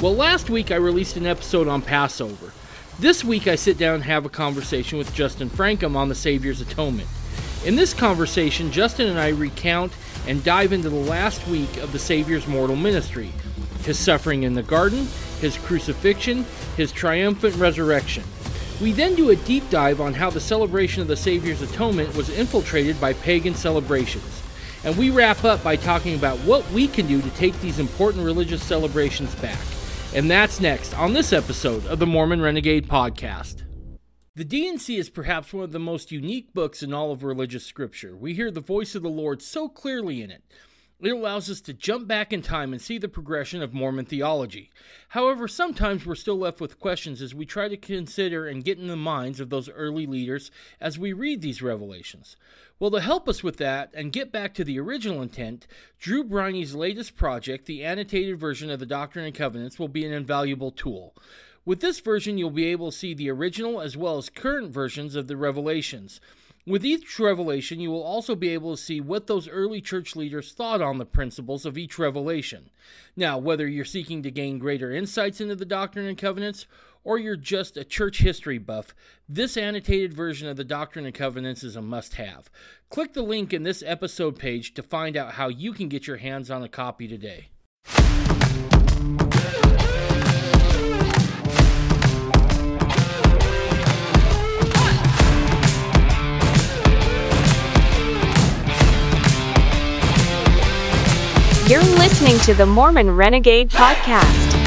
Well, last week I released an episode on Passover. This week I sit down and have a conversation with Justin Francom on the Savior's Atonement. In this conversation, Justin and I recount and dive into the last week of the Savior's mortal ministry his suffering in the garden, his crucifixion, his triumphant resurrection. We then do a deep dive on how the celebration of the Savior's atonement was infiltrated by pagan celebrations. And we wrap up by talking about what we can do to take these important religious celebrations back. And that's next on this episode of the Mormon Renegade Podcast. The D&C is perhaps one of the most unique books in all of religious scripture. We hear the voice of the Lord so clearly in it. It allows us to jump back in time and see the progression of Mormon theology. However, sometimes we're still left with questions as we try to consider and get in the minds of those early leaders as we read these revelations. Well, to help us with that and get back to the original intent, Drew Briney's latest project, the annotated version of the Doctrine and Covenants, will be an invaluable tool. With this version, you'll be able to see the original as well as current versions of the revelations. With each revelation, you will also be able to see what those early church leaders thought on the principles of each revelation. Now, whether you're seeking to gain greater insights into the Doctrine and Covenants, or you're just a church history buff, this annotated version of the Doctrine and Covenants is a must have. Click the link in this episode page to find out how you can get your hands on a copy today. You're listening to the Mormon Renegade Podcast.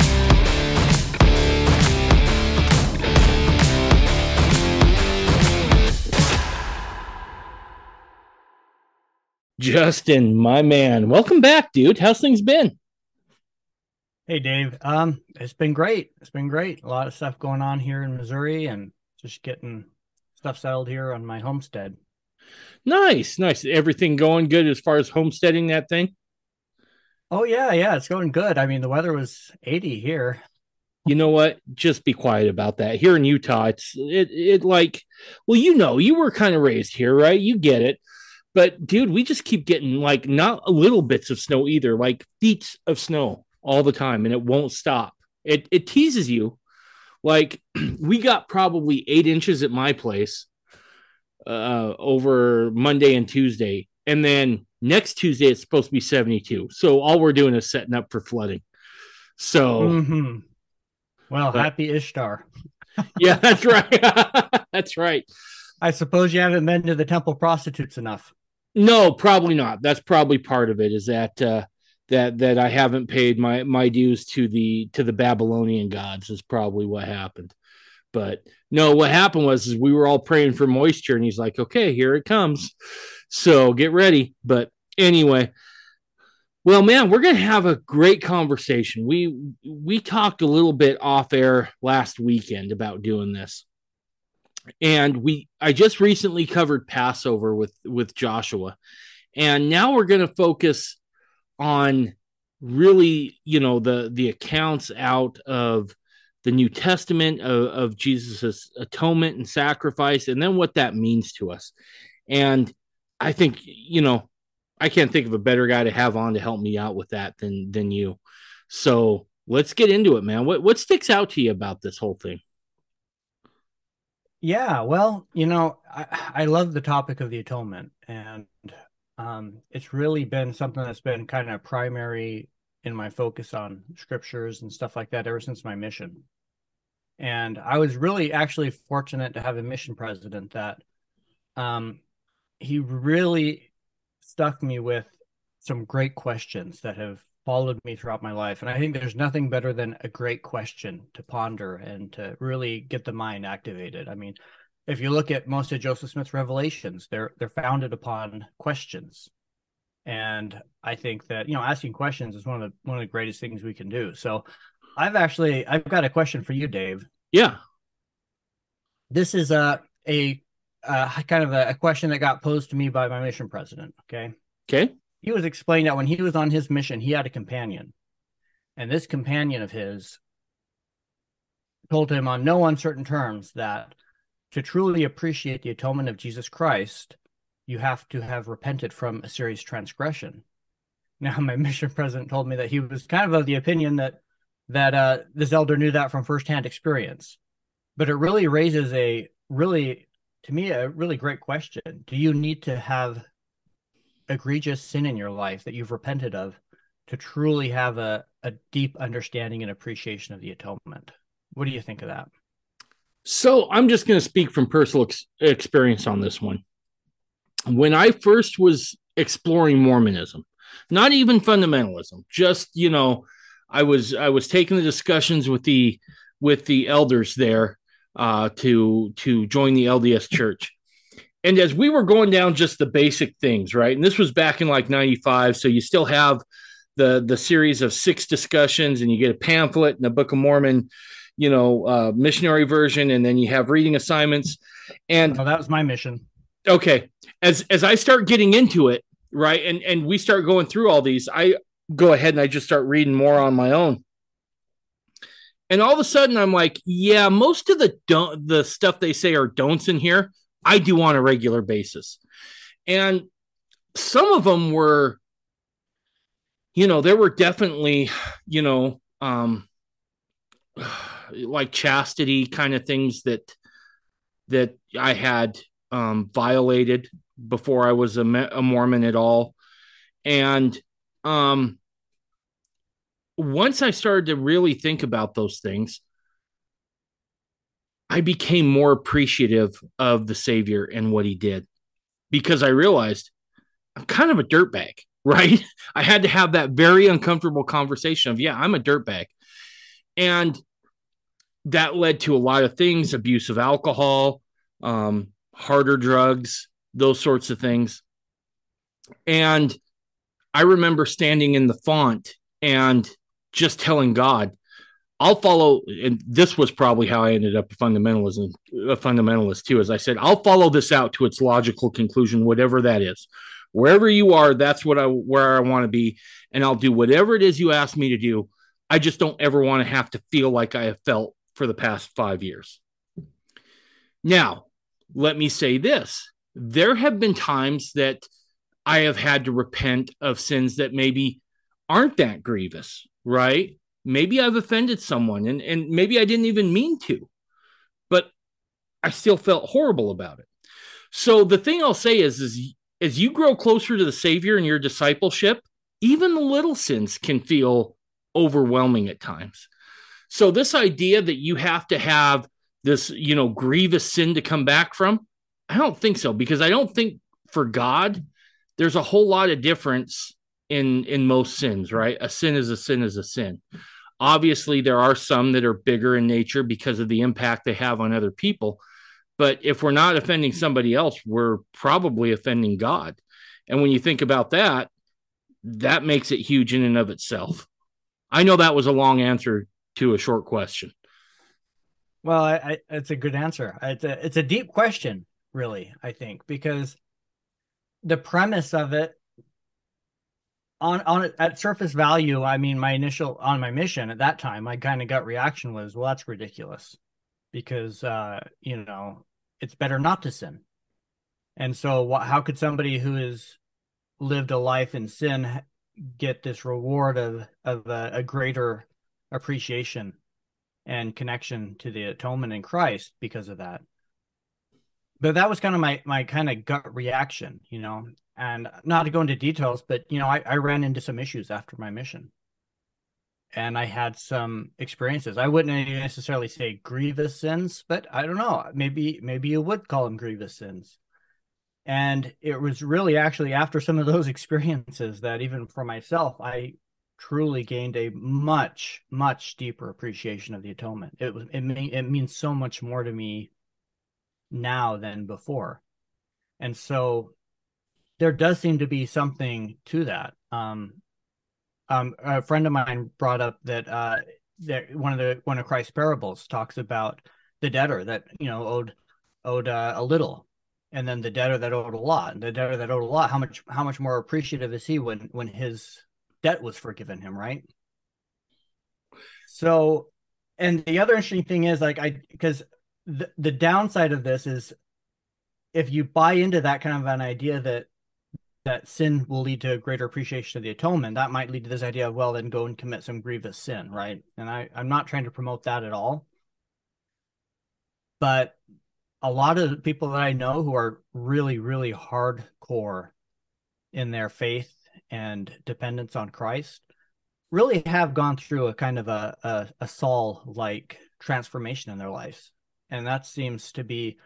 Justin, my man, welcome back, dude. How's things been? Hey, Dave. Um, it's been great. It's been great. A lot of stuff going on here in Missouri, and just getting stuff settled here on my homestead. Nice, nice. Everything going good as far as homesteading that thing? Oh yeah, yeah, it's going good. I mean, the weather was 80 here. You know what? Just be quiet about that. Here in Utah, it's it it like well, you know, you were kind of raised here, right? You get it. But dude, we just keep getting like not little bits of snow either, like feet of snow all the time, and it won't stop. It it teases you. Like we got probably eight inches at my place uh, over Monday and Tuesday, and then next Tuesday it's supposed to be seventy two. So all we're doing is setting up for flooding. So Mm-hmm. Well, But- happy Ishtar. yeah, that's right. that's right. I suppose you haven't been to the temple prostitutes enough. No, probably not. That's probably part of it. Is that uh, that that I haven't paid my my dues to the to the Babylonian gods is probably what happened. But no, what happened was is we were all praying for moisture, and he's like, "Okay, here it comes." So get ready. But anyway, well, man, we're gonna have a great conversation. We we talked a little bit off air last weekend about doing this and we I just recently covered Passover with with Joshua, and now we're going to focus on really you know the the accounts out of the New Testament of, of Jesus' atonement and sacrifice, and then what that means to us. And I think you know I can't think of a better guy to have on to help me out with that than than you. So let's get into it, man. What what sticks out to you about this whole thing? Yeah, well, you know, I, I love the topic of the atonement, and um, it's really been something that's been kind of primary in my focus on scriptures and stuff like that ever since my mission. And I was really actually fortunate to have a mission president that um, he really stuck me with some great questions that have followed me throughout my life. And I think there's nothing better than a great question to ponder and to really get the mind activated. I mean, if you look at most of Joseph Smith's revelations, they're they're founded upon questions. And I think that, you know, asking questions is one of the one of the greatest things we can do. So I've actually I've got a question for you, Dave. Yeah, This is a a, a kind of a, a question that got posed to me by my mission president. Okay okay, he was explaining that when he was on his mission, he had a companion. And this companion of his told him on no uncertain terms that to truly appreciate the atonement of Jesus Christ, you have to have repented from a serious transgression. Now, my mission president told me that he was kind of of the opinion that that uh, this elder knew that from firsthand experience. But it really raises a really, to me, a really great question. Do you need to have egregious sin in your life that you've repented of to truly have a, a deep understanding and appreciation of the atonement? What do you think of that? So I'm just going to speak from personal ex- experience on this one. When I first was exploring Mormonism, not even fundamentalism, just you know, I was I was taking the discussions with the with the elders there uh, to to join the LDS Church, and as we were going down just the basic things, right? And this was back in like '95, so you still have the the series of six discussions, and you get a pamphlet and a Book of Mormon you know uh, missionary version and then you have reading assignments. And oh, that was my mission. Okay. As as i start getting into it right and and we start going through all these i go ahead and i just start reading more on my own. And all of a sudden i'm like yeah most of the don't the stuff they say are don'ts in here i do on a regular basis. And some of them were you know there were definitely you know um like chastity kind of things that that I had um, violated before I was a, a Mormon at all, and um, once I started to really think about those things, I became more appreciative of the Savior and what He did because I realized I'm kind of a dirtbag, right? I had to have that very uncomfortable conversation of, yeah, I'm a dirtbag. And that led to a lot of things abuse of alcohol, um, harder drugs, those sorts of things. And I remember standing in the font and just telling God, I'll follow, and this was probably how I ended up a fundamentalism, a fundamentalist too. As I said, I'll follow this out to its logical conclusion, whatever that is. Wherever you are, that's what I where I want to be, and I'll do whatever it is you ask me to do. I just don't ever want to have to feel like I have felt for the past five years. Now, let me say this there have been times that I have had to repent of sins that maybe aren't that grievous, right? Maybe I've offended someone and, and maybe I didn't even mean to, but I still felt horrible about it. So the thing I'll say is, is as you grow closer to the Savior in your discipleship, even the little sins can feel overwhelming at times. So this idea that you have to have this, you know, grievous sin to come back from, I don't think so because I don't think for God there's a whole lot of difference in in most sins, right? A sin is a sin is a sin. Obviously there are some that are bigger in nature because of the impact they have on other people, but if we're not offending somebody else, we're probably offending God. And when you think about that, that makes it huge in and of itself. I know that was a long answer to a short question? Well, I, I, it's a good answer. It's a it's a deep question, really. I think because the premise of it on on at surface value, I mean, my initial on my mission at that time, my kind of gut reaction was, well, that's ridiculous, because uh, you know it's better not to sin. And so, what, how could somebody who has lived a life in sin get this reward of of a, a greater appreciation and connection to the atonement in Christ because of that. But that was kind of my my kind of gut reaction, you know. And not to go into details, but you know, I, I ran into some issues after my mission. And I had some experiences. I wouldn't necessarily say grievous sins, but I don't know. Maybe maybe you would call them grievous sins. And it was really actually after some of those experiences that even for myself, I truly gained a much much deeper appreciation of the atonement it was it, mean, it means so much more to me now than before. And so there does seem to be something to that. Um um a friend of mine brought up that uh that one of the one of christ's parables talks about the debtor that you know owed owed uh, a little and then the debtor that owed a lot. And the debtor that owed a lot how much how much more appreciative is he when when his debt was forgiven him, right? So, and the other interesting thing is like I because the, downside of this is if you buy into that kind of an idea that that sin will lead to a greater appreciation of the atonement, that might lead to this idea of well, then go and commit some grievous sin, right? And I, I'm not trying to promote that at all. But a lot of the people that I know who are really, really hardcore in their faith and dependence on Christ really have gone through a kind of a, a, a Saul like transformation in their lives. And that seems to be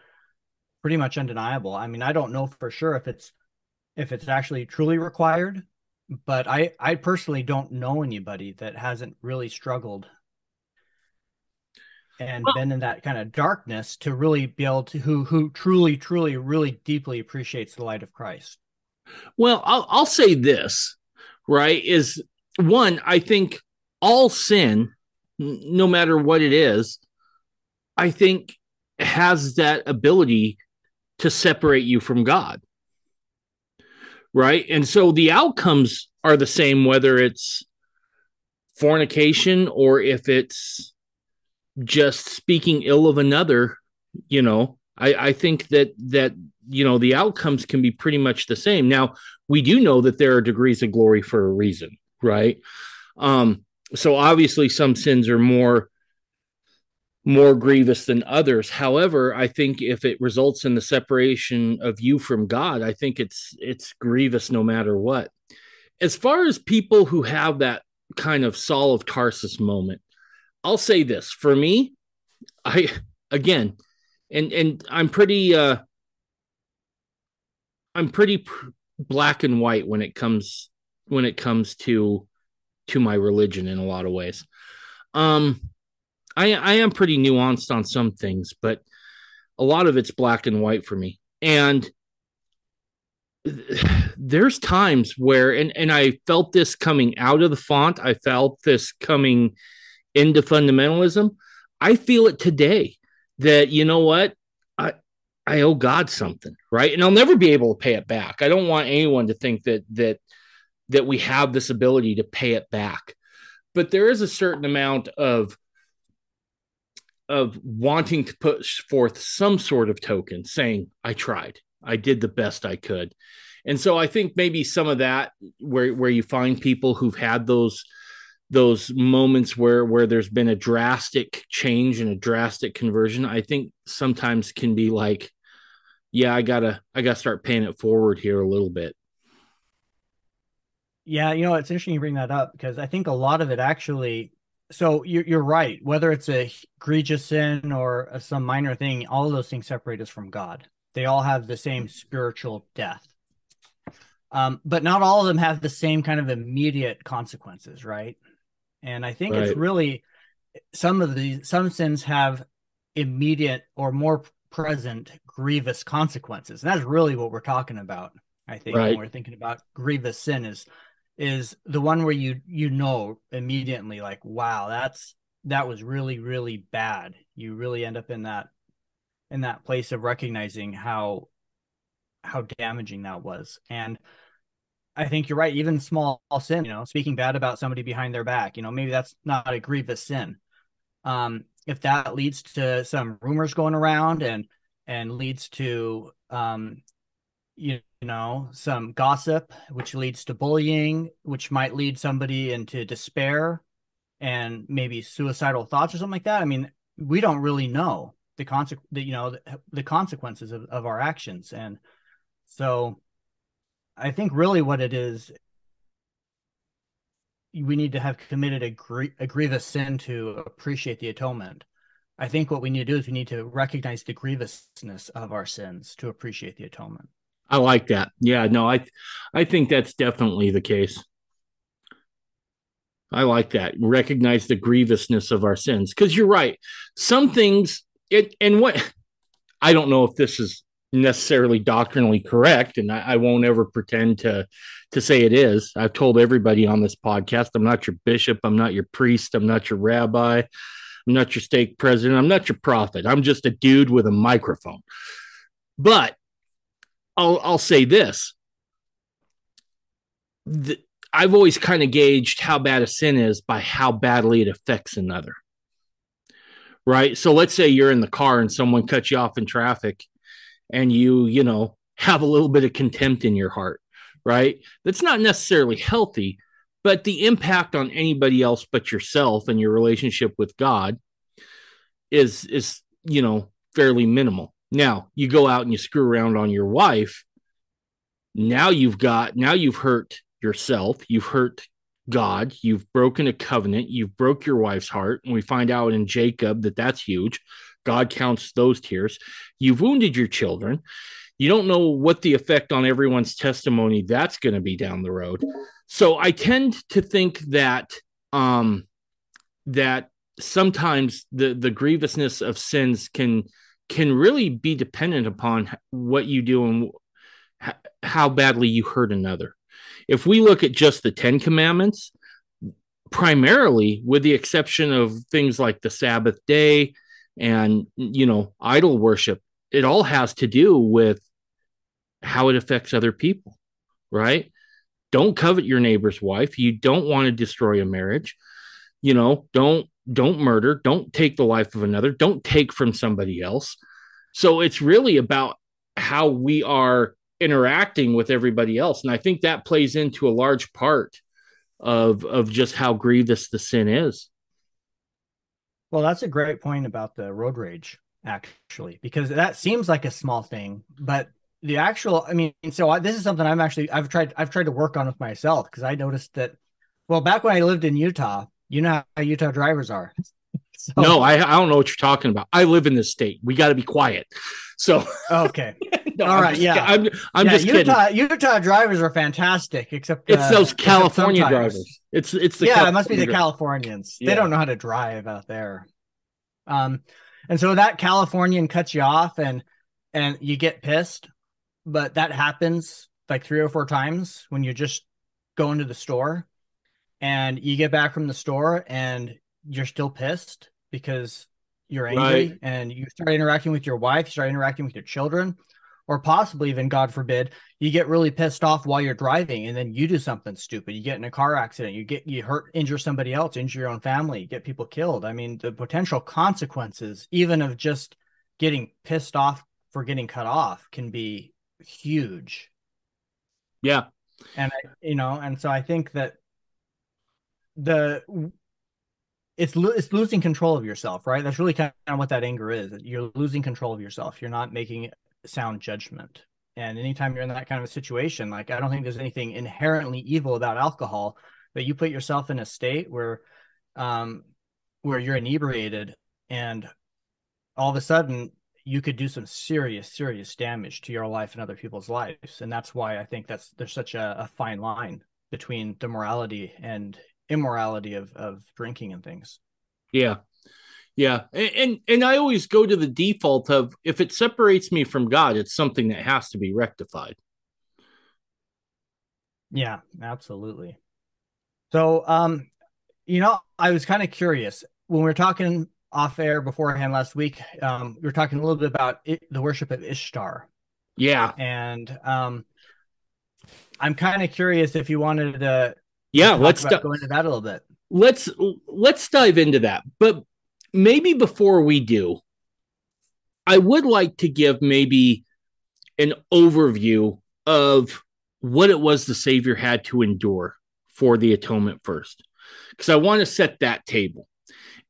pretty much undeniable. I mean, I don't know for sure if it's if it's actually truly required, but I I personally don't know anybody that hasn't really struggled and well, been in that kind of darkness to really be able to who who truly truly really deeply appreciates the light of Christ. Well, I'll I'll say this, right? Is one, I think all sin, no matter what it is, I think has that ability to separate you from God. Right. And so the outcomes are the same, whether it's fornication or if it's just speaking ill of another, you know, I, I think that that you know the outcomes can be pretty much the same. Now we do know that there are degrees of glory for a reason, right? Um, so obviously some sins are more more grievous than others. However, I think if it results in the separation of you from God, I think it's it's grievous no matter what. As far as people who have that kind of Saul of Tarsus moment, I'll say this for me, I again, and and I'm pretty uh I'm pretty pr- black and white when it comes when it comes to to my religion in a lot of ways. Um I I am pretty nuanced on some things, but a lot of it's black and white for me. And there's times where and and I felt this coming out of the font, I felt this coming into fundamentalism. I feel it today that you know what I I owe God something, right? And I'll never be able to pay it back. I don't want anyone to think that that that we have this ability to pay it back. But there is a certain amount of of wanting to put forth some sort of token saying I tried. I did the best I could. And so I think maybe some of that where where you find people who've had those those moments where where there's been a drastic change and a drastic conversion i think sometimes can be like yeah i gotta i gotta start paying it forward here a little bit yeah you know it's interesting you bring that up because i think a lot of it actually so you're, you're right whether it's a egregious sin or some minor thing all of those things separate us from god they all have the same spiritual death um, but not all of them have the same kind of immediate consequences right and I think right. it's really some of the some sins have immediate or more present grievous consequences. And that's really what we're talking about. I think right. when we're thinking about grievous sin is is the one where you you know immediately like wow that's that was really really bad. You really end up in that in that place of recognizing how how damaging that was. And I think you're right. Even small sin, you know, speaking bad about somebody behind their back, you know, maybe that's not a grievous sin. Um, if that leads to some rumors going around and and leads to um, you know some gossip, which leads to bullying, which might lead somebody into despair and maybe suicidal thoughts or something like that. I mean, we don't really know the consequence, you know, the, the consequences of, of our actions, and so I think really what it is, we need to have committed a, gr- a grievous sin to appreciate the atonement. I think what we need to do is we need to recognize the grievousness of our sins to appreciate the atonement. I like that. Yeah, no, I I think that's definitely the case. I like that. Recognize the grievousness of our sins because you're right. Some things it and what I don't know if this is necessarily doctrinally correct, and I, I, won't ever pretend to to say it is. I've told everybody on this podcast, I'm not your bishop, I'm not your priest, I'm not your rabbi, I'm not your stake president, I'm not your prophet. I'm just a dude with a microphone. But I'll I'll say this. The, I've always kind of gauged how bad a sin is by how badly it affects another. Right. So let's say you're in the car and someone cuts you off in traffic and you, you know, have a little bit of contempt in your heart, right? That's not necessarily healthy, but the impact on anybody else but yourself and your relationship with God is is you know fairly minimal. Now you go out and you screw around on your wife. Now you've got now you've hurt yourself. You've hurt God. You've broken a covenant. You've broke your wife's heart, and we find out in Jacob that that's huge. God counts those tears. You've wounded your children. You don't know what the effect on everyone's testimony that's going to be down the road. So I tend to think that um, that sometimes the the grievousness of sins can can really be dependent upon what you do and how badly you hurt another. If we look at just the 10 commandments, primarily with the exception of things like the Sabbath day and you know idol worship, it all has to do with how it affects other people, right? Don't covet your neighbor's wife. You don't want to destroy a marriage. You know, don't don't murder, don't take the life of another, don't take from somebody else. So it's really about how we are interacting with everybody else. And I think that plays into a large part of of just how grievous the sin is. Well, that's a great point about the road rage, actually, because that seems like a small thing, but the actual, I mean, so I, this is something I'm actually I've tried I've tried to work on with myself because I noticed that, well, back when I lived in Utah, you know how Utah drivers are. So, no, I, I don't know what you're talking about. I live in this state. We got to be quiet. So okay, no, all right, just, yeah, I'm I'm yeah, just Utah, kidding. Utah drivers are fantastic, except It's uh, those California drivers. It's it's the yeah, it must be the California Californians. Yeah. They don't know how to drive out there. Um, and so that Californian cuts you off, and and you get pissed, but that happens like three or four times when you're just going to the store, and you get back from the store and you're still pissed because you're angry, Right. and you start interacting with your wife, you start interacting with your children. Or possibly even, God forbid, you get really pissed off while you're driving, and then you do something stupid. You get in a car accident, you get you hurt, injure somebody else, injure your own family, get people killed. I mean, the potential consequences, even of just getting pissed off for getting cut off, can be huge. Yeah, And I, you know, and so I think that the it's lo- it's losing control of yourself, right? That's really kind of what that anger is. You're losing control of yourself. You're not making sound judgment. And anytime you're in that kind of a situation, like I don't think there's anything inherently evil about alcohol, but you put yourself in a state where um where you're inebriated and all of a sudden you could do some serious serious damage to your life and other people's lives and that's why i think that's there's such a, a fine line between the morality and immorality of of drinking and things. Yeah, yeah. And, and and I always go to the default of if it separates me from God, it's something that has to be rectified. yeah absolutely. So um you know i was kind of curious when we were talking off air beforehand last week um we were talking a little bit about it, the worship of ishtar. Yeah, and um i'm kind of curious if you wanted to yeah. Let's di- go into that a little bit let's let's dive into that. But maybe before we do, I would like to give maybe an overview of what it was the Savior had to endure for the atonement first, because I want to set that table,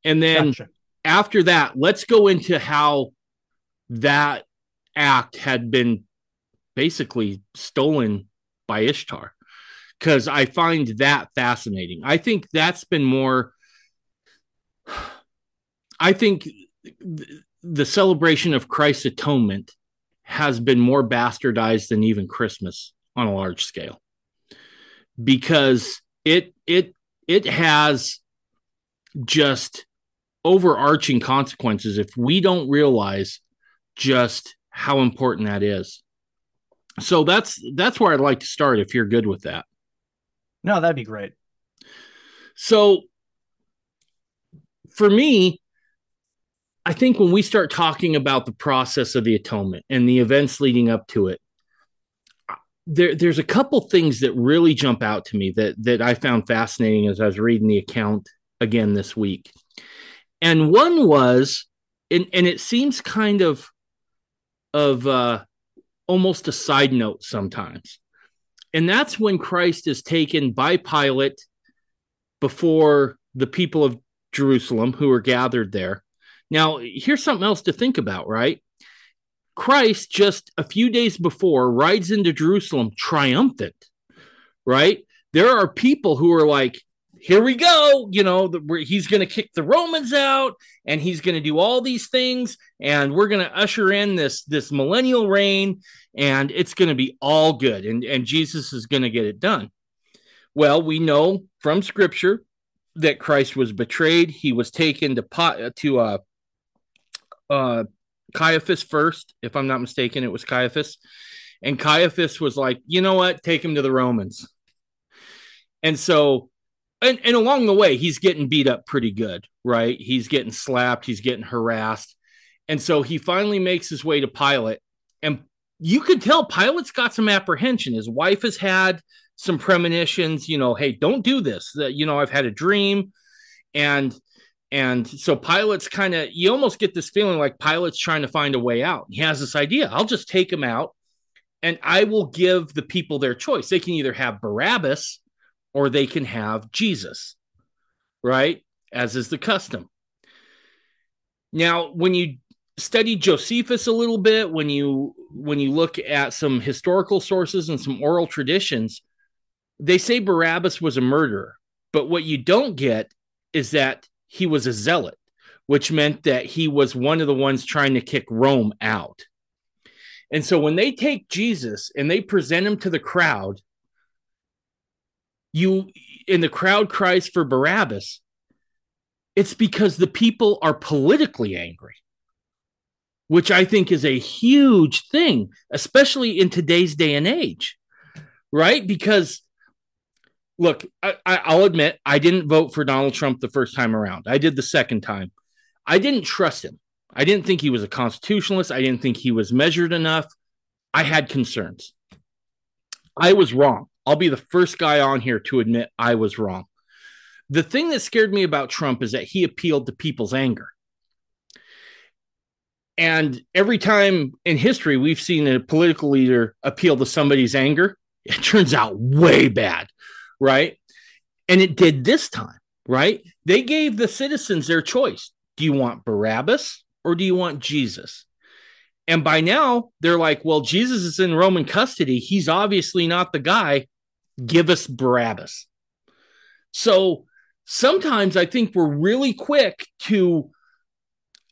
and then Gotcha. after that, let's go into how that act had been basically stolen by Ishtar. Because I find that fascinating. I think that's been more. I think the celebration of Christ's atonement has been more bastardized than even Christmas on a large scale because it it it has just overarching consequences if we don't realize just how important that is. So that's that's where I'd like to start if you're good with that. No that'd be great So for me, I think when we start talking about the process of the atonement and the events leading up to it, there, there's a couple things that really jump out to me that that I found fascinating as I was reading the account again this week. And one was, and, and it seems kind of of uh, almost a side note sometimes. And that's when Christ is taken by Pilate before the people of Jerusalem who are gathered there. Now, here's something else to think about, right? Christ, just a few days before, rides into Jerusalem triumphant, right? There are people who are like, here we go. You know, the, he's going to kick the Romans out and he's going to do all these things. And we're going to usher in this, this millennial reign and it's going to be all good. And, and Jesus is going to get it done. Well, we know from scripture that Christ was betrayed. He was taken to, pot to, uh, uh, Caiaphas first, if I'm not mistaken, it was Caiaphas. And Caiaphas was like, you know what? Take him to the Romans. And so and, and along the way, he's getting beat up pretty good, right? He's getting slapped, he's getting harassed. And so he finally makes his way to Pilate. And you could tell Pilate's got some apprehension. His wife has had some premonitions, you know, hey, don't do this. That you know, I've had a dream. And and so Pilate's kind of you almost get this feeling like Pilate's trying to find a way out. He has this idea. I'll just take him out and I will give the people their choice. They can either have Barabbas or they can have Jesus, right? As is the custom. Now, when you study Josephus a little bit, when you when you look at some historical sources and some oral traditions, they say Barabbas was a murderer, but what you don't get is that he was a zealot, which meant that he was one of the ones trying to kick Rome out. And so when they take Jesus and they present him to the crowd, you in the crowd cries for Barabbas, it's because the people are politically angry, which I think is a huge thing, especially in today's day and age, right? Because look, I, will admit I didn't vote for Donald Trump the first time around. I did the second time. I didn't trust him. I didn't think he was a constitutionalist. I didn't think he was measured enough. I had concerns. I was wrong. I'll be the first guy on here to admit I was wrong. The thing that scared me about Trump is that he appealed to people's anger. And every time in history we've seen a political leader appeal to somebody's anger, it turns out way bad, right? And it did this time, right? They gave the citizens their choice. Do you want Barabbas or do you want Jesus? And by now, they're like, well, Jesus is in Roman custody. He's obviously not the guy give us Barabbas. So sometimes I think we're really quick to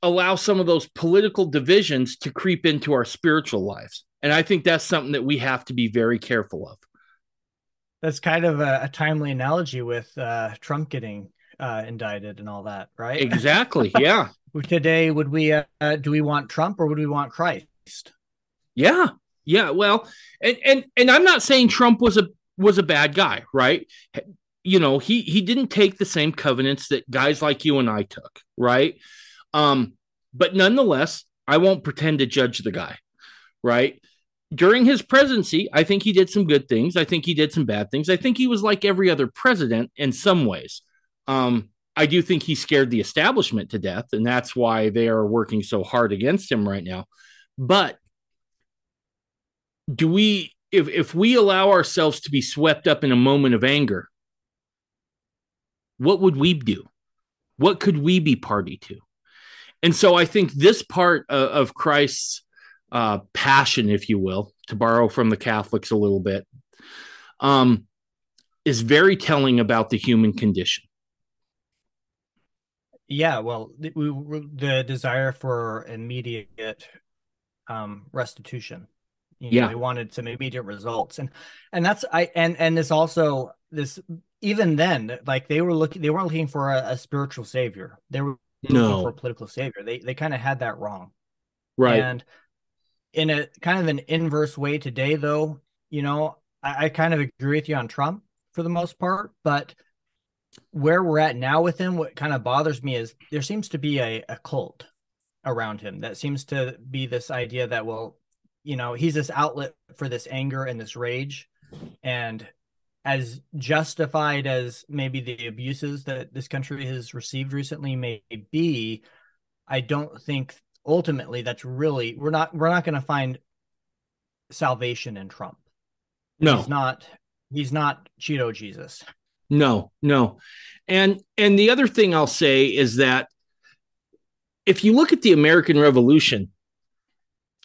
allow some of those political divisions to creep into our spiritual lives. And I think that's something that we have to be very careful of. That's kind of a, a timely analogy with uh, Trump getting uh, indicted and all that, right? Exactly. Yeah. Today, would we uh, do we want Trump or would we want Christ? Yeah. Yeah. Well, and and and I'm not saying Trump was a was a bad guy, right? You know, he he didn't take the same covenants that guys like you and I took, right? Um, but nonetheless, I won't pretend to judge the guy, right? During his presidency, I think he did some good things. I think he did some bad things. I think he was like every other president in some ways. Um, I do think he scared the establishment to death, and that's why they are working so hard against him right now. But do we if if we allow ourselves to be swept up in a moment of anger, what would we do? What could we be party to? And so I think this part of, of Christ's uh, passion, if you will, to borrow from the Catholics a little bit, um, is very telling about the human condition. Yeah, well, the, the desire for immediate um, restitution you know, yeah, they wanted some immediate results, and and that's I and and this also this even then like they were looking they weren't looking for a, a spiritual savior. They were no. for a political savior. They they kind of had that wrong, right? And in a kind of an inverse way today, though, you know, I, I kind of agree with you on Trump for the most part, but where we're at now with him, what kind of bothers me is there seems to be a, a cult around him that seems to be this idea that well you know he's this outlet for this anger and this rage and as justified as maybe the abuses that this country has received recently may be i don't think ultimately that's really we're not we're not going to find salvation in trump No, he's not. He's not Cheeto Jesus. No, no. And and the other thing I'll say is that if you look at the American Revolution,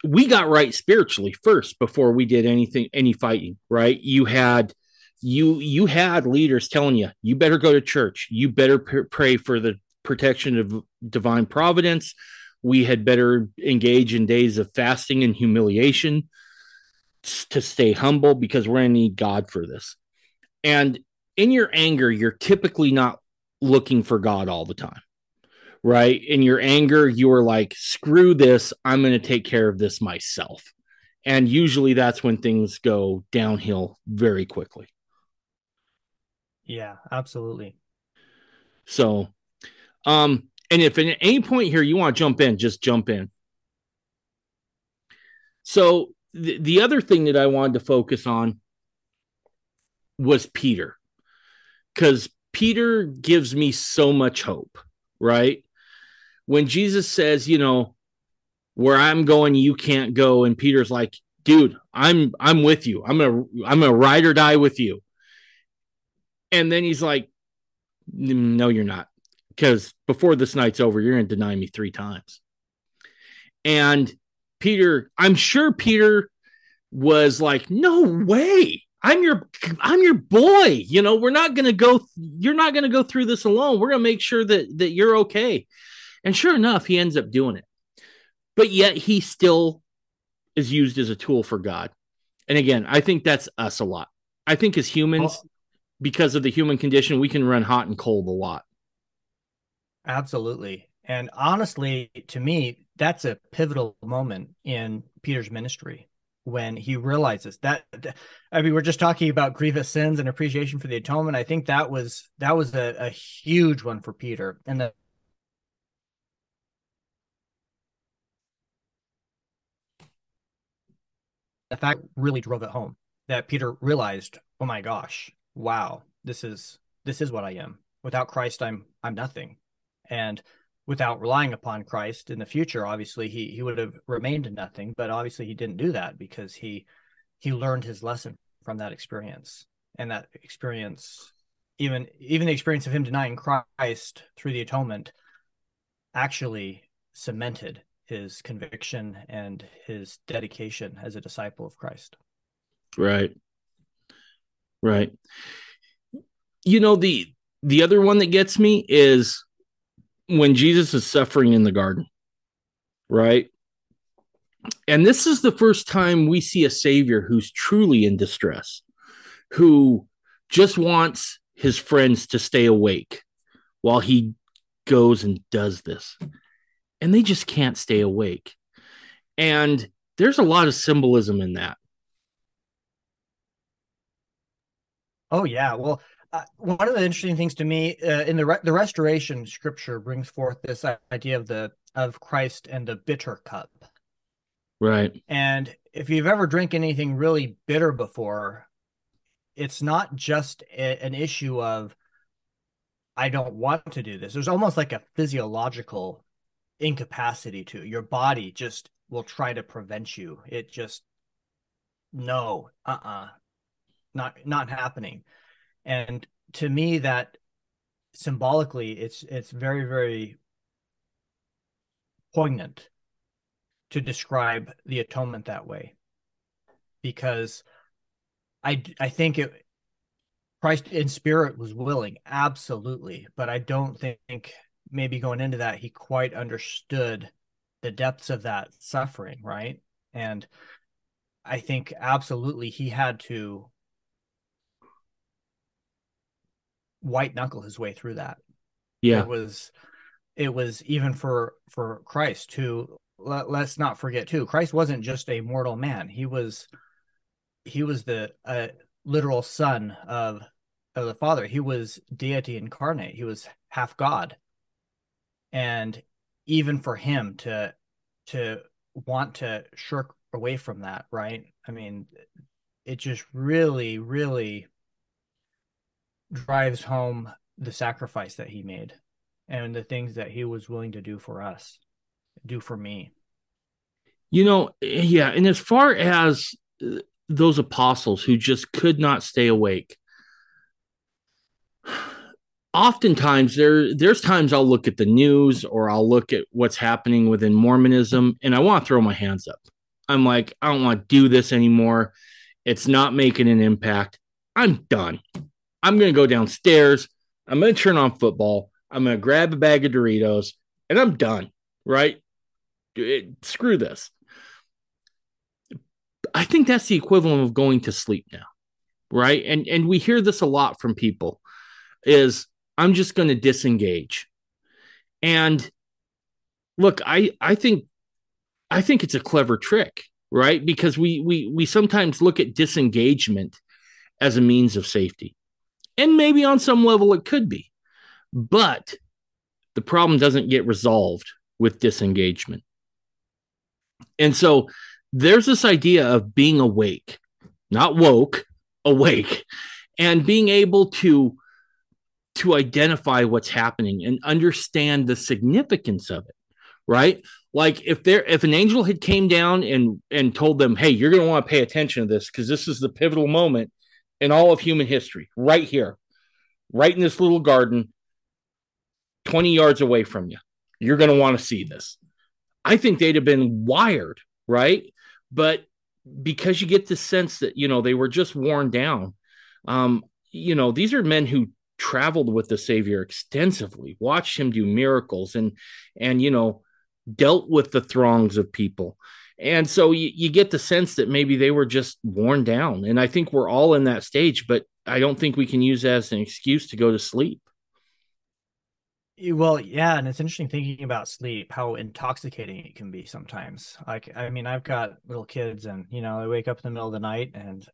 we got right spiritually first before we did anything any fighting, right? You had you you had leaders telling you you better go to church, you better pray for the protection of divine providence. We had better engage in days of fasting and humiliation to stay humble because we're going to need God for this. And in your anger, you're typically not looking for God all the time, right? In your anger, you're like, screw this. I'm going to take care of this myself. And usually that's when things go downhill very quickly. Yeah, absolutely. So, um, and if at any point here you want to jump in, just jump in. So, the, the other thing that I wanted to focus on was Peter because Peter gives me so much hope, right? When Jesus says, you know, where I'm going, you can't go, and Peter's like, dude, I'm I'm with you. I'm a I'm a ride or die with you. And then he's like, no, you're not. Because before this night's over, you're gonna deny me three times. And Peter, I'm sure Peter was like, no way. I'm your I'm your boy. You know, we're not going to go you're not going to go through this alone. We're going to make sure that that you're okay. And sure enough, he ends up doing it. But yet he still is used as a tool for God. And again, I think that's us a lot. I think as humans well, because of the human condition, we can run hot and cold a lot. Absolutely. And honestly, to me, that's a pivotal moment in Peter's ministry when he realizes that i mean we're just talking about grievous sins and appreciation for the atonement i think that was that was a, a huge one for peter and the the fact really drove it home that peter realized oh my gosh wow this is this is what i am without christ i'm i'm nothing and without relying upon Christ in the future, obviously he he would have remained nothing. But obviously he didn't do that because he he learned his lesson from that experience, and that experience, even even the experience of him denying Christ through the atonement, actually cemented his conviction and his dedication as a disciple of Christ. Right. Right. You know the the other one that gets me is when Jesus is suffering in the garden, right? And this is the first time we see a savior who's truly in distress, who just wants his friends to stay awake while he goes and does this. And they just can't stay awake. And there's a lot of symbolism in that. Oh, yeah. Well, uh, one of the interesting things to me uh, in the re- the restoration scripture brings forth this idea of the of Christ and the bitter cup. Right. And if you've ever drank anything really bitter before, it's not just a, an issue of I don't want to do this. There's almost like a physiological incapacity to your body just will try to prevent you. It just no, uh-uh. Not not happening and to me that symbolically it's it's very very poignant to describe the atonement that way because i i think it christ in spirit was willing absolutely but i don't think maybe going into that he quite understood the depths of that suffering right and i think absolutely he had to white knuckle his way through that. Yeah. It was it was even for for Christ who let, us not forget too. Christ wasn't just a mortal man. He was he was the uh, literal son of of the Father. He was deity incarnate. He was half God. And even for him to to want to shirk away from that, right? I mean, it just really, really drives home the sacrifice that he made and the things that he was willing to do for us, do for me. You know, yeah. And as far as those apostles who just could not stay awake. Oftentimes there there's times I'll look at the news or I'll look at what's happening within Mormonism and I want to throw my hands up. I'm like, I don't want to do this anymore. It's not making an impact. I'm done. I'm going to go downstairs. I'm going to turn on football. I'm going to grab a bag of Doritos and I'm done. Right? It, screw this. I think that's the equivalent of going to sleep now. Right? And and we hear this a lot from people is I'm just going to disengage. And look, I I think I think it's a clever trick, right? Because we we we sometimes look at disengagement as a means of safety. And maybe on some level it could be. But the problem doesn't get resolved with disengagement. And so there's this idea of being awake, not woke, awake, and being able to to identify what's happening and understand the significance of it, right? Like if there if an angel had came down and and told them, "Hey, you're going to want to pay attention to this because this is the pivotal moment in all of human history, right here, right in this little garden, 20 yards away from you. You're going to want to see this." I think they'd have been wired, right? But because you get the sense that, you know, they were just worn down. Um, you know, these are men who traveled with the Savior extensively, watched him do miracles and and you know, dealt with the throngs of people. And so you, you get the sense that maybe they were just worn down. And I think we're all in that stage, but I don't think we can use that as an excuse to go to sleep. Well, yeah, and it's interesting thinking about sleep, how intoxicating it can be sometimes. Like, I mean, I've got little kids, and you know, they wake up in the middle of the night, and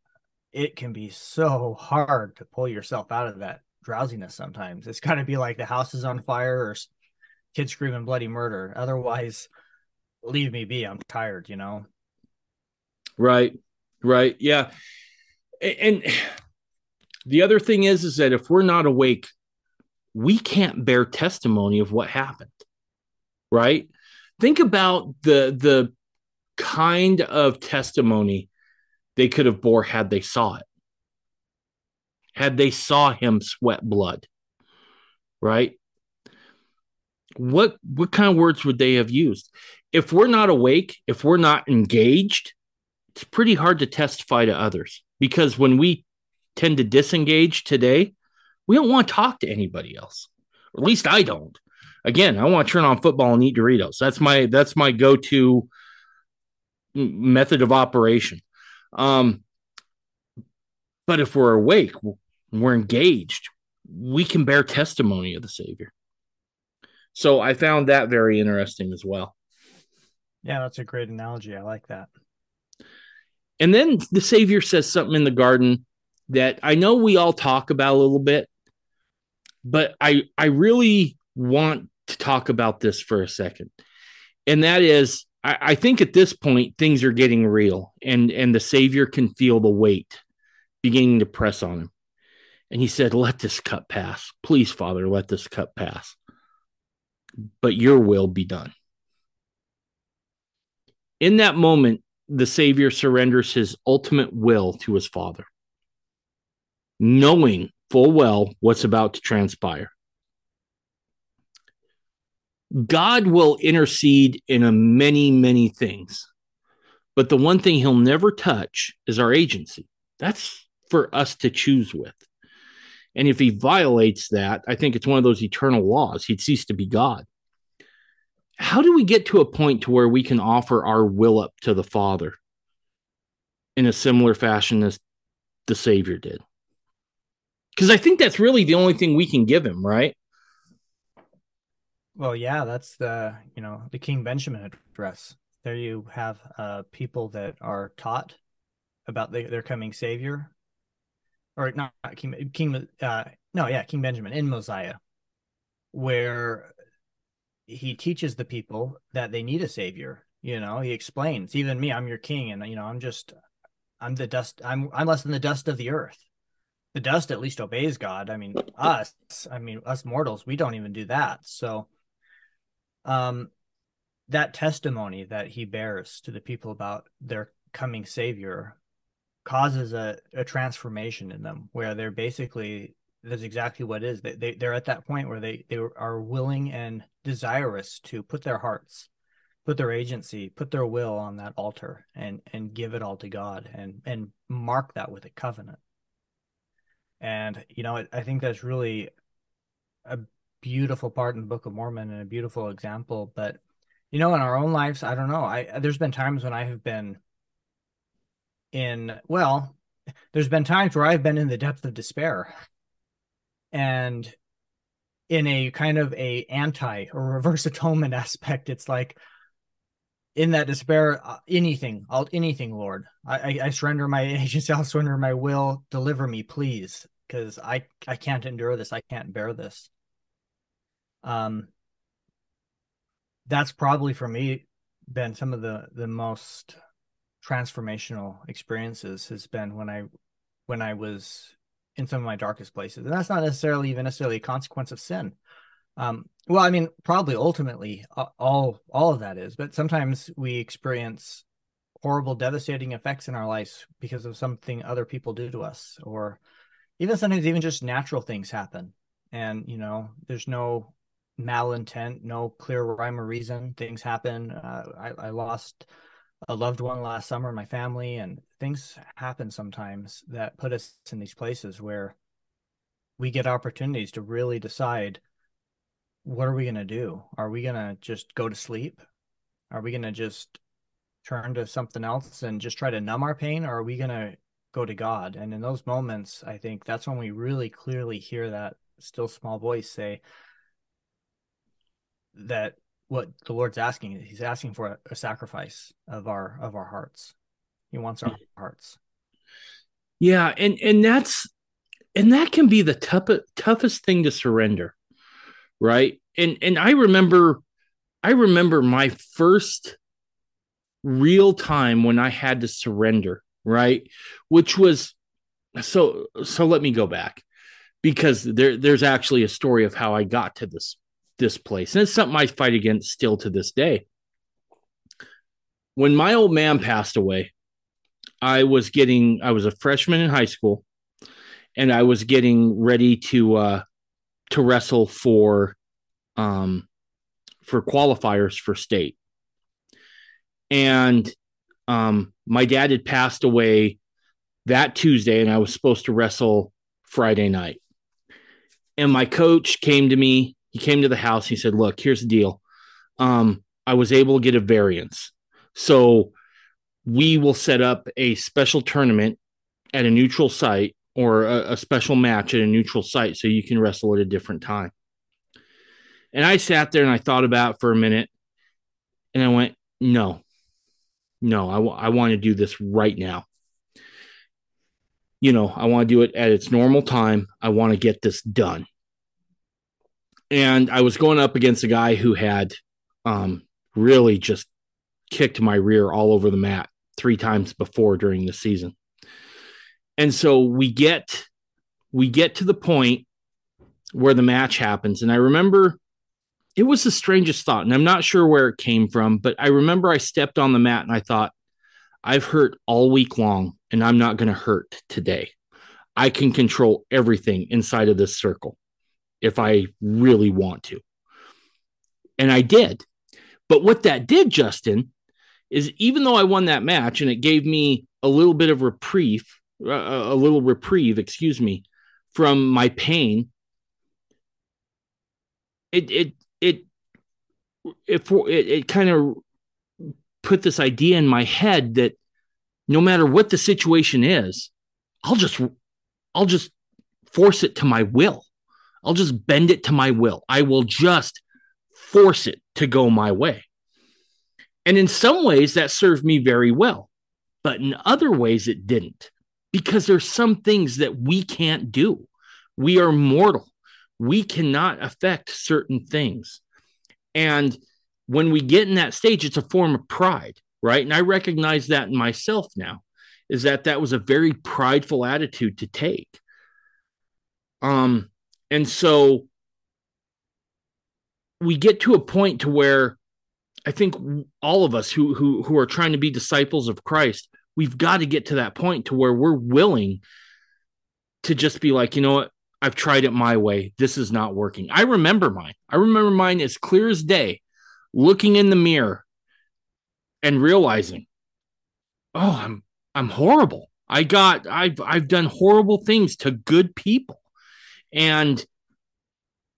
it can be so hard to pull yourself out of that drowsiness. Sometimes it's got to be like the house is on fire or kids screaming bloody murder. Otherwise, leave me be. I'm tired. You know. Right. Right. Yeah. And the other thing is, is that if we're not awake we can't bear testimony of what happened right think about the the kind of testimony they could have bore had they saw it had they saw him sweat blood right what what kind of words would they have used if we're not awake if we're not engaged it's pretty hard to testify to others because when we tend to disengage today we don't want to talk to anybody else. Or at least I don't. Again, I want to turn on football and eat Doritos. That's my that's my go-to method of operation. Um, but if we're awake, we're engaged, we can bear testimony of the Savior. So I found that very interesting as well. Yeah, that's a great analogy. I like that. And then the Savior says something in the garden that I know we all talk about a little bit, but I I really want to talk about this for a second, and that is I, I think at this point things are getting real, and and the Savior can feel the weight beginning to press on him, and he said, "Let this cup pass, please, Father, let this cup pass, but Your will be done." In that moment, the Savior surrenders his ultimate will to his Father, knowing full well what's about to transpire. God will intercede in a many, many things. But the one thing he'll never touch is our agency. That's for us to choose with. And if he violates that, I think it's one of those eternal laws. He'd cease to be God. How do we get to a point to where we can offer our will up to the Father in a similar fashion as the Savior did? because I think that's really the only thing we can give him, right? Well, yeah, that's the you know the King Benjamin address. There you have uh, people that are taught about the, their coming savior, or not, King King. Uh, no, yeah, King Benjamin in Mosiah, where he teaches the people that they need a savior. You know, he explains, even me, I'm your king, and you know, I'm just, I'm the dust. I'm I'm less than the dust of the earth the dust at least obeys God. I mean, us, I mean, us mortals, we don't even do that. So, um, that testimony that he bears to the people about their coming savior causes a, a transformation in them where they're basically that's exactly what is. They, they they're at that point where they they are willing and desirous to put their hearts, put their agency, put their will on that altar and and give it all to God and and mark that with a covenant. And you know, I think that's really a beautiful part in the Book of Mormon and a beautiful example. But you know, in our own lives, I don't know. I there's been times when I have been in well, there's been times where I've been in the depth of despair and in a kind of a anti or reverse atonement aspect it's like in that despair uh, anything i'll anything lord I, I, I surrender my agency i'll surrender my will deliver me please because i i can't endure this i can't bear this. Um that's probably for me been some of the the most transformational experiences has been when i when i was in some of my darkest places. And that's not necessarily even necessarily a consequence of sin. Um, well, I mean, probably ultimately all all of that is, but sometimes we experience horrible, devastating effects in our lives because of something other people do to us, or even sometimes even just natural things happen, and you know, there's no malintent, no clear rhyme or reason. Things happen. Uh, I, I lost a loved one last summer my family and things happen sometimes that put us in these places where we get opportunities to really decide what are we going to do? Are we going to just go to sleep? Are we going to just turn to something else and just try to numb our pain or are we going to go to god? And in those moments i think that's when we really clearly hear that still small voice say that what the Lord's asking. He's asking for a, a sacrifice of our of our hearts. He wants our hearts. Yeah, and and that's and that can be the toughest toughest thing to surrender, right? And and I remember I remember my first real time when I had to surrender, right? Which was so so let me go back because there there's actually a story of how I got to this this place. And it's something I fight against still to this day. When my old man passed away, I was getting, I was a freshman in high school and I was getting ready to, uh, to wrestle for, um, for qualifiers for state. And, um, my dad had passed away that Tuesday and I was supposed to wrestle Friday night. And my coach came to me he came to the house. He said, "Look, here's the deal. Um, I was able to get a variance, so we will set up a special tournament at a neutral site or a, a special match at a neutral site, so you can wrestle at a different time." And I sat there and I thought about for a minute, and I went, "No, no, I, w- I want to do this right now." You know, I want to do it at its normal time. I want to get this done and I was going up against a guy who had um, really just kicked my rear all over the mat three times before during the season. And so we get we get to the point where the match happens and I remember it was the strangest thought and I'm not sure where it came from, but I remember I stepped on the mat and I thought I've hurt all week long and I'm not going to hurt today. I can control everything inside of this circle if I really want to. And I did. But what that did, Justin, is even though I won that match and it gave me a little bit of reprieve, uh, a little reprieve, excuse me, from my pain, it it it it it, it kind of put this idea in my head that no matter what the situation is, I'll just I'll just force it to my will. I'll just bend it to my will. I will just force it to go my way. And in some ways, that served me very well. But in other ways, it didn't because there's some things that we can't do. We are mortal. We cannot affect certain things. And when we get in that stage, it's a form of pride, right? And I recognize that in myself now is that that was a very prideful attitude to take. Um, and so we get to a point to where I think all of us who who who are trying to be disciples of Christ, we've got to get to that point to where we're willing to just be like, you know what? I've tried it my way. This is not working. I remember mine. I remember mine as clear as day, looking in the mirror and realizing, oh, I'm I'm horrible. I got I've I've done horrible things to good people. And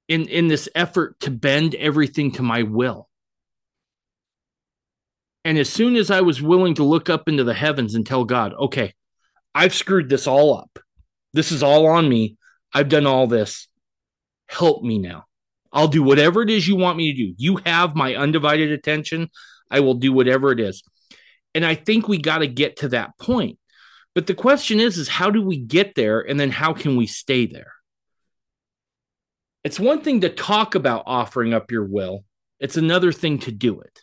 in in this effort to bend everything to my will. And as soon as I was willing to look up into the heavens and tell God, okay, I've screwed this all up. This is all on me. I've done all this. Help me now. I'll do whatever it is you want me to do. You have my undivided attention. I will do whatever it is. And I think we got to get to that point. But the question is is how do we get there and then how can we stay there? It's one thing to talk about offering up your will. It's another thing to do it.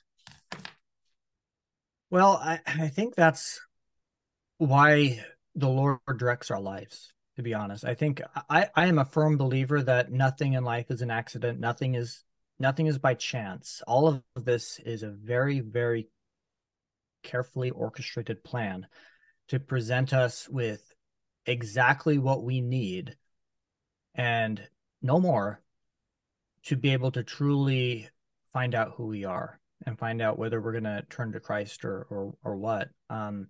Well, I, I think that's why the Lord directs our lives to be honest. I think I, I am a firm believer that nothing in life is an accident. Nothing is nothing is by chance. All of this is a very, very carefully orchestrated plan to present us with exactly what we need and no more to be able to truly find out who we are and find out whether we're going to turn to Christ or or or what. Um,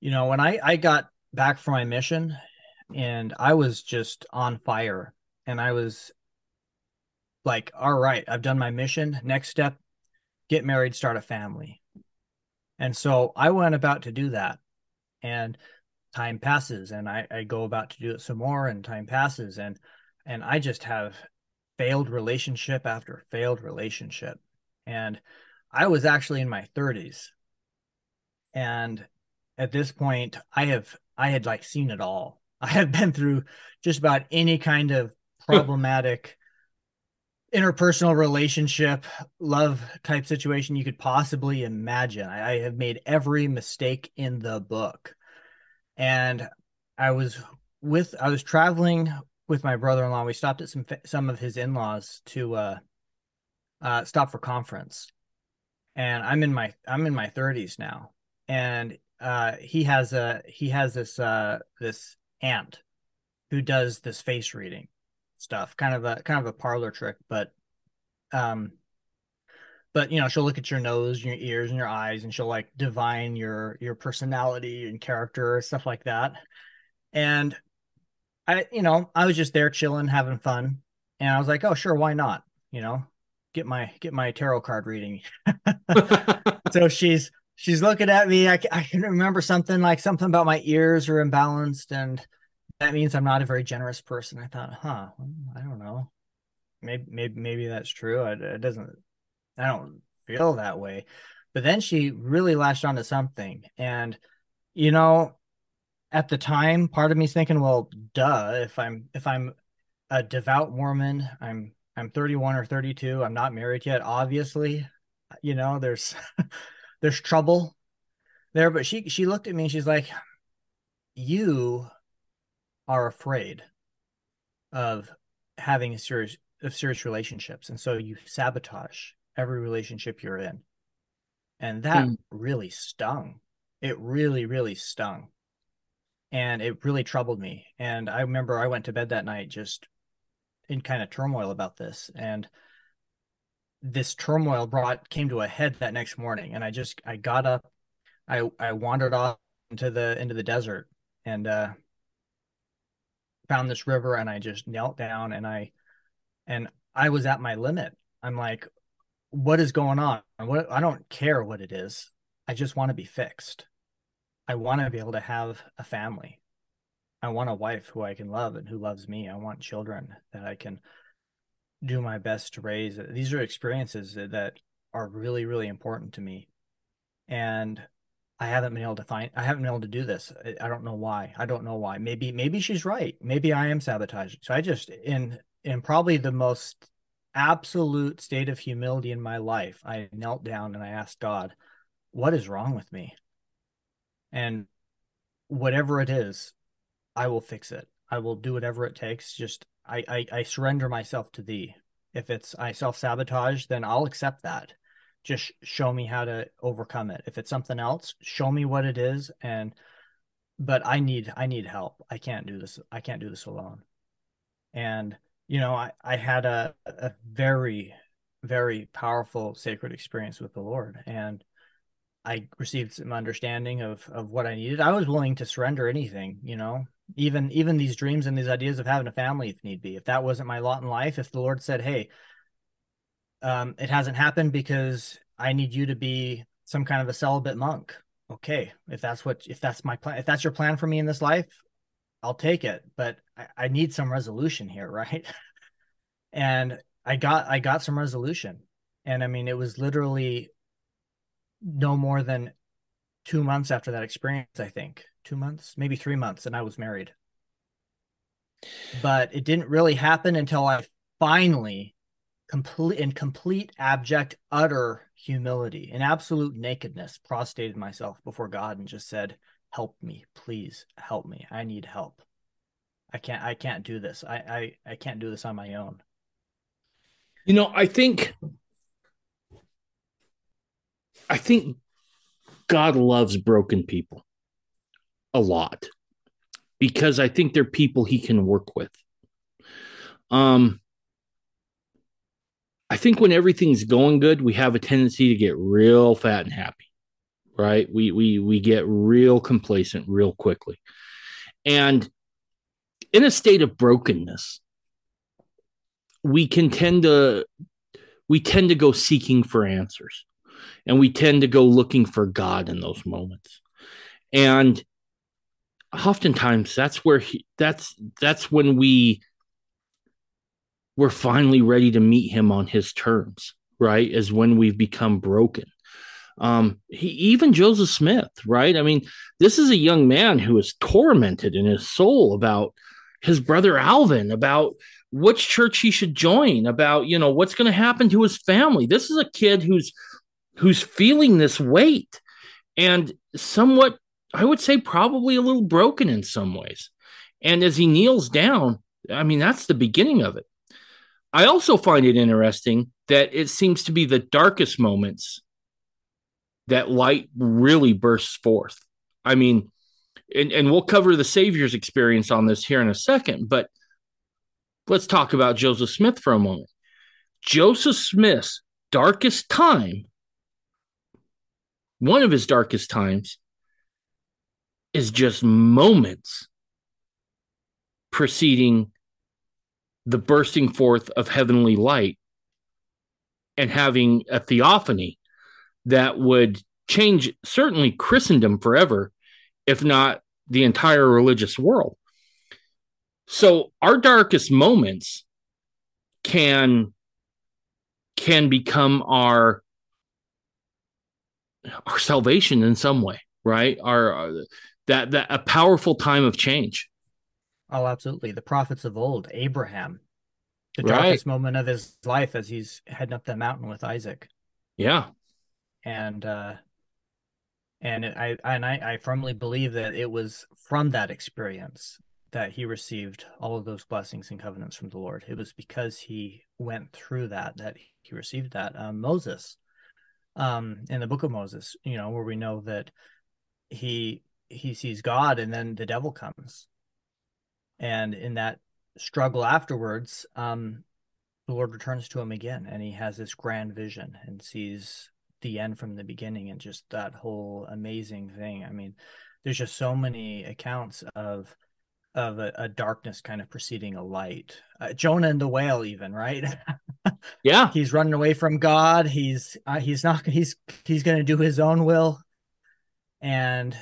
you know, when I I got back from my mission and I was just on fire. And I was like, all right, I've done my mission. Next step, get married, start a family. And so I went about to do that. And time passes and I, I go about to do it some more and time passes and and I just have failed relationship after failed relationship. And I was actually in my 30s. And at this point, I have I had like seen it all. I have been through just about any kind of problematic interpersonal relationship, love type situation you could possibly imagine. I, I have made every mistake in the book. And I was with I was traveling with my brother-in-law. We stopped at some some of his in-laws to uh, uh, stop for conference. And I'm in my I'm in my 30s now. And uh, he has a he has this uh, this aunt who does this face reading stuff, kind of a kind of a parlor trick, but um but you know she'll look at your nose and your ears and your eyes and she'll like divine your your personality and character stuff like that and i you know i was just there chilling having fun and i was like oh sure why not you know get my get my tarot card reading so she's she's looking at me. I, I can remember something like something about my ears are imbalanced, and that means I'm not a very generous person. I thought, huh, I don't know. Maybe maybe maybe that's true. It, it doesn't. I don't feel that way. But then she really latched onto something, and you know, at the time, part of me's thinking, well, duh. If I'm if I'm a devout Mormon, I'm I'm 31 or 32. I'm not married yet. Obviously, you know, there's there's trouble there but she she looked at me and she's like you are afraid of having a serious of serious relationships and so you sabotage every relationship you're in and that mm. really stung it really really stung and it really troubled me. And i remember i went to bed that night just in kind of turmoil about this. And this turmoil brought came to a head that next morning and i just i got up i i wandered off into the into the desert and uh found this river and i just knelt down and i and i was at my limit. I'm like what is going on? What i don't care what it is. I just want to be fixed i want to be able to have a family i want a wife who i can love and who loves me i want children that i can do my best to raise. These are experiences that are really, really important to me. And I haven't been able to find, I haven't been able to do this. I don't know why. I don't know why. Maybe, maybe she's right. Maybe I am sabotaging. So I just, in, in probably the most absolute state of humility in my life, I knelt down and I asked God, what is wrong with me? And whatever it is, I will fix it. I will do whatever it takes. Just I, I, I surrender myself to thee. If it's I self sabotage, then I'll accept that. just show me how to overcome it. If it's something else, show me what it is and but I need I need help. I can't do this. I can't do this alone. And you know, I I had a a very very powerful sacred experience with the Lord and I received some understanding of of what I needed. I was willing to surrender anything, you know, even even these dreams and these ideas of having a family if need be. If that wasn't my lot in life, if the Lord said, "Hey, um, it hasn't happened because I need you to be some kind of a celibate monk," okay, if that's what if that's my plan, if that's your plan for me in this life, I'll take it. But I, I need some resolution here, right? and I got I got some resolution, and I mean, it was literally no more than two months after that experience, I think. Two months, maybe three months, and I was married. But it didn't really happen until I finally complete in complete abject utter humility in absolute nakedness prostrated myself before god and just said help me please help me. I need help. I can't i can't do this. I i, I can't do this on my own. You know i think I think God loves broken people a lot because I think they're people he can work with. Um, I think when everything's going good, we have a tendency to get real fat and happy, right? We we we get real complacent real quickly, and in a state of brokenness, we can tend to we tend to go seeking for answers and we tend to go looking for God in those moments. And oftentimes that's where he that's that's when we we're finally ready to meet him on his terms, right? Is when we've become broken. Um, he even Joseph Smith, right? I mean, this is a young man who is tormented in his soul about his brother Alvin, about which church he should join, about you know what's going to happen to his family. This is a kid who's who's feeling this weight and somewhat, I would say, probably a little broken in some ways. And as he kneels down, I mean, that's the beginning of it. I also find it interesting that it seems to be the darkest moments that light really bursts forth. I mean, and, and we'll cover the Savior's experience on this here in a second, but let's talk about Joseph Smith for a moment. Joseph Smith's darkest time one of his darkest times is just moments preceding the bursting forth of heavenly light and having a theophany that would change certainly Christendom forever, if not the entire religious world. So our darkest moments can can become our our salvation in some way, right? Our uh, that that a powerful time of change. Oh, absolutely. The prophets of old, Abraham, the darkest right. moment of his life as he's heading up the mountain with Isaac. Yeah. And uh and it, I and I, I firmly believe that it was from that experience that he received all of those blessings and covenants from the Lord. It was because he went through that that he received that. Um, Moses, um in the book of Moses, you know, where we know that he he sees God and then the devil comes. And in that struggle afterwards, um the Lord returns to him again and he has this grand vision and sees the end from the beginning and just that whole amazing thing. I mean, there's just so many accounts of of a, a, darkness kind of preceding a light. Uh, Jonah and the whale, even right? yeah, he's running away from God. He's uh, he's not he's he's going to do his own will, and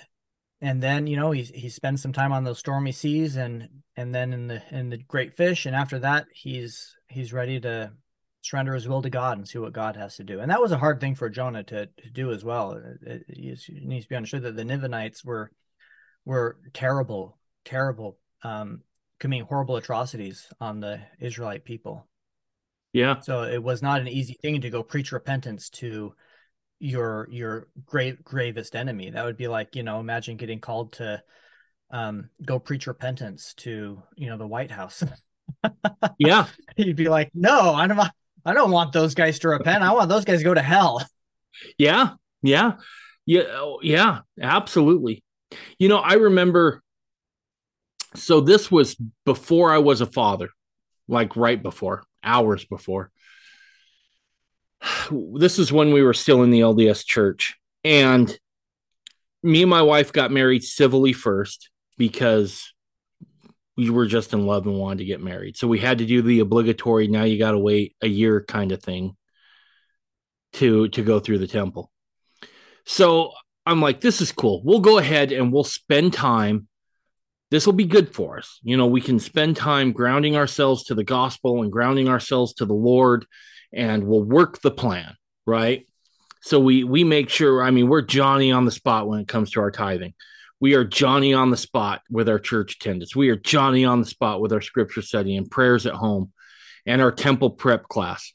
and then you know he he spends some time on those stormy seas, and and then in the in the great fish, and after that he's he's ready to surrender his will to God and see what God has to do. And that was a hard thing for Jonah to, to do as well. It, it, it needs to be understood that the Ninevites were were terrible, terrible um, committing horrible atrocities on the Israelite people. Yeah. So it was not an easy thing to go preach repentance to your your great gravest enemy. That would be like, you know, imagine getting called to um, go preach repentance to, you know, the White House. yeah. You'd be like, no, I don't I don't want those guys to repent. I want those guys to go to hell. Yeah, yeah, yeah, oh, yeah, absolutely. You know, I remember. So this was before I was a father, like right before, hours before. This is when we were still in the LDS church, and me and my wife got married civilly first because we were just in love and wanted to get married. So we had to do the obligatory now you got to wait a year kind of thing to to go through the temple. So I'm like this is cool. We'll go ahead and we'll spend time this will be good for us. You know, we can spend time grounding ourselves to the gospel and grounding ourselves to the Lord and we'll work the plan, right? So we we make sure I mean we're Johnny on the spot when it comes to our tithing we are Johnny on the spot with our church attendance. We are Johnny on the spot with our scripture study and prayers at home and our temple prep class.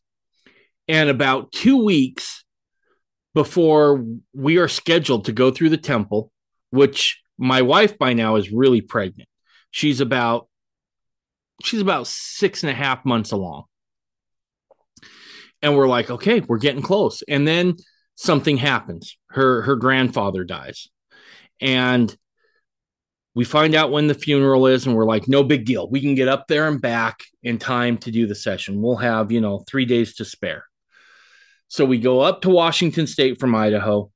And about two weeks before we are scheduled to go through the temple, which my wife by now is really pregnant. She's about she's about six and a half months along. And we're like, okay, we're getting close. And then something happens. Her her grandfather dies and we find out when the funeral is and we're like no big deal we can get up there and back in time to do the session we'll have you know three days to spare so we go up to washington state from idaho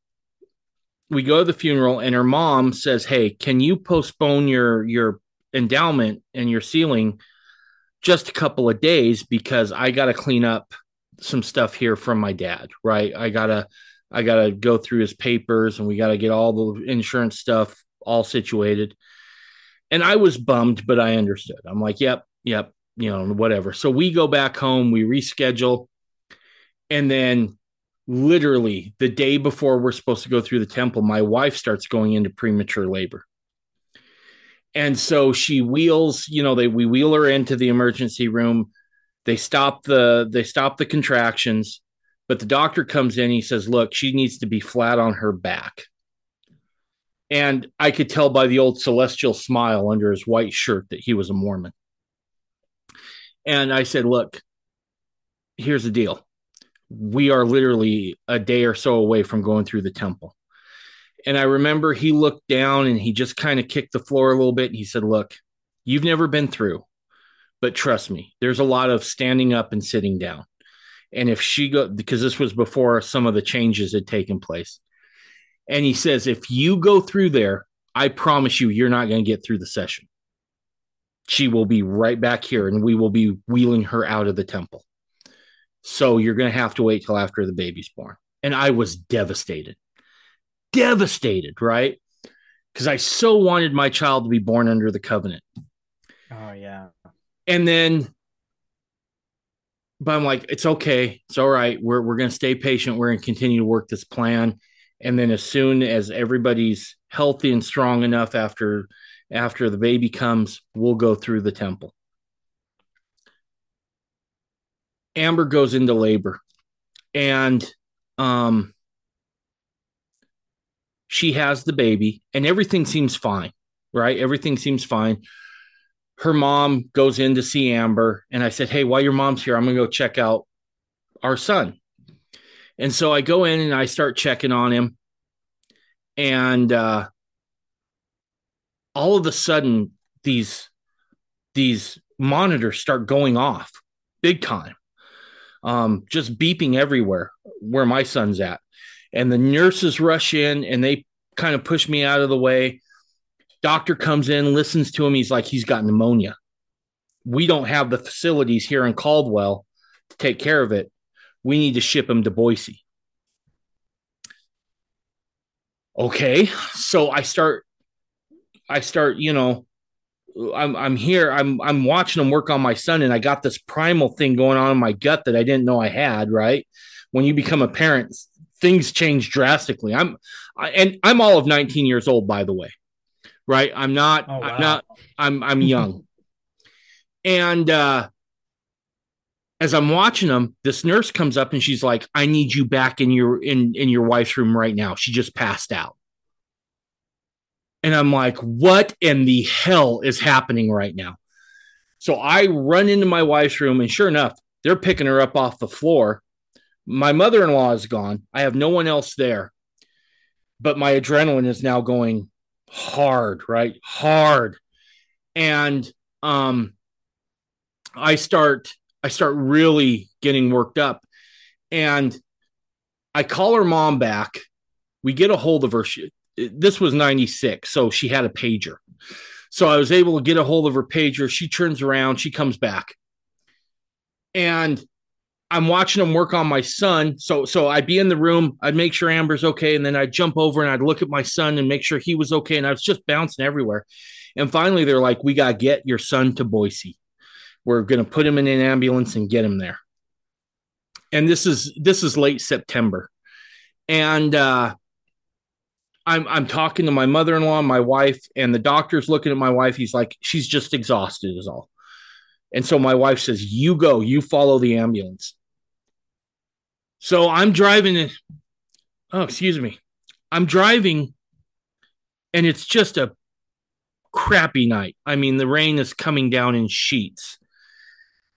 we go to the funeral and her mom says hey can you postpone your your endowment and your sealing just a couple of days because i got to clean up some stuff here from my dad right i gotta I got to go through his papers and we got to get all the insurance stuff all situated. And I was bummed, but I understood. I'm like, yep, yep, you know, whatever. So we go back home, we reschedule. And then literally the day before we're supposed to go through the temple, my wife starts going into premature labor. And so she wheels, you know, they we wheel her into the emergency room. They stop the they stop the contractions but the doctor comes in, he says, Look, she needs to be flat on her back. And I could tell by the old celestial smile under his white shirt that he was a Mormon. And I said, Look, here's the deal. We are literally a day or so away from going through the temple. And I remember he looked down and he just kind of kicked the floor a little bit. And he said, Look, you've never been through, but trust me, there's a lot of standing up and sitting down. And if she go, because this was before some of the changes had taken place. And he says, if you go through there, I promise you, you're not going to get through the session. She will be right back here and we will be wheeling her out of the temple. So you're going to have to wait till after the baby's born. And I was devastated, devastated, right? Because I so wanted my child to be born under the covenant. Oh, yeah. And then but I'm like, it's okay. It's all right. We're we're gonna stay patient. We're gonna continue to work this plan. And then as soon as everybody's healthy and strong enough after after the baby comes, we'll go through the temple. Amber goes into labor and um she has the baby and everything seems fine, right? Everything seems fine her mom goes in to see Amber, and I said, Hey, while your mom's here, I'm gonna go check out our son. And so I go in and I start checking on him. And uh, all of a sudden, these these monitors start going off big time, um, just beeping everywhere where my son's at. And the nurses rush in and they kind of push me out of the way. Doctor comes in, listens to him. He's like, he's got pneumonia. We don't have the facilities here in Caldwell to take care of it. We need to ship him to Boise. Okay. So I start, I start, you know, I'm I'm here. I'm I'm watching them work on my son, and I got this primal thing going on in my gut that I didn't know I had. Right when you become a parent, things change drastically. I'm I, and I'm all of 19 years old, by the way right? I'm not, oh, wow. I'm not, I'm, I'm young. and, uh, as I'm watching them, this nurse comes up and she's like, I need you back in your, in, in your wife's room right now. She just passed out. And I'm like, what in the hell is happening right now? So I run into my wife's room, and sure enough, they're picking her up off the floor My mother in law is gone. I have no one else there. But my adrenaline is now going hard, right? Hard. And um I start I start really getting worked up. And I call her mom back. We get a hold of her. She, this was 96, so she had a pager. So I was able to get a hold of her pager. She turns around, she comes back. And I'm watching them work on my son. So so I'd be in the room, I'd make sure Amber's okay, and then I'd jump over and I'd look at my son and make sure he was okay. And I was just bouncing everywhere. And finally they're like, We gotta get your son to Boise. We're gonna put him in an ambulance and get him there. And this is this is late September. And uh I'm I'm talking to my mother-in-law, my wife, and the doctor's looking at my wife. He's like, she's just exhausted, is all. And so my wife says, You go, you follow the ambulance. So I'm driving. In, Oh, excuse me. I'm driving, and it's just a crappy night. I mean, the rain is coming down in sheets,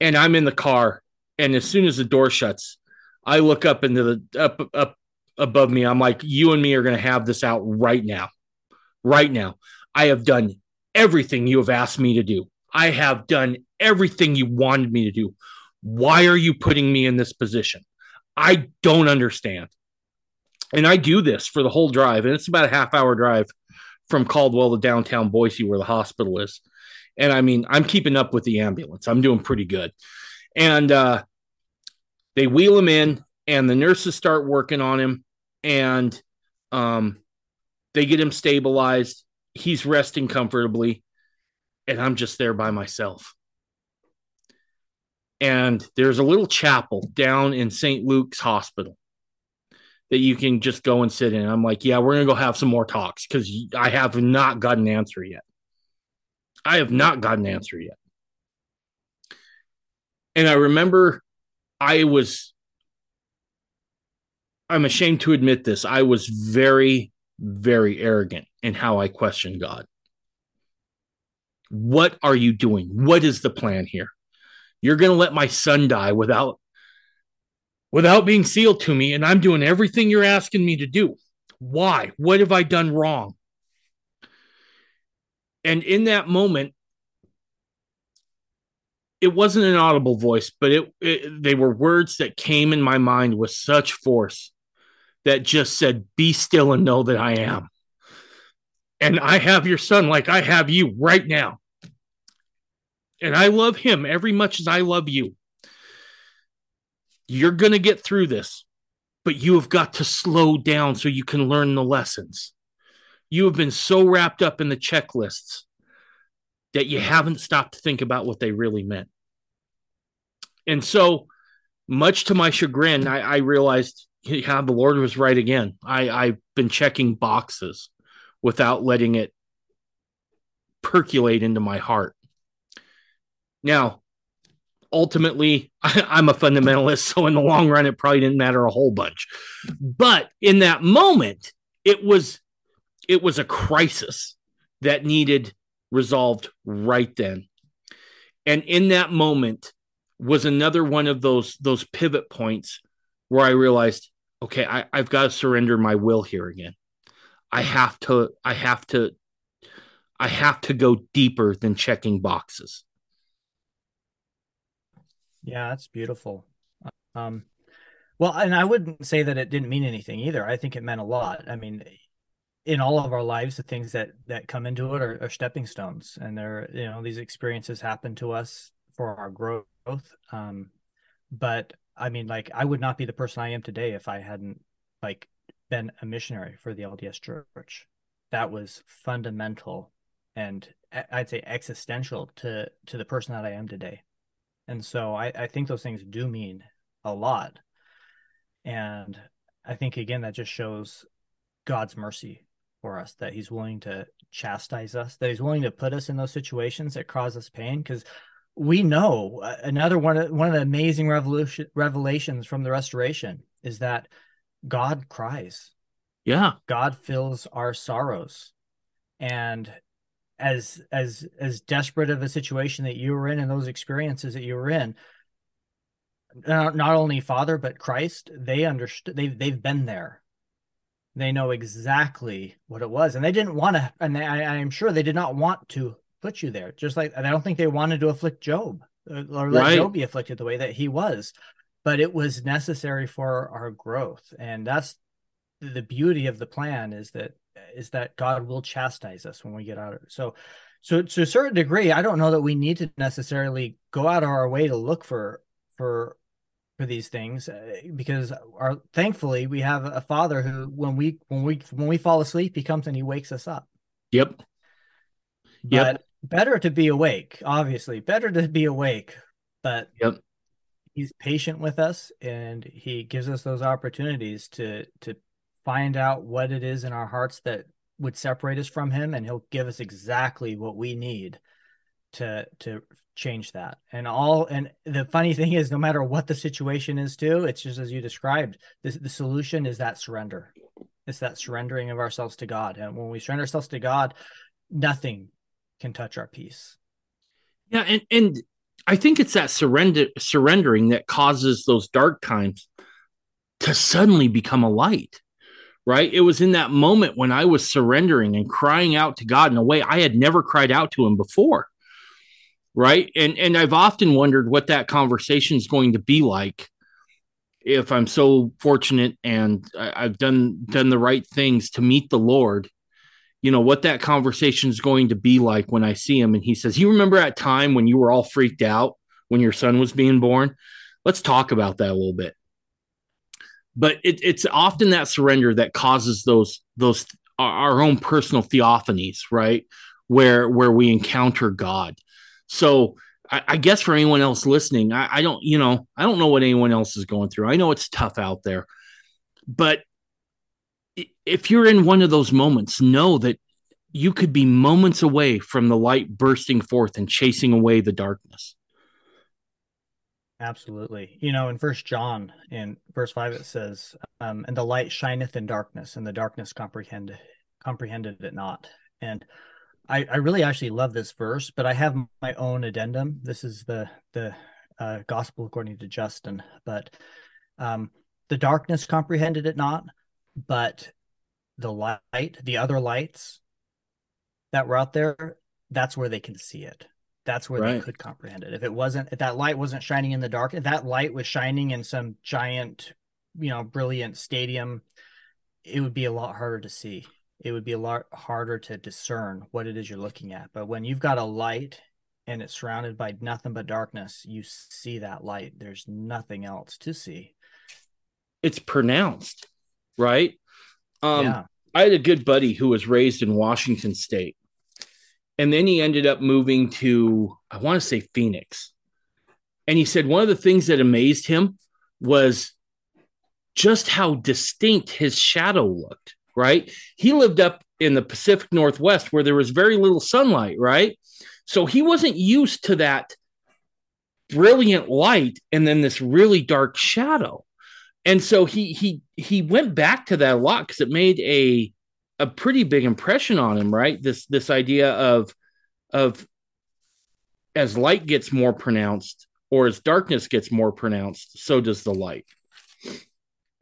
and I'm in the car. And as soon as the door shuts, I look up into the up up above me. I'm like, you and me are going to have this out right now, right now. I have done everything you have asked me to do. I have done everything you wanted me to do. Why are you putting me in this position? I don't understand. And I do this for the whole drive, and it's about a half hour drive from Caldwell to downtown Boise, where the hospital is. And I mean, I'm keeping up with the ambulance. I'm doing pretty good. And uh, they wheel him in, and the nurses start working on him, and um, they get him stabilized. He's resting comfortably, and I'm just there by myself and there's a little chapel down in St. Luke's Hospital that you can just go and sit in. I'm like, yeah, we're gonna go have some more talks because I have not got an answer yet. I have not got an answer yet. And I remember I was, I'm ashamed to admit this, I was very, very arrogant in how I questioned God. What are you doing? What is the plan here? You're going to let my son die without without being sealed to me and I'm doing everything you're asking me to do. Why? What have I done wrong? And in that moment it wasn't an audible voice, but it, it they were words that came in my mind with such force that just said, Be still and know that I am. And I have your son like I have you right now and I love him every much as I love you. You're going to get through this, but you have got to slow down so you can learn the lessons. You have been so wrapped up in the checklists that you haven't stopped to think about what they really meant. And so, much to my chagrin, I, I realized, yeah, the Lord was right again. I, I've been checking boxes without letting it percolate into my heart. Now, ultimately, I, am a fundamentalist, so in the long run, it probably didn't matter a whole bunch. But in that moment, it was it was a crisis that needed resolved right then. And in that moment was another one of those those pivot points where I realized, okay, I, I've got to surrender my will here again. I have to, I have to, I have to go deeper than checking boxes. Yeah, that's beautiful. Um, well, and I wouldn't say that it didn't mean anything either. I think it meant a lot. I mean, in all of our lives, the things that that come into it are, are stepping stones, and they're you know these experiences happen to us for our growth. Um, but I mean, like I would not be the person I am today if I hadn't like been a missionary for the LDS Church. That was fundamental, and I'd say existential to to the person that I am today. And so I, I think those things do mean a lot. And I think, again, that just shows God's mercy for us that He's willing to chastise us, that He's willing to put us in those situations that cause us pain. Because we know uh, another one of, one of the amazing revolution, revelations from the restoration is that God cries. Yeah. God fills our sorrows. And as as as desperate of a situation that you were in and those experiences that you were in not, not only Father but Christ, they understood. they've they've been there. They know exactly what it was, and they didn't want to. And I, I'm sure they did not want to put you there. Just like I don't think they wanted to afflict Job uh, or let right. Job be afflicted the way that he was, but it was necessary for our growth, and that's the beauty of the plan is that is that God will chastise us when we get out of it. So so to a certain degree, I don't know that we need to necessarily go out of our way to look for for for these things uh, because our thankfully we have a father who when we when we when we fall asleep he comes and he wakes us up. Yep. But yep. Better to be awake, obviously. Better to be awake, but yep. he's patient with us and he gives us those opportunities to to find out what it is in our hearts that would separate us from him and he'll give us exactly what we need to to change that and all and the funny thing is no matter what the situation is too it's just as you described the, the solution is that surrender it's that surrendering of ourselves to god and when we surrender ourselves to god nothing can touch our peace yeah and and i think it's that surrender surrendering that causes those dark times to suddenly become a light right? It was in that moment when I was surrendering and crying out to God in a way I had never cried out to him before. Right. And and I've often wondered what that conversation is going to be like if I'm so fortunate and I've done done the right things to meet the Lord, you know, what that conversation is going to be like when I see him. And he says, You remember that time when you were all freaked out when your son was being born? Let's talk about that a little bit. But it, it's often that surrender that causes those those our own personal theophanies right? Where where we encounter god. So I, I guess for anyone else listening I, I don't you know i don't know what anyone else is going through. I know it's tough out there. But if you're in one of those moments know that you could be moments away from the light bursting forth and chasing away the darkness Absolutely. You know, in First John, in verse five, it says, um, "And the light shineth in darkness, and the darkness comprehend comprehended it not." And I, I really actually love this verse, but I have my own addendum. This is the the uh, gospel according to Justin, but um, the darkness comprehended it not, but the light, the other lights that were out there, that's where they can see it that's where right. they could comprehend it. If it wasn't, if that light wasn't shining in the dark, if that light was shining in some giant, you know, brilliant stadium, it would be a lot harder to see. It would be a lot harder to discern what it is you're looking at. But when you've got a light and it's surrounded by nothing but darkness, you see that light. There's nothing else to see. It's pronounced, right? Um, yeah. I had a good buddy who was raised in Washington State and then he ended up moving to, I want to say Phoenix. And he said one of the things that amazed him was just how distinct his shadow looked, right? He lived up in the Pacific Northwest where there was very little sunlight, right? So he wasn't used to that brilliant light and then this really dark shadow. And so he he he went back to that a lot because it made a a pretty big impression on him, right? This this idea of of as light gets more pronounced or as darkness gets more pronounced, so does the light.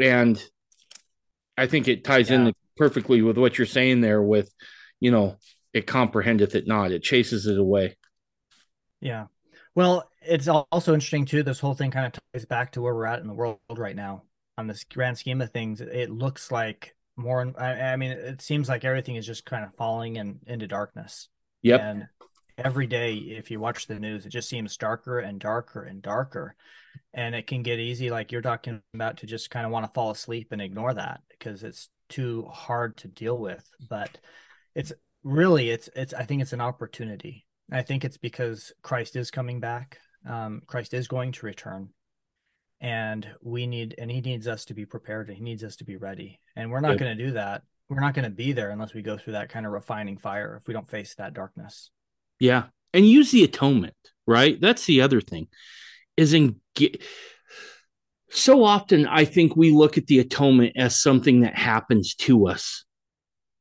And I think it ties yeah. in perfectly with what you're saying there with, you know, it comprehendeth it not, it chases it away. Yeah. Well, it's also interesting too. This whole thing kind of ties back to where we're at in the world right now. On this grand scheme of things, it looks like more I, I, mean it seems like everything is just kind of falling in into darkness. Yep. And every day if you watch the news it just seems darker and darker and darker. And it can get easy like you're talking about to just kind of want to fall asleep and ignore that because it's too hard to deal with. But it's really it's it's i think it's an opportunity. I think it's because christ is coming back. Um, christ is going to return and we need and he needs us to be prepared and he needs us to be ready. And we're not going to do that. We're not going to be there unless we go through that kind of refining fire if we don't face that darkness. Yeah. And use the atonement right? That's the other thing is in so often i think we look at the atonement as something that happens to us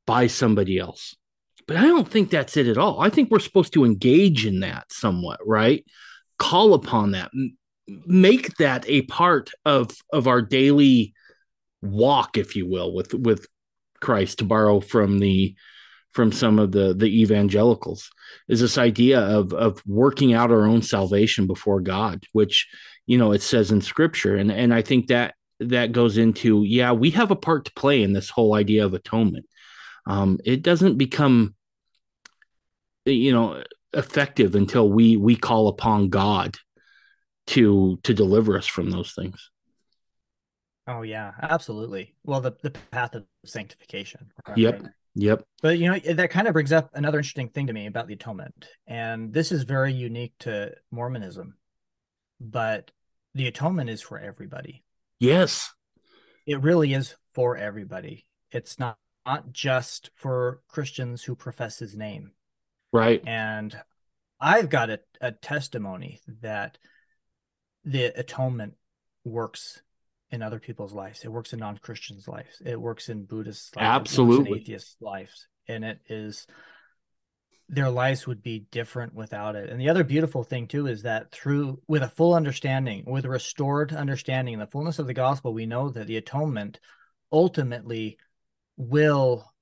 by somebody else. But i don't think that's it at all. I think we're supposed to engage in that somewhat right? Call upon that make that a part of of our daily walk if you will with with Christ to borrow from the from some of the the evangelicals is this idea of of working out our own salvation before God which you know it says in scripture. And and I think that that goes into yeah we have a part to play in this whole idea of atonement. Um it doesn't become you know effective until we we call upon God to to deliver us from those things. Oh yeah, absolutely. Well, the the path of sanctification. Right? Yep. Yep. But you know that kind of brings up another interesting thing to me about the atonement, and this is very unique to Mormonism. But the atonement is for everybody. Yes. It really is for everybody. It's not not just for Christians who profess his name. Right. And I've got a, a testimony that the atonement works in other people's lives. It works in non-Christians' lives. It works in Buddhists' lives. Absolutely. atheists' lives. And it is their lives would be different without it. And the other beautiful thing too is that through with a full understanding, with a restored understanding, the fullness of the gospel, we know that the atonement ultimately will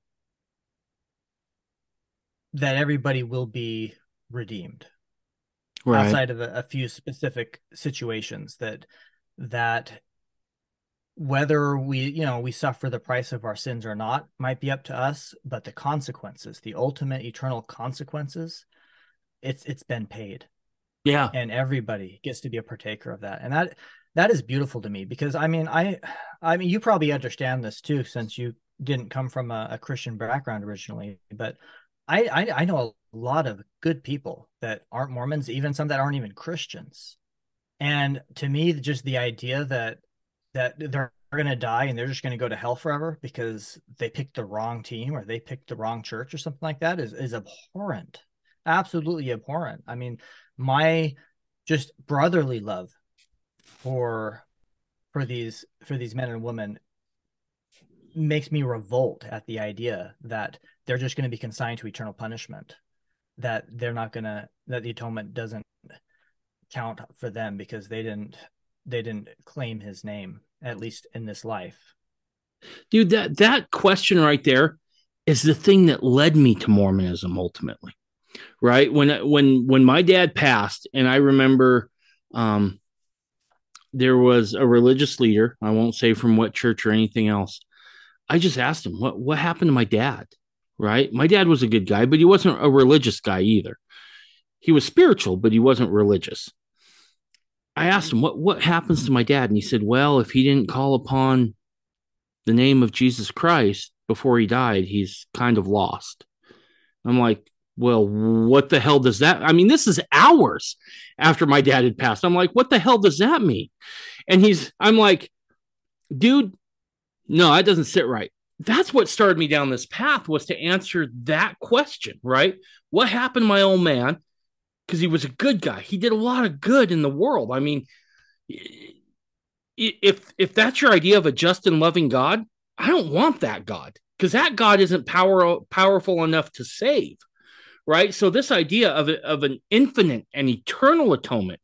that everybody will be redeemed right. outside of a, a few specific situations that that whether we you know we suffer the price of our sins or not might be up to us but the consequences the ultimate eternal consequences it's it's been paid. Yeah. And everybody gets to be a partaker of that. And that that is beautiful to me because i mean i i mean you probably understand this too since you didn't come from a, a christian background originally but I, I i know a lot of good people that aren't mormons even some that aren't even christians. And to me just the idea that that they're going to die and they're just going to go to hell forever because they picked the wrong team or they picked the wrong church or something like that is is abhorrent. Absolutely abhorrent. I mean my just brotherly love for for these for these men and women makes me revolt at the idea that they're just going to be consigned to eternal punishment that they're not going to that the atonement doesn't count for them because they didn't they didn't claim his name at least in this life. Dude that that question right there is the thing that led me to mormonism ultimately right? When when when my dad passed and i remember um there was a religious leader i won't say from what church or anything else. I just asked him what what happened to my dad right my dad was a good guy but he wasn't a religious guy either he was spiritual but he wasn't religious I asked him what what happens to my dad, and he said, "Well, if he didn't call upon the name of Jesus Christ before he died, he's kind of lost." I'm like, "Well, what the hell does that? I mean, this is hours after my dad had passed. I'm like, what the hell does that mean?" And he's, I'm like, "Dude, no, that doesn't sit right." That's what started me down this path was to answer that question, right? What happened to my old man? because he was a good guy. He did a lot of good in the world. I mean, if if that's your idea of a just and loving God, I don't want that God because that God isn't power powerful enough to save, right? So this idea of of an infinite and eternal atonement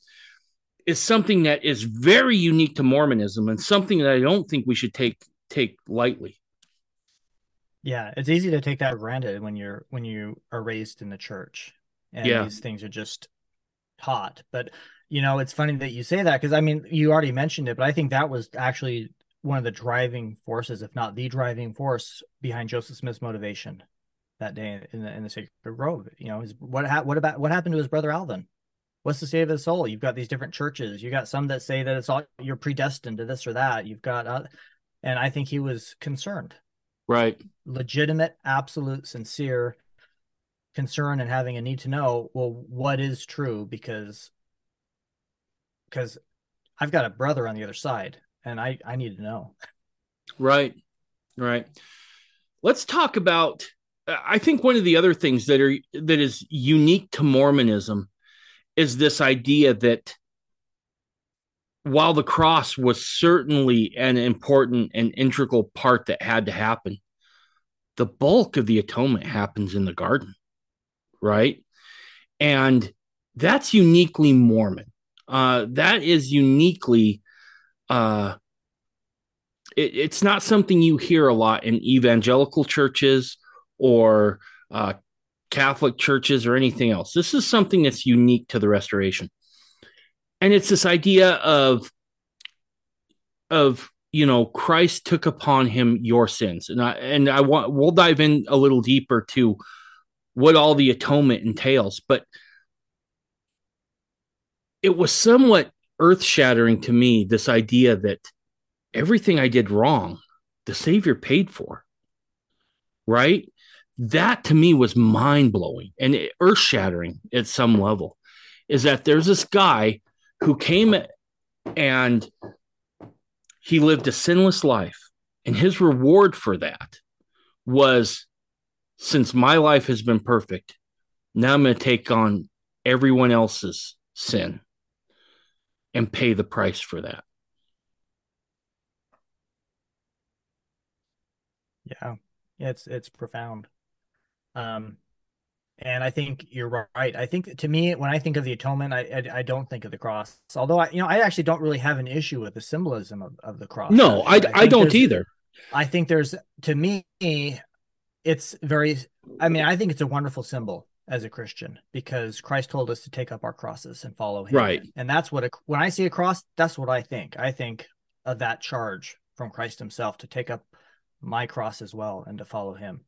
is something that is very unique to Mormonism and something that I don't think we should take take lightly. Yeah, it's easy to take that for granted when you're when you are raised in the church and yeah. these things are just taught. But you know, it's funny that you say that because I mean, you already mentioned it, but I think that was actually one of the driving forces, if not the driving force, behind Joseph Smith's motivation that day in the in the Sacred Grove. You know, his, what ha- what about what happened to his brother Alvin? What's the state of his soul? You've got these different churches. You got some that say that it's all you're predestined to this or that. You've got, uh, and I think he was concerned. Right. Legitimate, absolute, sincere concern and having a need to know well what is true? Because because i've got a brother on the other side and i i need to know. Right. Right. Let's talk about i think one of the other things that are that is unique to mormonism is this idea that while the cross was certainly an important and integral part that had to happen the bulk of the atonement happens in the garden right? And that's uniquely Mormon. Uh, that is uniquely, uh, it, it's not something you hear a lot in evangelical churches or uh, Catholic churches or anything else. This is something that's unique to the Restoration, and it's this idea of of you know Christ took upon him your sins, and I and I want we'll dive in a little deeper to what all the atonement entails, but it was somewhat earth shattering to me this idea that everything I did wrong, the Savior paid for. Right? That to me was mind blowing and earth shattering at some level. Is that there's this guy who came and he lived a sinless life, and his reward for that was since my life has been perfect, now I'm going to take on everyone else's sin and pay the price for that. Yeah, it's it's profound. Um, and I think you're right. I think to me, when I think of the atonement, I I, I don't think of the cross. Although I, you know, I actually don't really have an issue with the symbolism of, of the cross. No, I, I, I don't either. I think there's to me, it's very. I mean, I think it's a wonderful symbol as a Christian because Christ told us to take up our crosses and follow Him. Right. And that's what a, when I see a cross, that's what I think. I think of that charge from Christ Himself to take up my cross as well and to follow Him.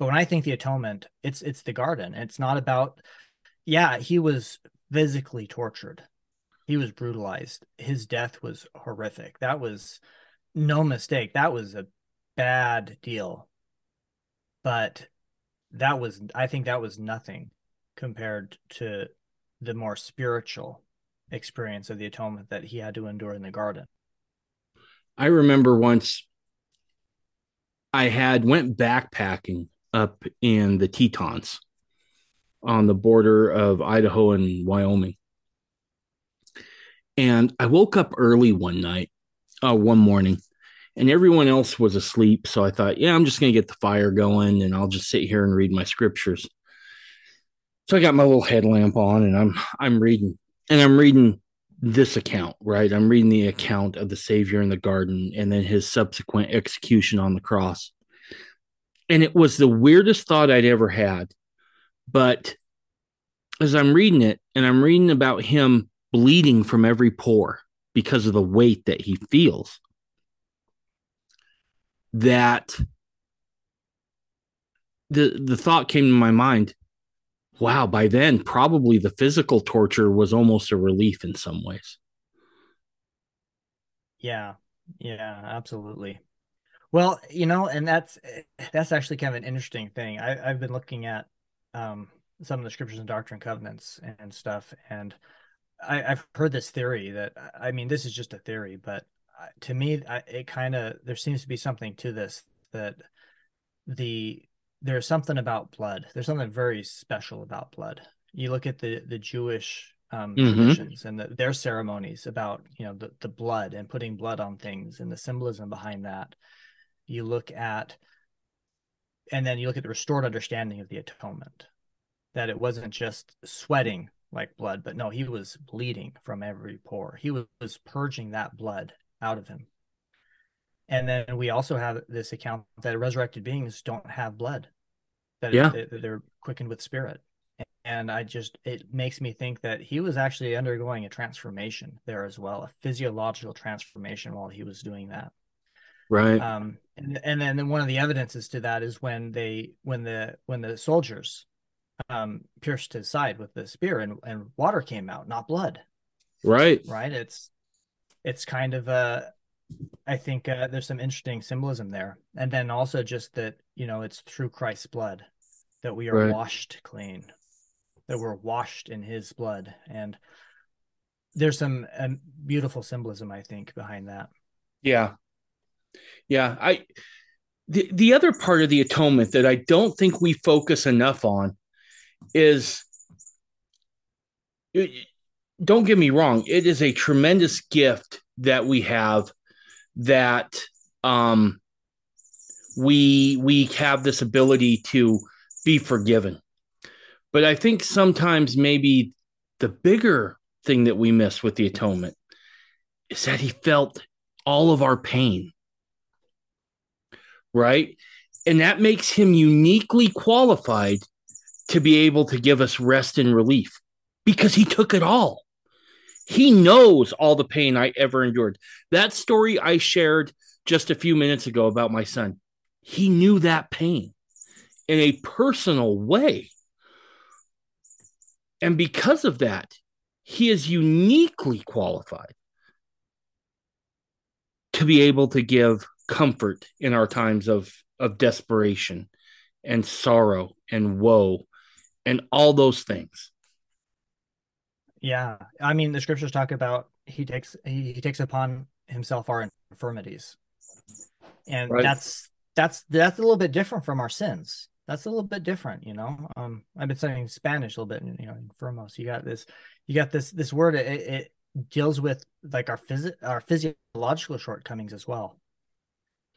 But when I think the atonement, it's it's the garden. It's not about. Yeah, he was physically tortured. He was brutalized. His death was horrific. That was no mistake. That was a bad deal. But that was I think that was nothing compared to the more spiritual experience of the atonement that he had to endure in the garden. I remember once I had went backpacking up in the Tetons on the border of Idaho and Wyoming. And I woke up early one night, uh, one morning, and everyone else was asleep. So I thought, yeah, I'm just going to get the fire going and I'll just sit here and read my scriptures. So I got my little headlamp on and I'm I'm reading and I'm reading this account, right? I'm reading the account of the Savior in the garden and then his subsequent execution on the cross. And it was the weirdest thought I'd ever had. But as I'm reading it and I'm reading about him bleeding from every pore because of the weight that he feels, that the the thought came to my mind wow by then probably the physical torture was almost a relief in some ways. Yeah. Yeah absolutely well you know and that's that's actually kind of an interesting thing I, i've been looking at um, some of the scriptures and doctrine covenants and stuff and I, have heard this theory that i mean this is just a theory but to me, it kind of there seems to be something to this that the there's something about blood. There's something very special about blood. You look at the the Jewish um, mm-hmm. traditions and the, their ceremonies about you know the, the blood and putting blood on things and the symbolism behind that. You look at, and then you look at the restored understanding of the atonement, that it wasn't just sweating like blood, but no, he was bleeding from every pore. He was, was purging that blood out of him. And then we also have this account that resurrected beings don't have blood, that yeah. they're quickened with spirit. And I just, it makes me think that he was actually undergoing a transformation there as well, a physiological transformation while he was doing that. Right. Um, and, and then one of the evidences to that is when they, when the, when the soldiers um, pierced his side with the spear and, and water came out, not blood. Right. Right. It's, it's kind of a I think uh, there's some interesting symbolism there, and then also just that you know it's through Christ's blood that we are right. washed clean, that we're washed in His blood, and there's some um, beautiful symbolism I think behind that. Yeah, yeah. I the the other part of the atonement that I don't think we focus enough on is don't get me wrong, it is a tremendous gift that we have that um we we have this ability to be forgiven. But I think sometimes maybe the bigger thing that we miss with the atonement is that he felt all of our pain. Right? And that makes him uniquely qualified to be able to give us rest and relief because he took it all. He knows all the pain I ever endured. That story I shared just a few minutes ago about my son, he knew that pain in a personal way. And because of that, he is uniquely qualified to be able to give comfort in our times of, of desperation and sorrow and woe and all those things. Yeah. I mean, the scriptures talk about he takes he, he takes upon himself our infirmities. And right. that's that's that's a little bit different from our sins. That's a little bit different, you know. Um, I've been studying Spanish a little bit, you know, infirmos. You got this, you got this this word. It, it deals with like our phys our physiological shortcomings as well.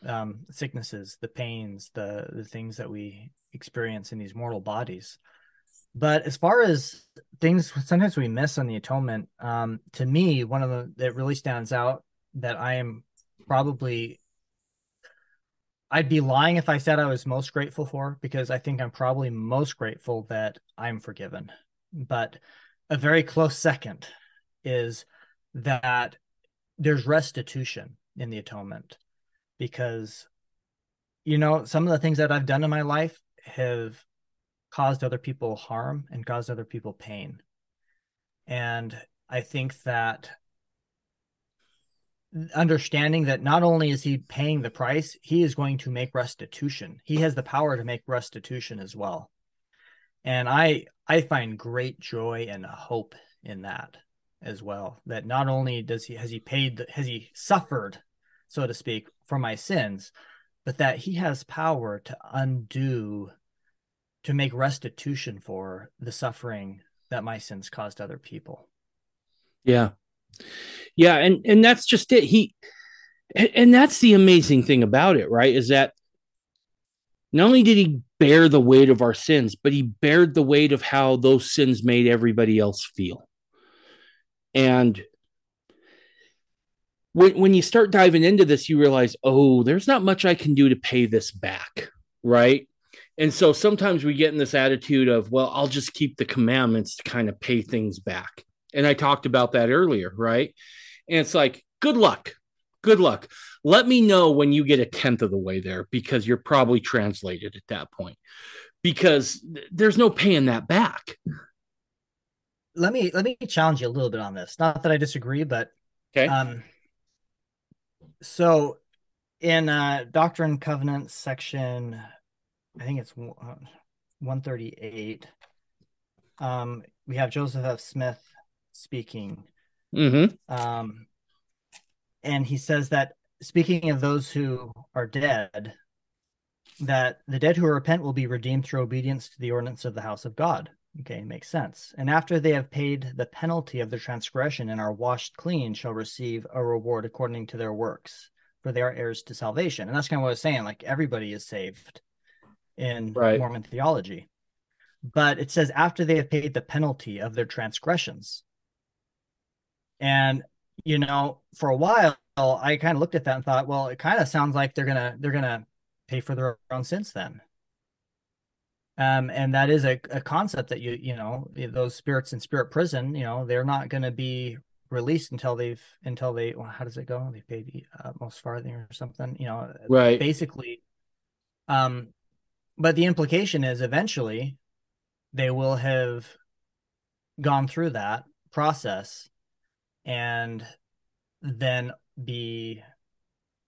Um, sicknesses, the pains, the the things that we experience in these mortal bodies. But as far as things sometimes we miss on the atonement, um, to me, one of the that really stands out that I am probably I'd be lying if I said I was most grateful for because I think I'm probably most grateful that I'm forgiven. But a very close second is that there's restitution in the atonement because you know some of the things that I've done in my life have caused other people harm and caused other people pain. And I think that understanding that not only is he paying the price, he is going to make restitution. He has the power to make restitution as well. And I I find great joy and hope in that as well. That not only does he has he paid the, has he suffered, so to speak, for my sins, but that he has power to undo to make restitution for the suffering that my sins caused other people. Yeah. Yeah, and and that's just it. He and that's the amazing thing about it, right? Is that not only did he bear the weight of our sins, but he bared the weight of how those sins made everybody else feel. And when when you start diving into this, you realize, oh, there's not much I can do to pay this back, right? And so sometimes we get in this attitude of, well, I'll just keep the commandments to kind of pay things back. And I talked about that earlier, right? And it's like, good luck. Good luck. Let me know when you get a tenth of the way there because you're probably translated at that point because there's no paying that back. Let me let me challenge you a little bit on this. Not that I disagree, but okay. Um, so in uh, Doctrine Covenants section I think it's 138. Um, we have Joseph F. Smith speaking. Mm-hmm. Um, and he says that speaking of those who are dead, that the dead who repent will be redeemed through obedience to the ordinance of the house of God. Okay, makes sense. And after they have paid the penalty of their transgression and are washed clean, shall receive a reward according to their works, for they are heirs to salvation. And that's kind of what I was saying. Like everybody is saved in right. Mormon theology. But it says after they have paid the penalty of their transgressions. And you know, for a while I kind of looked at that and thought, well, it kind of sounds like they're gonna they're gonna pay for their own sins then. Um, and that is a, a concept that you you know those spirits in spirit prison, you know, they're not going to be released until they've until they well, how does it go? They pay the uh, most farthing or something, you know. Right. Basically, um, but the implication is eventually they will have gone through that process and then be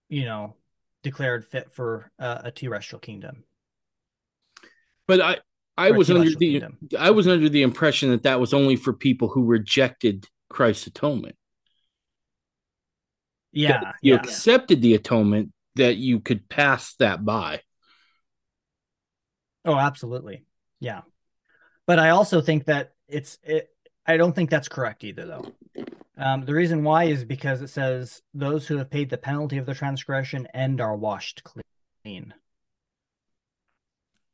you know declared fit for a terrestrial kingdom but i i was under the i was under the impression that that was only for people who rejected christ's atonement yeah you yeah. accepted the atonement that you could pass that by Oh, absolutely. Yeah. But I also think that it's it I don't think that's correct either though. Um, the reason why is because it says those who have paid the penalty of their transgression and are washed clean.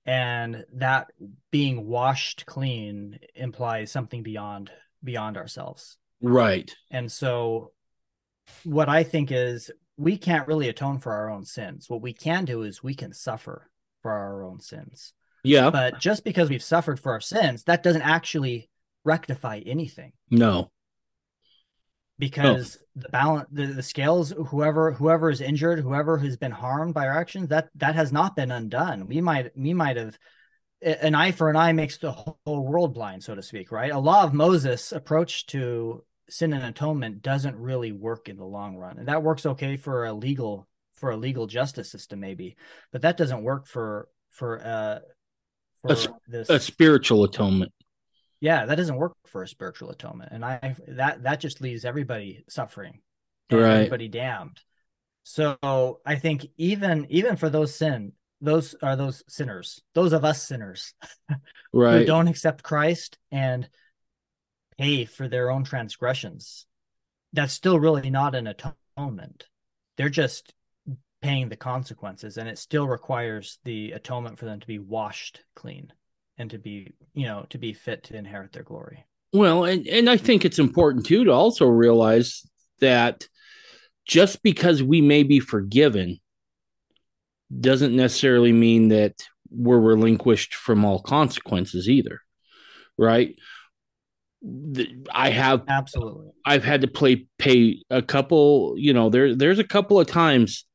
And that being washed clean implies something beyond beyond ourselves. Right. And so, what I think is we can't really atone for our own sins. What we can do is we can suffer for our own sins. Yeah. But just because we've suffered for our sins, that doesn't actually rectify anything no. Because the balance the, the scales whoever whoever is injured whoever has been harmed by our actions that that has not been undone. We might we might have an eye for an eye makes the whole world blind so to speak right? A law of moses approach to sin and atonement doesn't really work in the long run. And that works okay for a legal for a legal justice system maybe but that doesn't work for for uh for A this A spiritual atonement. Yeah that doesn't work for a spiritual atonement and i that that just leaves everybody suffering Right. everybody damned. So i think even even for those sin those are those sinners those of us sinners right, who don't accept christ and pay for their own transgressions that's still really not an atonement. They're just paying the consequences and it still requires the atonement for them to be washed clean and to be you know to be fit to inherit their glory Well, and, and I think it's important too to also realize that just because we may be forgiven doesn't necessarily mean that we're relinquished from all consequences either. Right. I have absolutely I've had to play pay a couple, you know, there there's a couple of times.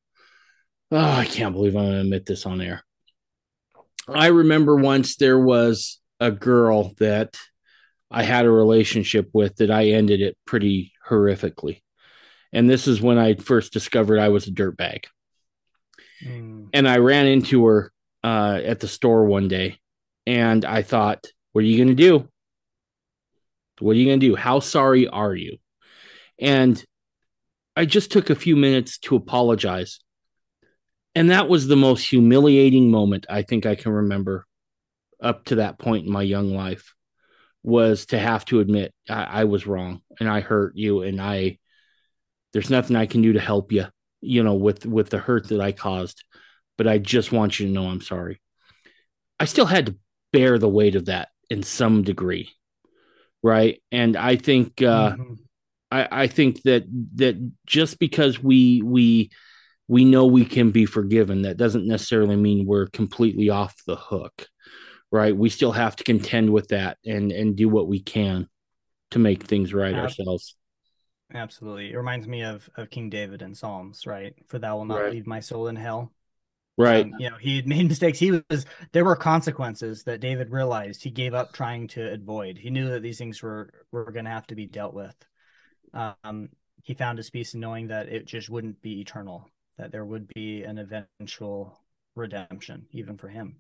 Oh, I can't believe I'm gonna admit this on air. I remember once there was a girl that I had a relationship with that I ended it pretty horrifically. And this is when I first discovered I was a dirtbag. Mm, And I ran into her uh, at the store one day and I thought, what are you going to do? What are you going to do? How sorry are you? And I just took a few minutes to apologize. And that was the most humiliating moment I think I can remember up to that point in my young life was to have to admit I, I was wrong and I hurt you and I there's nothing I can do to help you, you know, with with the hurt that I caused. But I just want you to know I'm sorry. I still had to bear the weight of that in some degree. Right. And I think uh mhm. I, I think that that just because we we we know we can be forgiven, that doesn't necessarily mean we're completely off the hook, right? We still have to contend with that and and do what we can to make things right ourselves. Absolutely. It reminds me of, of King David in Psalms, right? For thou will not Right. leave my soul in hell. Right. Um, you know, he had made mistakes. He was there were consequences that David realized he gave up trying to avoid. He knew that these things were were going to have to be dealt with. Um, he found his peace in knowing that it just wouldn't be eternal, that there would be an eventual redemption, even for him,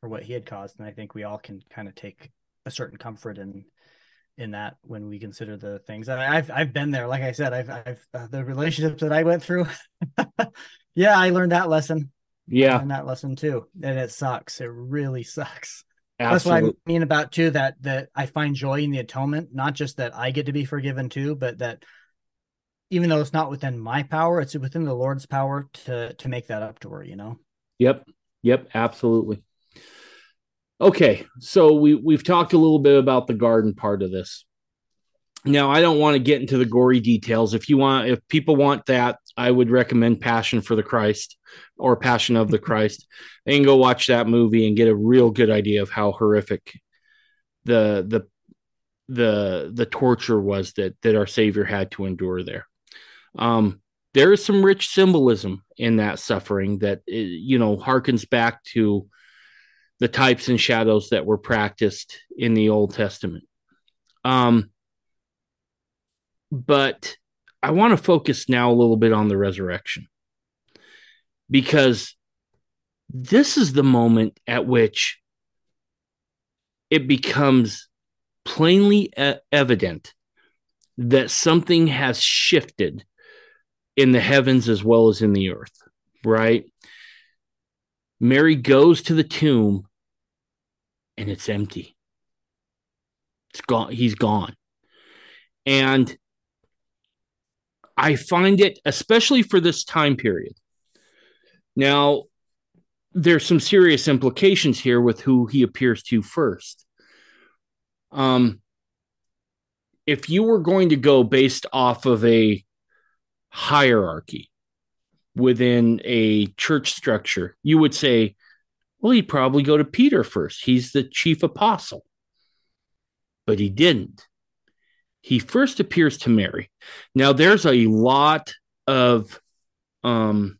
for what he had caused. And I think we all can kind of take a certain comfort in in that when we consider the things. And I've I've been there. Like I said, I've I've uh, the relationships that I went through. yeah, I learned that lesson yeah. and that lesson too. And it sucks. It really sucks. That's what Absolutely. I mean about too that that I find joy in the atonement, not just that I get to be forgiven too, but that even though it's not within my power, it's within the Lord's power to to make that up to her, you know. Yep. Yep. Absolutely. Okay. So we we've talked a little bit about the garden part of this. Now I don't want to get into the gory details. If you want, if people want that, I would recommend Passion for the Christ or Passion of the Christ. They can go watch that movie and get a real good idea of how horrific the the the the torture was that that our Savior had to endure there. Um, there is some rich symbolism in that suffering that eh, you know harkens back to the types and shadows that were practiced in the Old Testament. Um, but I want to focus now a little bit on the resurrection because this is the moment at which it becomes plainly evident that something has shifted in the heavens as well as in the earth, right? Mary goes to the tomb and it's empty. It's gone. He's gone. And I find it, especially for this time period. Now, there's some serious implications here with who he appears to first. Um, if you were going to go based off of a hierarchy within a church structure, you would say, well, he'd probably go to Peter first. He's the chief apostle. But he didn't. He first appears to Mary. Now, there's a lot of um,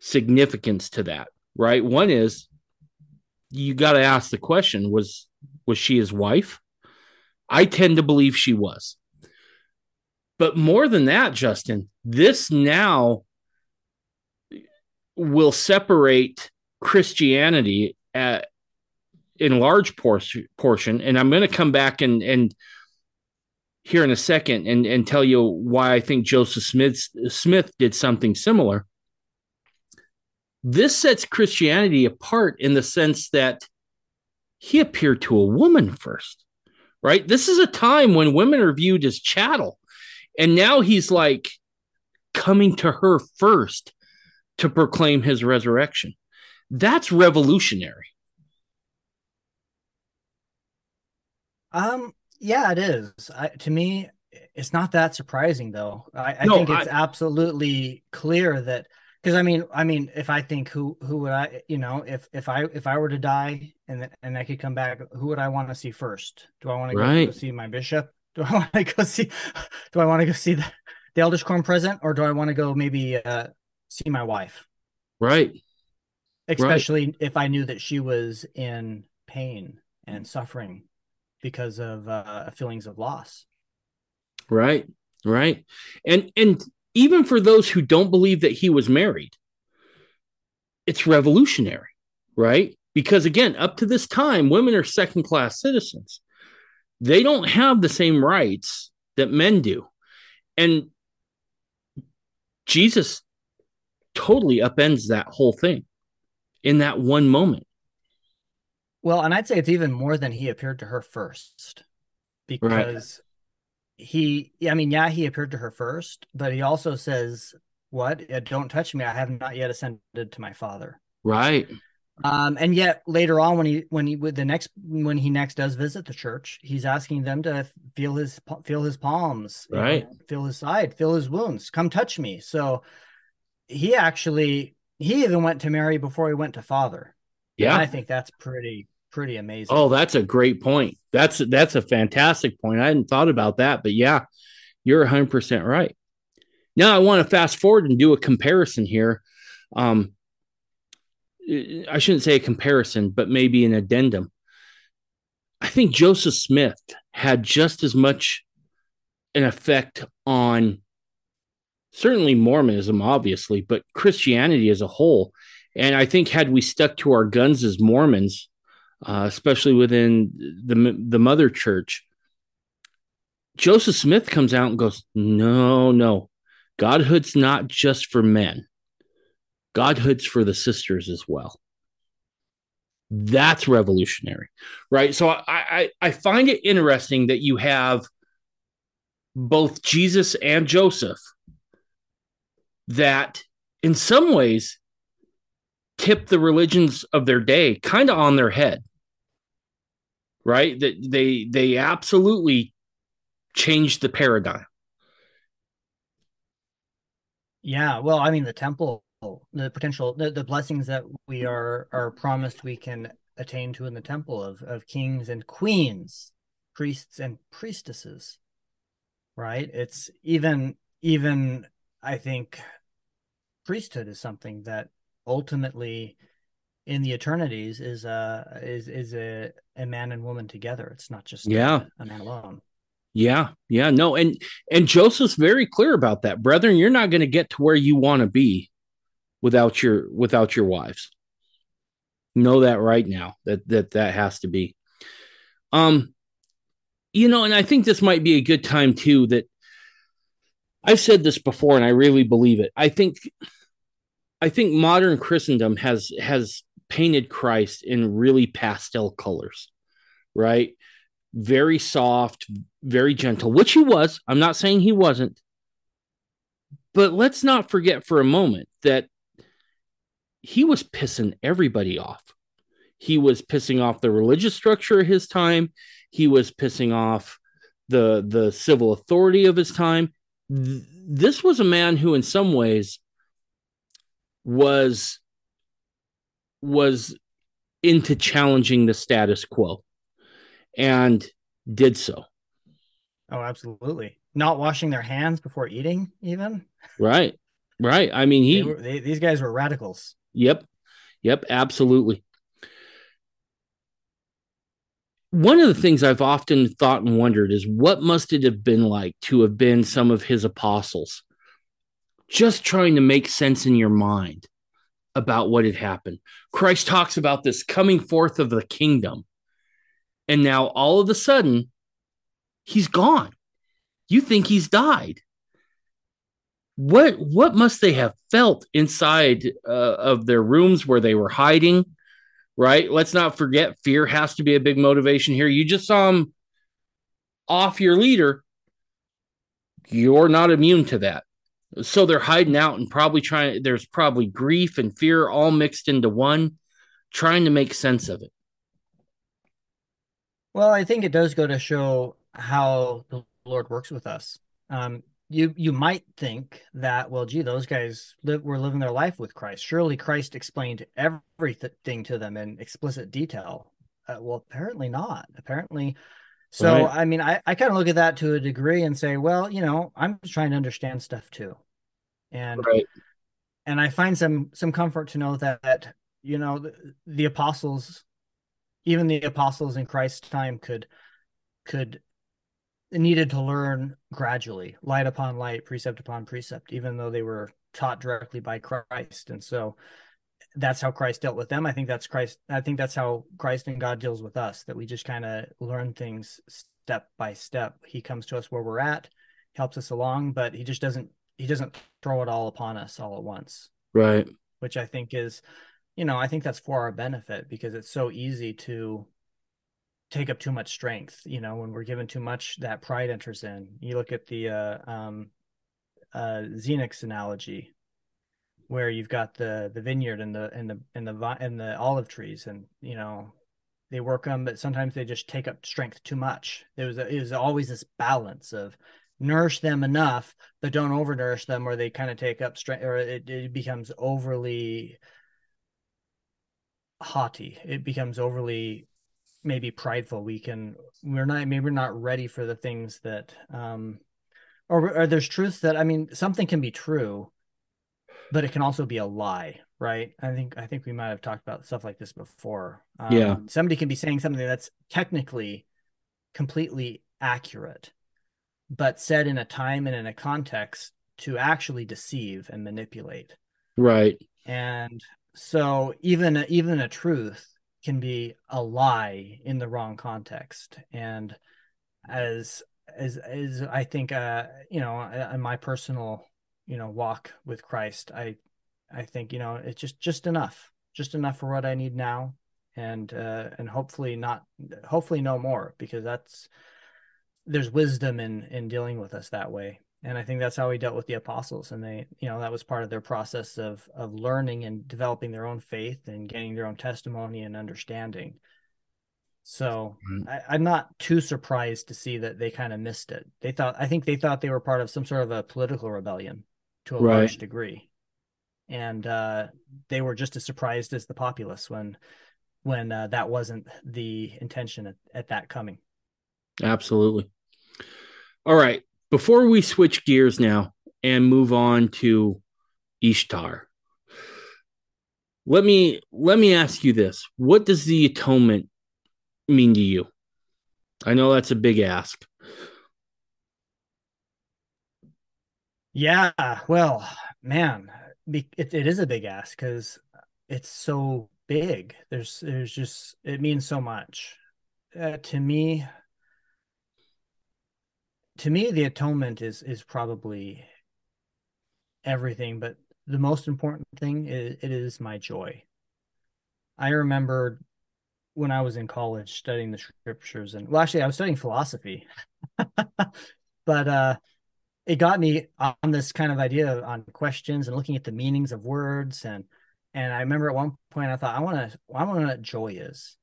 significance to that, right? One is you got to ask the question was was she his wife? I tend to believe she was. But more than that, Justin, this now will separate Christianity at, in large portion, portion. And I'm going to come back and, and here in a second and, and tell you why I think Joseph Smith, Smith did something similar. This sets Christianity apart in the sense that he appeared to a woman first, right? This is a time when women are viewed as chattel. And now he's like coming to her first to proclaim his resurrection. That's revolutionary. Um, yeah, it is. I, to me, it's not that surprising though. I, I no, think it's I, absolutely clear that because I mean, I mean, if I think who who would I, you know, if if I if I were to die and and I could come back, who would I want to see first? Do I want to right. go see my bishop? Do I want to go see? Do I want to go see the the elders quorum president, or do I want to go maybe uh, see my wife? Right. Especially right. if I knew that she was in pain and suffering because of uh, feelings of loss. Right. Right. And and even for those who don't believe that he was married, it's revolutionary, right? Because again, up to this time, women are second class citizens. They don't have the same rights that men do. And Jesus totally upends that whole thing in that one moment. Well, and I'd say it's even more than he appeared to her first because he i mean yeah he appeared to her first but he also says what don't touch me i have not yet ascended to my father right um and yet later on when he when he with the next when he next does visit the church he's asking them to feel his feel his palms right know, feel his side feel his wounds come touch me so he actually he even went to mary before he went to father yeah and i think that's pretty pretty amazing. Oh, that's a great point. That's that's a fantastic point. I hadn't thought about that, but yeah, you're 100% right. Now I want to fast forward and do a comparison here. Um, I shouldn't say a comparison, but maybe an addendum. I think Joseph Smith had just as much an effect on certainly Mormonism, obviously, but Christianity as a whole. And I think had we stuck to our guns as Mormons, uh, especially within the the mother church. Joseph Smith comes out and goes, "No, no, Godhood's not just for men. Godhood's for the sisters as well." That's revolutionary, right? So I, I, I find it interesting that you have both Jesus and Joseph that in some ways tip the religions of their day kind of on their head right that they they absolutely changed the paradigm yeah well i mean the temple the potential the, the blessings that we are are promised we can attain to in the temple of of kings and queens priests and priestesses right? It's even even i think priesthood is something that ultimately in the eternities is uh is is a, a man and woman together. It's not just yeah. a, a man alone. Yeah. Yeah. No and and joseph's very clear about that. Brethren you're not going to get to where you want to be without your without your wives know that right now that that that has to be um you know and i think this might be a good time too that i've said this before and i really believe it i think I think modern Christendom has has painted Christ in really pastel colors, right? Very soft, very gentle, which he was. I'm not saying he wasn't. But let's not forget for a moment that he was pissing everybody off. He was pissing off the religious structure of his time. he was pissing off the the civil authority of his time. Th- this was a man who, in some ways, was was into challenging the status quo and did so. Oh, absolutely. Not washing their hands before eating, even. Right. Right. I mean, he. Were, they, these guys were radicals. Yep. Yep. Absolutely. One of the things I've often thought and wondered is what must it have been like to have been some of his apostles, just trying to make sense in your mind about what had happened. Christ talks about this coming forth of the kingdom. And now all of a sudden, he's gone. You think he's died. What what must they have felt inside uh, of their rooms where they were hiding? Right? Let's not forget fear has to be a big motivation here. You just saw them off your leader. You're not immune to that. So they're hiding out and probably trying there's probably grief and fear all mixed into one trying to make sense of it. Well, I think it does go to show how the Lord works with us. Um, you you might think that well, gee, those guys live were living their life with Christ. Surely Christ explained everything to them in explicit detail. Uh, well, apparently not. Apparently, so right. I mean, I I kind of look at that to a degree and say, well, you know, I'm just trying to understand stuff too, and right. and I find some some comfort to know that, that you know the, the apostles, even the apostles in Christ's time could could needed to learn gradually, light upon light, precept upon precept, even though they were taught directly by Christ. And so that's how Christ dealt with them. I think that's Christ. I think that's how Christ and God deals with us, that we just kind of learn things step by step. He comes to us where we're at, helps us along, but he just doesn't, he doesn't throw it all upon us all at once. Right. Which I think is, you know, I think that's for our benefit because it's so easy to take up too much strength. You know, when we're given too much, that pride enters in. You look at the uh, um, uh, Zenos analogy, where you've got the the vineyard and the and the and the and the olive trees, and you know they work them, but sometimes they just take up strength too much. There was a, it was always this balance of nourish them enough, but don't overnourish them, or they kind of take up strength, or it, it becomes overly haughty. It becomes overly maybe prideful we can we're not maybe we're not ready for the things that um or, or there's truths that i mean something can be true but it can also be a lie right? I think i think we might have talked about stuff like this before. Um, yeah. somebody can be saying something that's technically completely accurate but said in a time and in a context to actually deceive and manipulate. Right. And so even even a truth can be a lie in the wrong context. And as as as i think uh you know in my personal you know walk with christ i i think you know it's just just enough just enough for what i need now. And uh and hopefully not hopefully no more because that's there's wisdom in in dealing with us that way and i think that's how he dealt with the apostles and they you know that was part of their process of of learning and developing their own faith and getting their own testimony and understanding. So mm-hmm. I, am not too surprised to see that they kind of missed it. They thought i think they thought they were part of some sort of a political rebellion to a right. large degree. And uh, they were just as surprised as the populace when when uh, that wasn't the intention at, at that coming. Absolutely. All right before we switch gears now and move on to Ishtar, let me let me ask you this: What does the atonement mean to you? I know that's a big ask. Yeah, well, man, it, it is a big ask because it's so big. There's there's just it means so much uh, to me to me the atonement is is probably everything but the most important thing is it is my joy. I remember when i was in college studying the scriptures and well actually i was studying philosophy. But uh it got me on this kind of idea on questions and looking at the meanings of words. And and i remember at one point i thought i want to i want to know what joy is.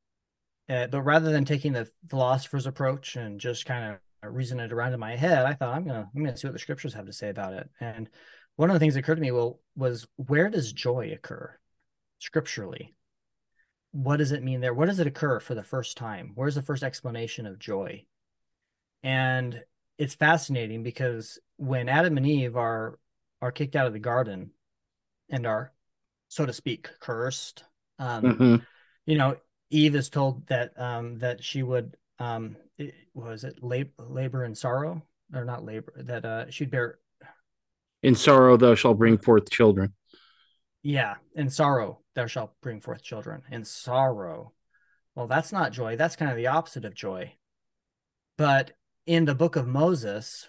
Uh, but rather than taking the philosopher's approach and just kind of reason it around in my head, I thought I'm gonna I'm gonna see what the scriptures have to say about it. And one of the things that occurred to me well was where does joy occur scripturally? What does it mean there? What does it occur for the first time? Where's the first explanation of joy? And it's fascinating because when Adam and Eve are are kicked out of the garden and are, so to speak, cursed, um, mm-hmm. you know, Eve is told that um, that she would um, it, was it labor, labor and sorrow or not labor that uh, she'd bear in sorrow thou shalt bring forth children. Yeah, in sorrow thou shalt bring forth children. In sorrow. Well, that's not joy. That's kind of the opposite of joy. But in the book of Moses,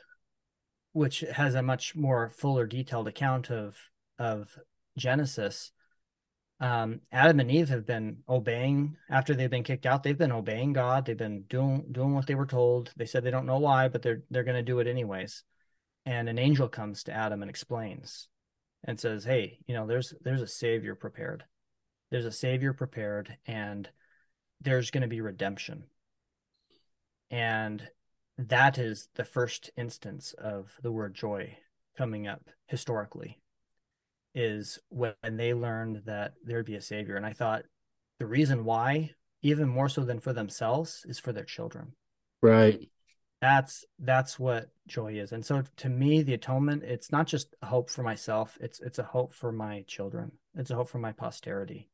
which has a much more fuller detailed account of of Genesis, um, Adam and Eve have been obeying after they've been kicked out. They've been obeying God. They've been doing doing what they were told. They said they don't know why, but they're they're going to do it anyways. And an angel comes to Adam and explains and says, "Hey, you know, there's there's a savior prepared. There's a savior prepared, and there's going to be redemption." And that is the first instance of the word joy coming up historically is when they learned that there'd be a savior. And I thought the reason why, even more so than for themselves, is for their children. Right. That's that's what joy is. And so to me, the atonement, it's not just a hope for myself, it's it's a hope for my children. It's a hope for my posterity.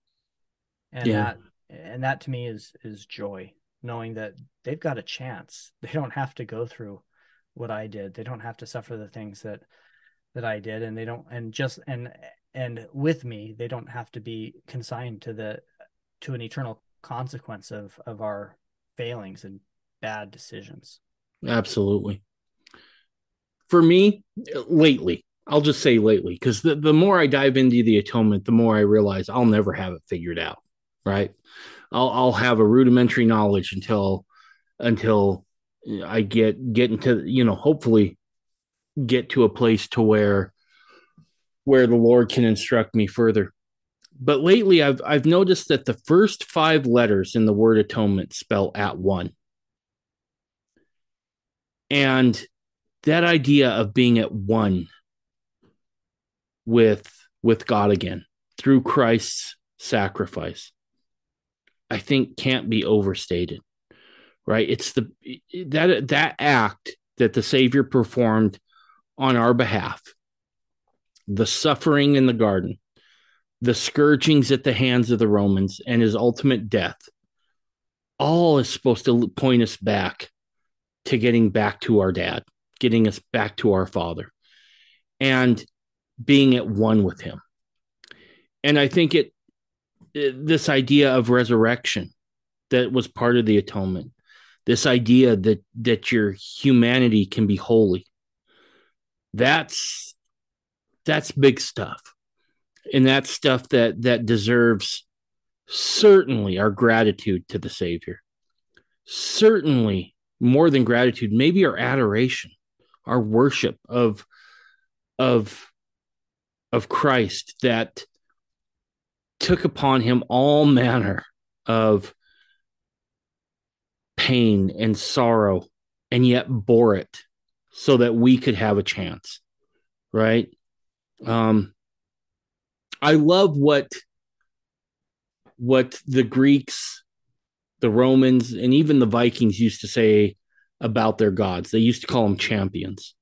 And yeah. that and that to me is is joy, knowing that they've got a chance. They don't have to go through what I did. They don't have to suffer the things that that I did, and they don't, and just and and with me, they don't have to be consigned to the to an eternal consequence of of our failings and bad decisions. Absolutely. For me, lately, I'll just say lately, because the, the more I dive into the atonement, the more I realize I'll never have it figured out. Right. I'll I'll have a rudimentary knowledge until until I get get into you know hopefully get to a place to where where the Lord can instruct me further. But lately I've I've noticed that the first 5 letters in the word atonement spell at one. And that idea of being at one with with God again through Christ's sacrifice I think can't be overstated. Right? It's the that that act that the Savior performed on our behalf the suffering in the garden, the scourgings at the hands of the Romans, and his ultimate death, all is supposed to point us back to getting back to our dad, getting us back to our father, and being at one with him. And I think it, this idea of resurrection that was part of the atonement, this idea that that your humanity can be holy that's that's big stuff. And that's stuff that that deserves certainly our gratitude to the savior. Certainly more than gratitude maybe our adoration our worship of of of christ that took upon him all manner of pain and sorrow and yet bore it so that we could have a chance right? Um i love what what the greeks the romans and even the vikings used to say about their gods. They used to call them champions.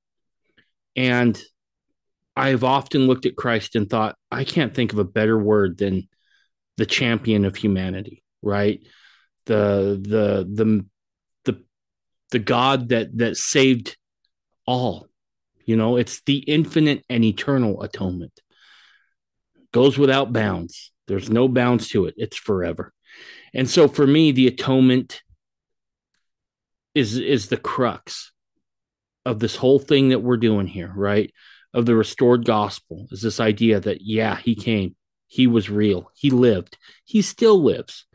And i've often looked at christ and thought i can't think of a better word than the champion of humanity right? The the the the the god that that saved all. You know, it's the infinite and eternal atonement. Goes without bounds. There's no bounds to it. It's forever. And so for me, the atonement is is the crux of this whole thing that we're doing here, right? Of the restored gospel is this idea that yeah, he came, he was real, he lived, he still lives.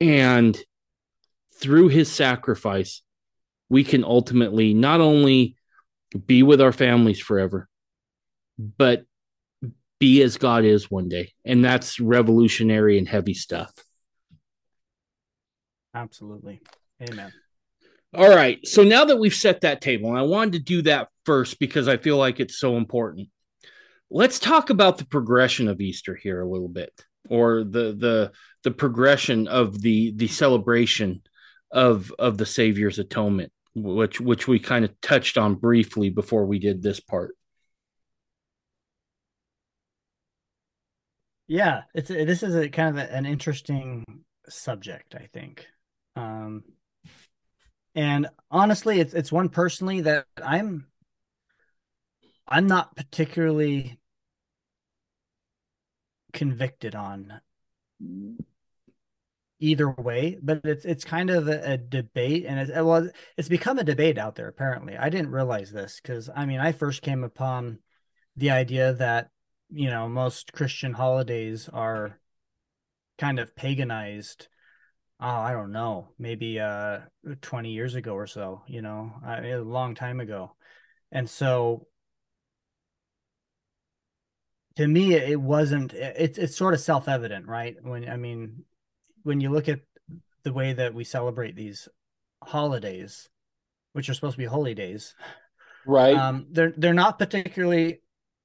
And through his sacrifice, we can ultimately not only be with our families forever, but be as God is one day. And that's revolutionary and heavy stuff. Absolutely. Amen. All right. So now that we've set that table, and I wanted to do that first because I feel like it's so important. Let's talk about the progression of Easter here a little bit, or the the the progression of the the celebration of of the Savior's atonement, which which we kind of touched on briefly before we did this part. Yeah, it's this is a kind of a, an interesting subject, I think. Um, and honestly, it's it's one personally that I'm I'm not particularly convicted on either way, but it's it's kind of a, a debate, and it's well, it's become a debate out there. Apparently, I didn't realize this because I mean, I first came upon the idea that you know most Christian holidays are kind of paganized. Oh, I don't know, maybe uh 20 years ago or so, you know, I mean, a long time ago. And so to me it wasn't it's it's sort of self-evident, right? When I mean when you look at the way that we celebrate these holidays, which are supposed to be holy days, right? Um, they're they're not particularly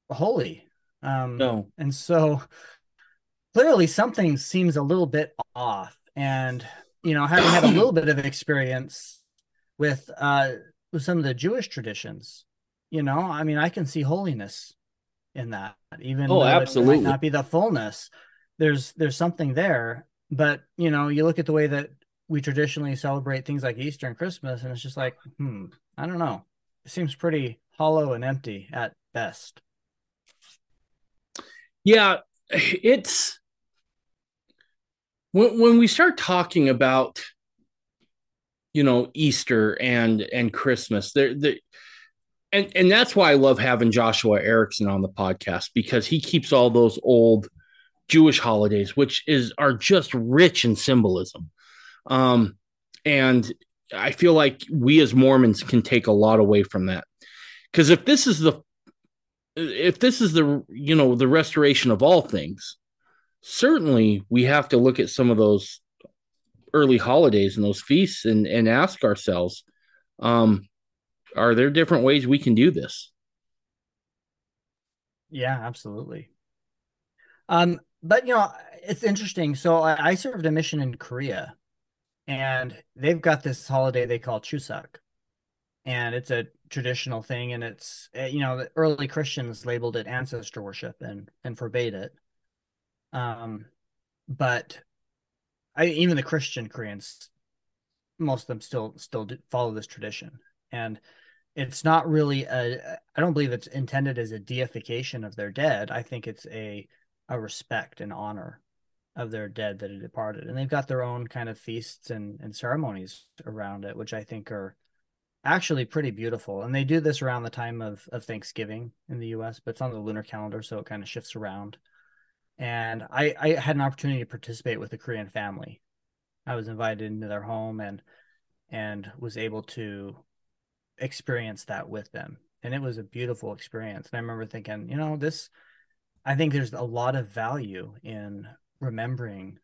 holy. Um, no, and so clearly something seems a little bit off. And you know, having had a little bit of experience with uh with some of the Jewish traditions, you know, I mean, I can see holiness in that, even oh, absolutely, not be the fullness. There's there's something there, but you know, you look at the way that we traditionally celebrate things like Easter and Christmas, and it's just like, hmm, I don't know. It seems pretty hollow and empty at best. Yeah, it's when when we start talking about you know Easter and and Christmas, there the and and that's why I love having Joshua Erickson on the podcast because he keeps all those old Jewish holidays, which is are just rich in symbolism. Um, and I feel like we as Mormons can take a lot away from that. Because if this is the if this is the you know the restoration of all things, certainly we have to look at some of those early holidays and those feasts and and ask ourselves, um, are there different ways we can do this? Yeah, absolutely. Um, but you know, it's interesting. So I, I served a mission in Korea, and they've got this holiday they call Chuseok, and it's a traditional thing, and it's eh, you know the early Christians labeled it ancestor worship and and forbade it. Um, but I even the Christian Koreans, most of them still still follow this tradition, and it's not really a. I don't believe it's intended as a deification of their dead. I think it's a a respect and honor of their dead that had departed. And they've got their own kind of feasts and, and ceremonies around it, which I think are actually pretty beautiful. And they do this around the time of, of Thanksgiving in the US, but it's on the lunar calendar, so it kind of shifts around. And I, I had an opportunity to participate with a Korean family. I was invited into their home and and was able to experience that with them. And it was a beautiful experience. And I remember thinking, you know, this I think there's a lot of value in remembering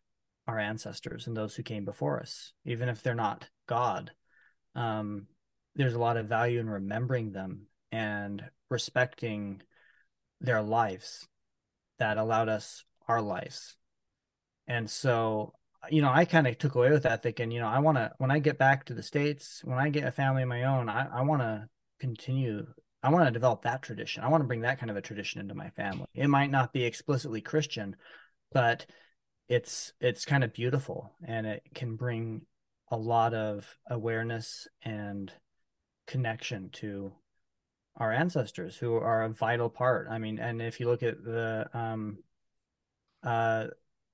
our ancestors and those who came before us, even if they're not God. Um, there's a lot of value in remembering them and respecting their lives that allowed us our lives. And so, you know, I kind of took away with that thinking, you know, I want to, when I get back to the States, when I get a family of my own, I, I want to continue I want to develop that tradition. I want to bring that kind of a tradition into my family. It might not be explicitly Christian, but it's it's kind of beautiful and it can bring a lot of awareness and connection to our ancestors who are a vital part. I mean, and if you look at the um uh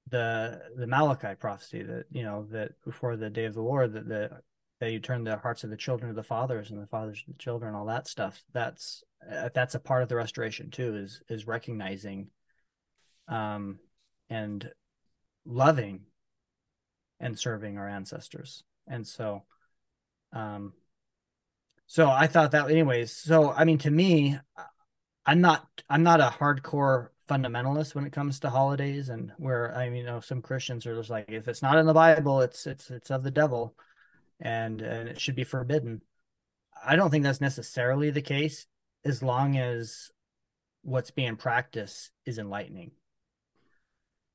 the the Malachi prophecy that you know that before the day of the Lord that the that you turn the hearts of the children to the fathers and the fathers to the children all that stuff that's uh, that's a part of the restoration too is is recognizing um and loving and serving our ancestors. And so um so i thought that anyways so i mean to me i'm not i'm not a hardcore fundamentalist when it comes to holidays, and where I mean, you know, some Christians are just like, if it's not in the Bible, it's it's it's of the devil, and and it should be forbidden. I don't think that's necessarily the case, as long as what's being practiced is enlightening.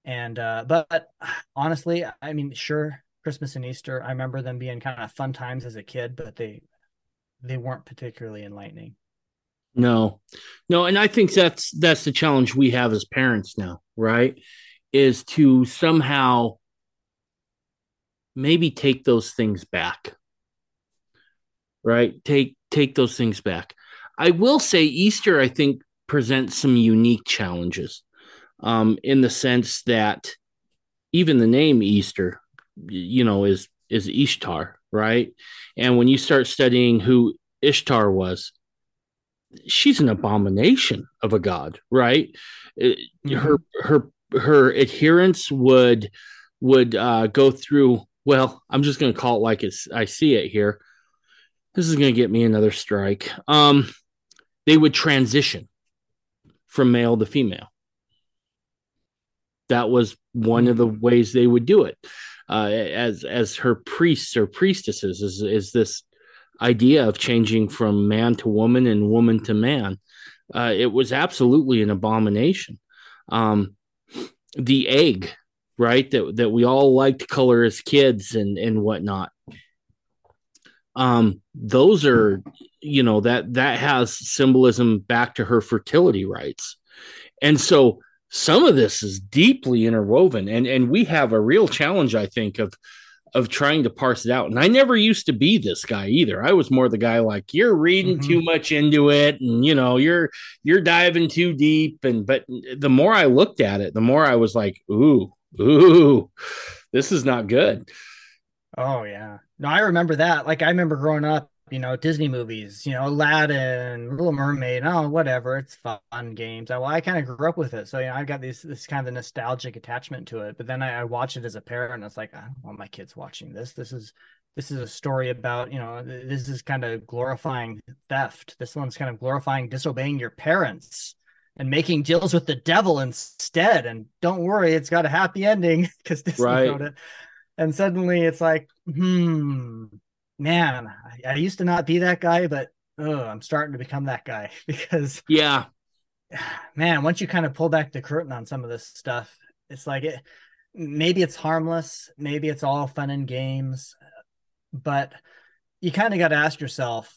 And uh, but honestly, I mean, sure, Christmas and Easter, I remember them being kind of fun times as a kid, but they they weren't particularly enlightening. No, no, and I think that's that's the challenge we have as parents now, right? Is to somehow maybe take those things back, right? Take take those things back. I will say Easter, I think, presents some unique challenges, um, in the sense that even the name Easter, you know, is is Ishtar, right? And when you start studying who Ishtar was, she's an abomination of a god, right? Mm-hmm. Her her her adherents would would uh, go through. Well, I'm just going to call it like it's. I see it here. This is going to get me another strike. Um, they would transition from male to female. That was one of the mm-hmm. ways they would do it. Uh, as as her priests or priestesses is is this idea of changing from man to woman and woman to man. Uh, it was absolutely an abomination. Um, the egg, right? That that we all liked color as kids and and whatnot. Um, those are, you know, that that has symbolism back to her fertility rites, and so some of this is deeply interwoven, and and we have a real challenge, I think, of of trying to parse it out. And I never used to be this guy either. I was more the guy like you're reading mm-hmm. too much into it and you know, you're you're diving too deep and but the more I looked at it, the more I was like, "Ooh, ooh. This is not good." Oh yeah. No, I remember that. Like I remember growing up you know, Disney movies, you know, Aladdin, Little Mermaid, oh, whatever, it's fun games. I, well, I kind of grew up with it, so you know, I've got this this kind of nostalgic attachment to it. But then I, I watch it as a parent, and it's like, I don't want my kids watching this. This is this is a story about, you know, this is kind of glorifying theft. This one's kind of glorifying disobeying your parents and making deals with the devil instead. And don't worry, it's got a happy ending because Disney right. wrote it. And suddenly it's like, hmm, man, I, I used to not be that guy, but oh, I'm starting to become that guy because yeah, man, once you kind of pull back the curtain on some of this stuff, it's like it. Maybe it's harmless, maybe it's all fun and games, but you kind of got to ask yourself,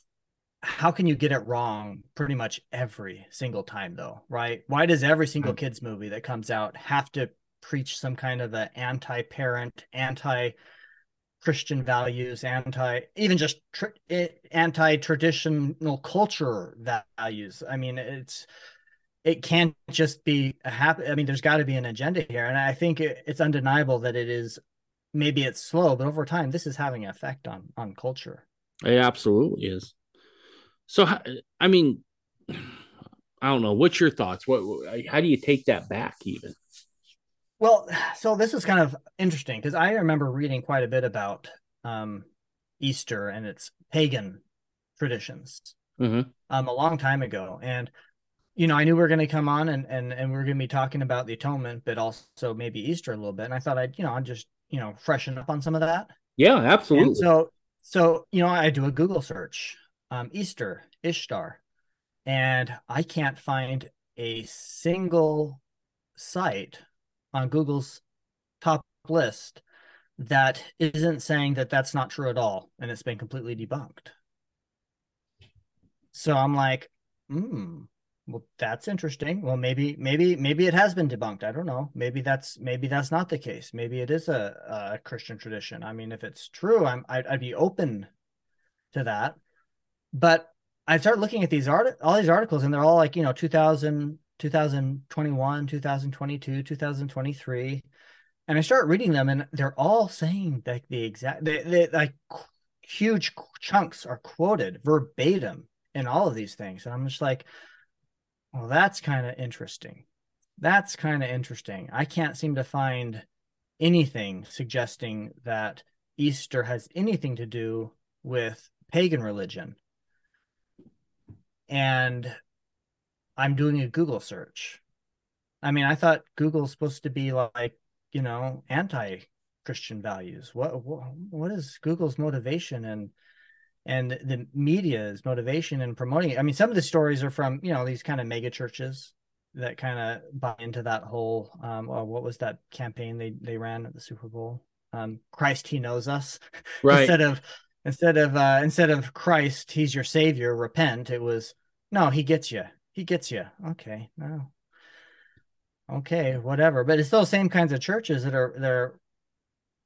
how can you get it wrong pretty much every single time though right why does every single mm. kids movie that comes out have to preach some kind of an anti-parent anti Christian values, anti even just tr- anti traditional culture values. I mean, it's it can't just be a happy. I mean, there's got to be an agenda here, and I think it, it's undeniable that it is. Maybe it's slow, but over time, this is having an effect on on culture. It absolutely is. So, I mean, I don't know. What's your thoughts? What? How do you take that back, even? Well, so this is kind of interesting because I remember reading quite a bit about um, Easter and its pagan traditions mm-hmm. um, a long time ago, and you know I knew we were going to come on and and and we are going to be talking about the atonement, but also maybe Easter a little bit. And I thought I'd you know I'd just you know freshen up on some of that. Yeah, absolutely. And so so you know I do a Google search, um, Easter Ishtar, and I can't find a single site on Google's top list that isn't saying that that's not true at all and it's been completely debunked. So I'm like, hmm, well, that's interesting. Well, maybe, maybe, maybe it has been debunked. I don't know. Maybe that's maybe that's not the case. Maybe it is a, a Christian tradition. I mean, if it's true, I'm I'd, I'd be open to that. But I start looking at these art all these articles, and they're all like you know 2000 2021, 2022, 2023. And I start reading them and they're all saying like the exact, they, they, like huge chunks are quoted verbatim in all of these things. And I'm just like, well, that's kind of interesting. That's kind of interesting. I can't seem to find anything suggesting that Easter has anything to do with pagan religion. And I'm doing a Google search. I mean, I thought Google's supposed to be like, you know, anti Christian values. What, what what is Google's motivation and and the media's motivation in promoting it? I mean, some of the stories are from you know these kind of mega churches that kind of buy into that whole. Um, well, what was that campaign they they ran at the Super Bowl? Um, Christ, He knows us. Right. instead of instead of uh, instead of Christ, He's your Savior. Repent. It was no, He gets you. He gets you. Okay, no. Okay, whatever. But it's those same kinds of churches that are they're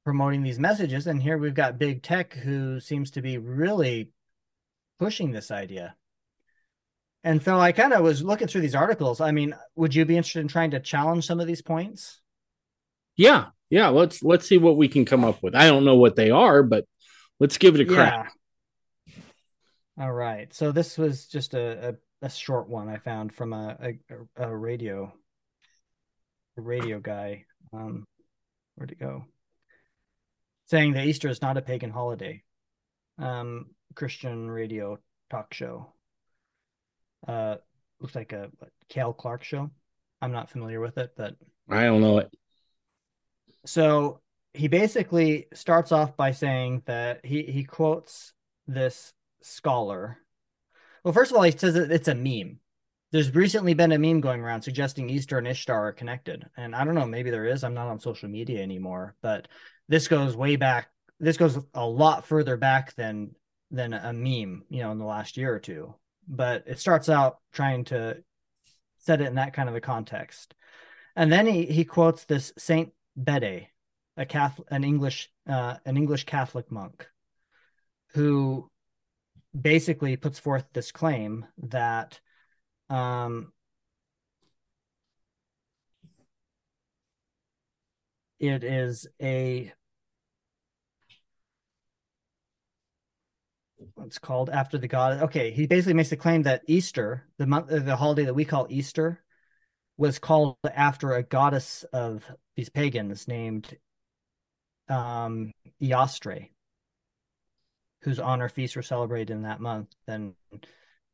promoting these messages. And here we've got big tech who seems to be really pushing this idea. And so I kind of was looking through these articles. I mean, would you be interested in trying to challenge some of these points? Yeah, yeah. Let's let's see what we can come up with. I don't know what they are, but let's give it a crack. Yeah. All right. So this was just a, a, a short one I found from a, a, a radio a radio guy. Um, where'd it go? saying that Easter is not a pagan holiday. Um, Christian radio talk show. Uh, looks like a Cale Clark show. I'm not familiar with it, but I don't know it. So he basically starts off by saying that he he quotes this scholar. Well, first of all, he says it's a meme. There's recently been a meme going around suggesting Easter and Ishtar are connected, and I don't know, maybe there is. I'm not on social media anymore, but this goes way back. This goes a lot further back than than a meme, you know, in the last year or two. But it starts out trying to set it in that kind of a context, and then he he quotes this Saint Bede, a Catholic, an English uh, an English Catholic monk, who basically puts forth this claim that um, it is a what's called after the god. Okay, he basically makes the claim that Easter, the month, the holiday that we call Easter, was called after a goddess of these pagans named um, Eostre, whose honor feasts were celebrated in that month. And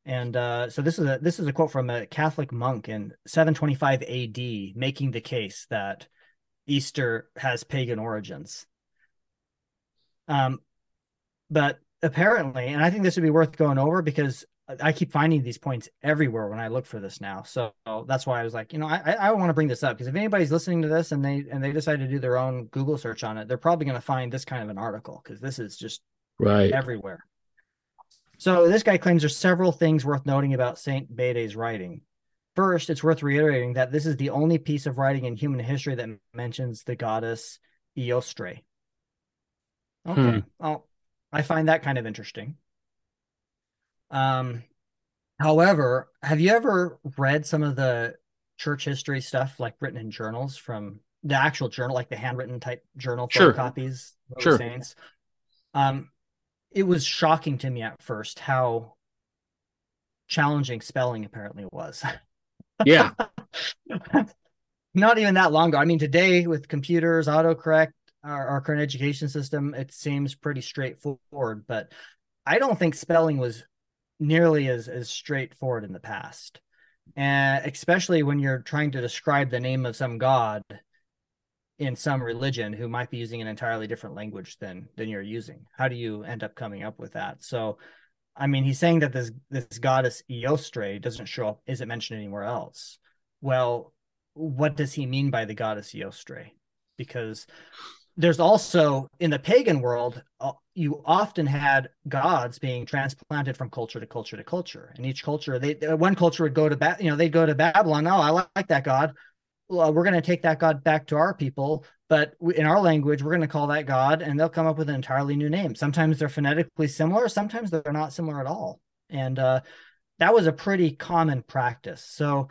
and uh, so this is a this is a quote from a Catholic monk in 725 A.D. making the case that Easter has pagan origins. Um, but apparently, and I think this would be worth going over because I keep finding these points everywhere when I look for this now. So that's why I was like, you know, I I want to bring this up because if anybody's listening to this and they and they decide to do their own Google search on it, they're probably going to find this kind of an article because this is just right everywhere. So this guy claims there's several things worth noting about Saint Bede's writing. First, it's worth reiterating that this is the only piece of writing in human history that mentions the goddess Eostre. Okay, hmm. well, I find that kind of interesting. Um, however, have you ever read some of the church history stuff like written in journals from the actual journal, like the handwritten type journal sure. copies of sure. saints? Um, it was shocking to me at first how challenging spelling apparently was. Yeah. Not even that long ago. I mean, today with computers, autocorrect, our, our current education system, it seems pretty straightforward, but I don't think spelling was nearly as, as straightforward in the past. And especially when you're trying to describe the name of some god in some religion who might be using an entirely different language than than you're using. How do you end up coming up with that? So I mean, he's saying that this this goddess Eostre doesn't show up, isn't mentioned anywhere else. Well, what does he mean by the goddess Eostre? Because there's also in the pagan world you often had gods being transplanted from culture to culture to culture. And each culture they uh, one culture would go to ba- you know they'd go to babylon oh i like that god. Well, we're going to take that god back to our people but in our language we're going to call that god and they'll come up with an entirely new name. Sometimes they're phonetically similar sometimes they're not similar at all. And uh, that was a pretty common practice. So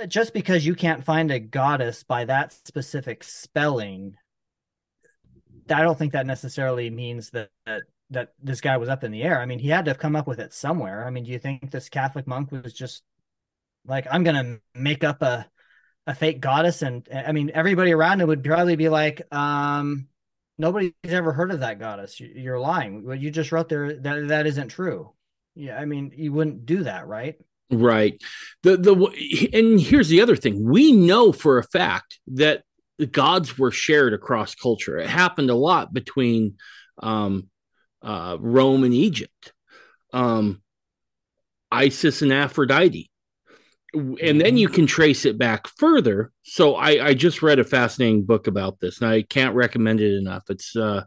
uh, just because you can't find a goddess by that specific spelling I don't think that necessarily means that, that that this guy was up in the air. I mean, he had to have come up with it somewhere. I mean, do you think this Catholic monk was just like, I'm gonna make up a a fake goddess? And I mean, everybody around him would probably be like, um, nobody's ever heard of that goddess. You're lying. What you just wrote there that that isn't true. Yeah, I mean, you wouldn't do that, right? Right. The the and here's the other thing. We know for a fact that the gods were shared across culture. It happened a lot between um, uh, Rome and Egypt. Um, Isis and Aphrodite. And then you can trace it back further. So I, I just read a fascinating book about this, and I can't recommend it enough. It's uh,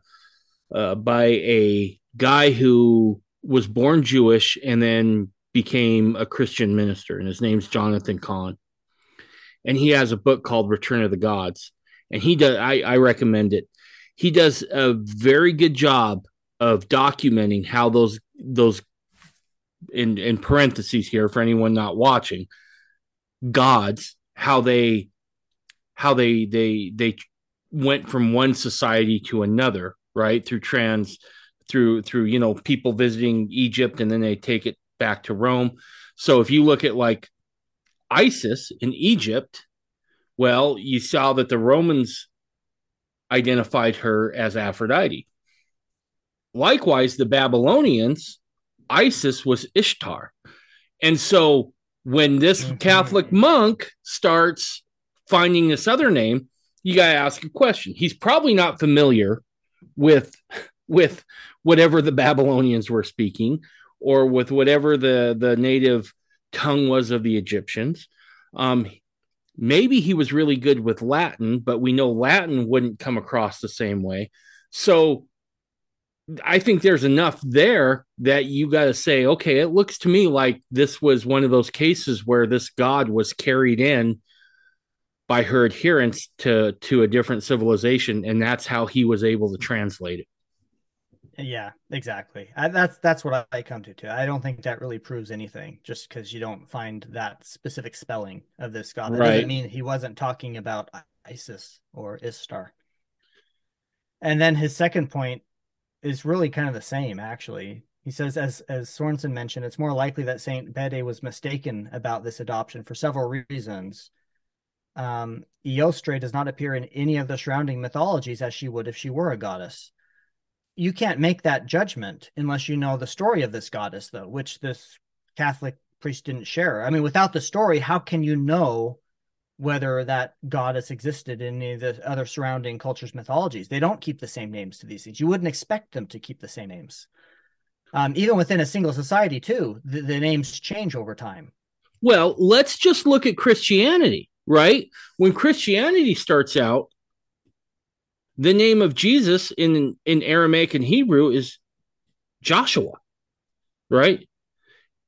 uh, by a guy who was born Jewish and then became a Christian minister, and his name's Jonathan Cahn. And he has a book called Return of the Gods, and he does. I, I recommend it. He does a very good job of documenting how those those in in parentheses here for anyone not watching gods how they how they they they went from one society to another right through trans through through you know people visiting Egypt and then they take it back to Rome. So if you look at like Isis in Egypt, well, you saw that the Romans identified her as Aphrodite. Likewise, the Babylonians, Isis was Ishtar. And so when this mm-hmm. Catholic monk starts finding this other name, you got to ask a question. He's probably not familiar with with whatever the Babylonians were speaking or with whatever the the native tongue was of the Egyptians. Um, maybe he was really good with Latin, but we know Latin wouldn't come across the same way. So I think there's enough there that you got to say, okay, it looks to me like this was one of those cases where this god was carried in by her adherents to to a different civilization, and that's how he was able to translate it. Yeah, exactly. I, that's that's what I come to too. I don't think that really proves anything, just because you don't find that specific spelling of this god. That right. doesn't mean he wasn't talking about Isis or Istar. And then his second point is really kind of the same, actually. He says, as as Sorensen mentioned, it's more likely that Saint Bede was mistaken about this adoption for several reasons. Um, Eostre does not appear in any of the surrounding mythologies as she would if she were a goddess you can't make that judgment unless you know the story of this goddess, though, which this Catholic priest didn't share. I mean, without the story, how can you know whether that goddess existed in any of the other surrounding cultures' mythologies? They don't keep the same names to these things. You wouldn't expect them to keep the same names. Um, even within a single society, too, the, the names change over time. Well, let's just look at Christianity, right? When Christianity starts out, the name of Jesus in in Aramaic and Hebrew is Joshua, right?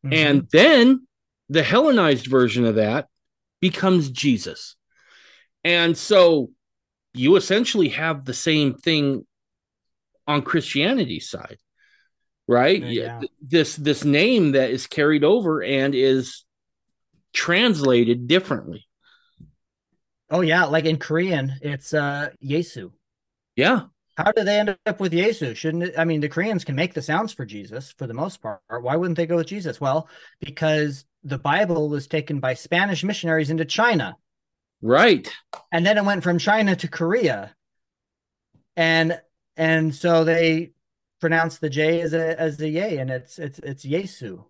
Mm-hmm. And then the Hellenized version of that becomes Jesus. And so you essentially have the same thing on Christianity's side, right? Yeah. This this name that is carried over and is translated differently. Oh yeah, like in Korean, it's uh Yesu. Yeah. How did they end up with Jesus? Shouldn't it? I mean, the Koreans can make the sounds for Jesus for the most part. Why wouldn't they go with Jesus? Well, because the Bible was taken by Spanish missionaries into China. Right. And then it went from China to Korea. And and so they pronounce the J as a as a yay, and it's it's it's Yesu.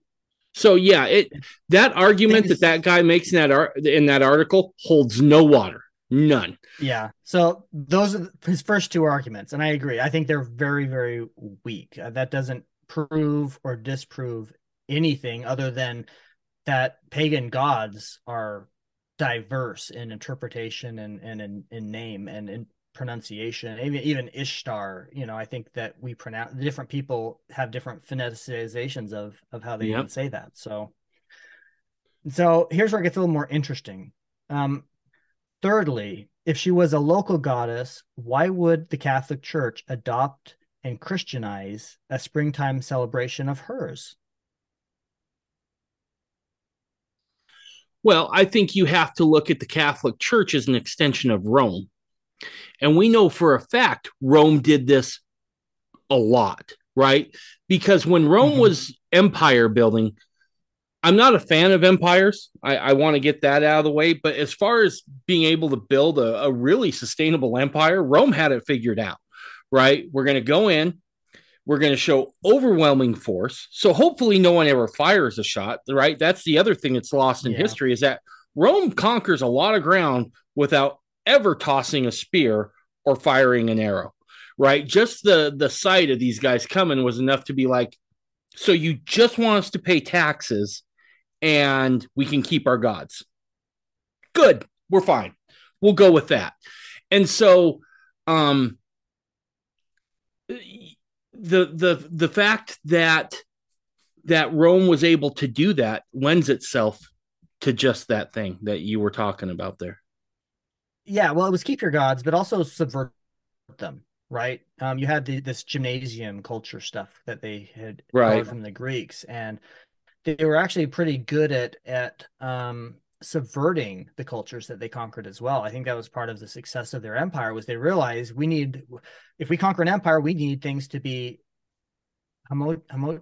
So yeah, it that argument that that guy makes in that art in that article holds no water. None. Yeah. So those are his first two arguments, and I agree. I think they're very, very weak. Uh, that doesn't prove or disprove anything other than that pagan gods are diverse in interpretation and, and in, in name and in pronunciation. Even even Ishtar, you know, I think that we pronounce different people have different phoneticizations of of how they yep. even say that. So so here's where it gets a little more interesting. Um, Thirdly, if she was a local goddess, why would the Catholic Church adopt and Christianize a springtime celebration of hers? Well, I think you have to look at the Catholic Church as an extension of Rome. And we know for a fact Rome did this a lot, right? Because when Rome mm-hmm. was empire building, I'm not a fan of empires. I, I want to get that out of the way. But as far as being able to build a, a really sustainable empire, Rome had it figured out, right? We're going to go in, we're going to show overwhelming force. So hopefully no one ever fires a shot, right? That's the other thing that's lost in Yeah. history is that Rome conquers a lot of ground without ever tossing a spear or firing an arrow, right? Just the the sight of these guys coming was enough to be like, so you just want us to pay taxes and we can keep our gods. Good. We're fine. We'll go with that. And so um the the the fact that that Rome was able to do that lends itself to just that thing that you were talking about there. Yeah, well, it was keep your gods, but also subvert them, right? Um, you had the, this gymnasium culture stuff that they had Right. from the Greeks, and they were actually pretty good at at um, subverting the cultures that they conquered as well. I think that was part of the success of their empire was they realized we need, if we conquer an empire, we need things to be homo, homo,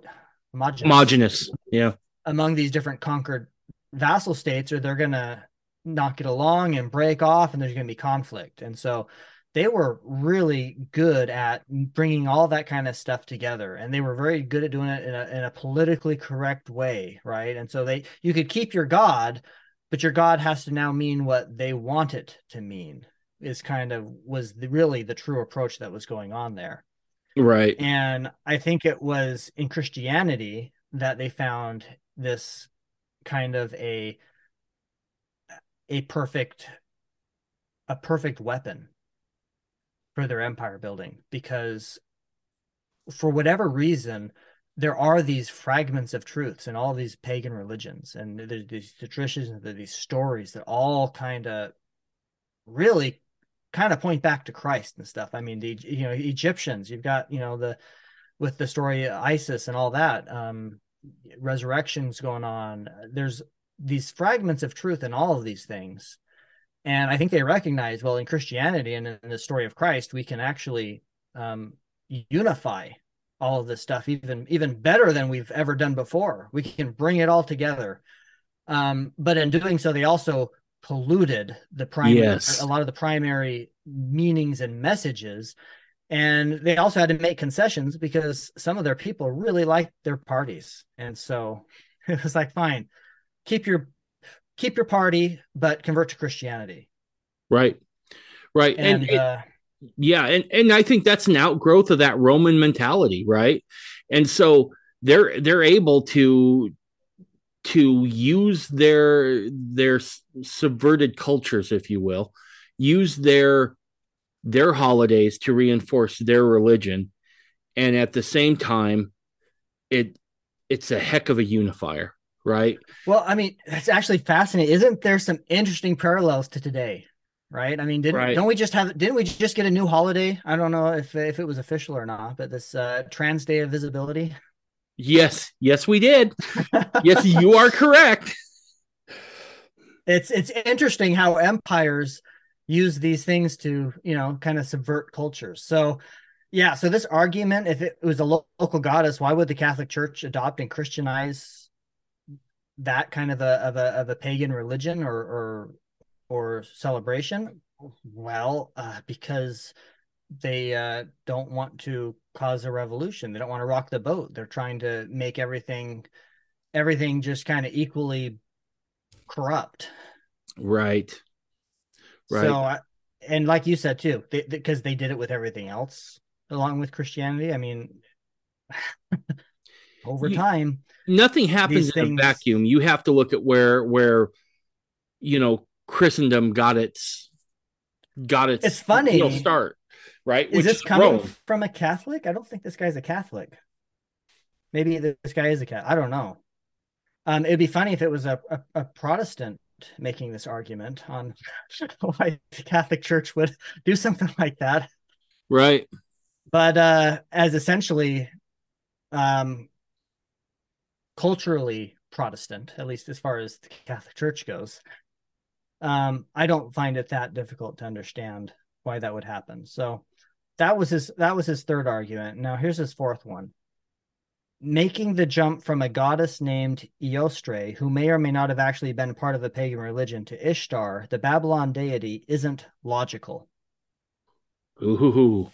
homogeneous Homogeneous. Yeah. among these different conquered vassal states or they're going to not get along and break off and there's going to be conflict and so they were really good at bringing all that kind of stuff together and they were very good at doing it in a, in a politically correct way right? And so they you could keep your god but your god has to now mean what they want it to mean is kind of was the, really the true approach that was going on there. Right. and I think it was in Christianity that they found this kind of a a perfect a perfect weapon for their empire building because for whatever reason there are these fragments of truths in all these pagan religions and there's these traditions and these stories that all kind of really kind of point back to Christ and stuff. I mean, the you know Egyptians, you've got you know the with the story Isis and all that, um, resurrections going on. There's these fragments of truth in all of these things, and I think they recognize well in Christianity and in the story of Christ, we can actually um, unify all of this stuff even even better than we've ever done before. We can bring it all together. Um, but in doing so, they also polluted the primary Yes. a lot of the primary meanings and messages and they also had to make concessions because some of their people really liked their parties and so it was like fine keep your keep your party but convert to christianity Right. Right. and, And, it- uh, yeah, and and I think that's an outgrowth of that Roman mentality, right? And so they're they're able to to use their their subverted cultures, if you will, use their their holidays to reinforce their religion, and at the same time, it it's a heck of a unifier, right? well i mean it's actually fascinating isn't there some interesting parallels to today right i mean didn't Right. don't we just have didn't we just get a new holiday i don't know if if it was official or not but this uh trans day of visibility Yes, yes, we did. yes, you are correct. it's it's interesting how empires use these things to you know kind of subvert cultures so yeah so this argument if it was a lo- local goddess why would the catholic church adopt and christianize that kind of a of a, of a pagan religion or or or celebration well uh, because they uh, don't want to cause a revolution they don't want to rock the boat they're trying to make everything everything just kind of equally corrupt Right. Right. so, I- and like you said too, because they, did it with everything else along with Christianity. I mean, over You- time, nothing happens in a vacuum. You have to look at where where you know Christendom got its got its It's funny. real start, right? is this coming Rome. from a Catholic? I don't think this guy's a Catholic. Maybe this guy is a cat. I don't know. Um, it'd be funny if it was a, a, a Protestant making this argument on why the Catholic Church would do something like that. right? but uh as essentially um culturally protestant at least as far as the catholic church goes um i don't find it that difficult to understand why that would happen so that was his that was his third argument now here's his fourth one making the jump from a goddess named Eostre, who may or may not have actually been part of the pagan religion, to Ishtar, the Babylon deity, isn't logical. Ooh,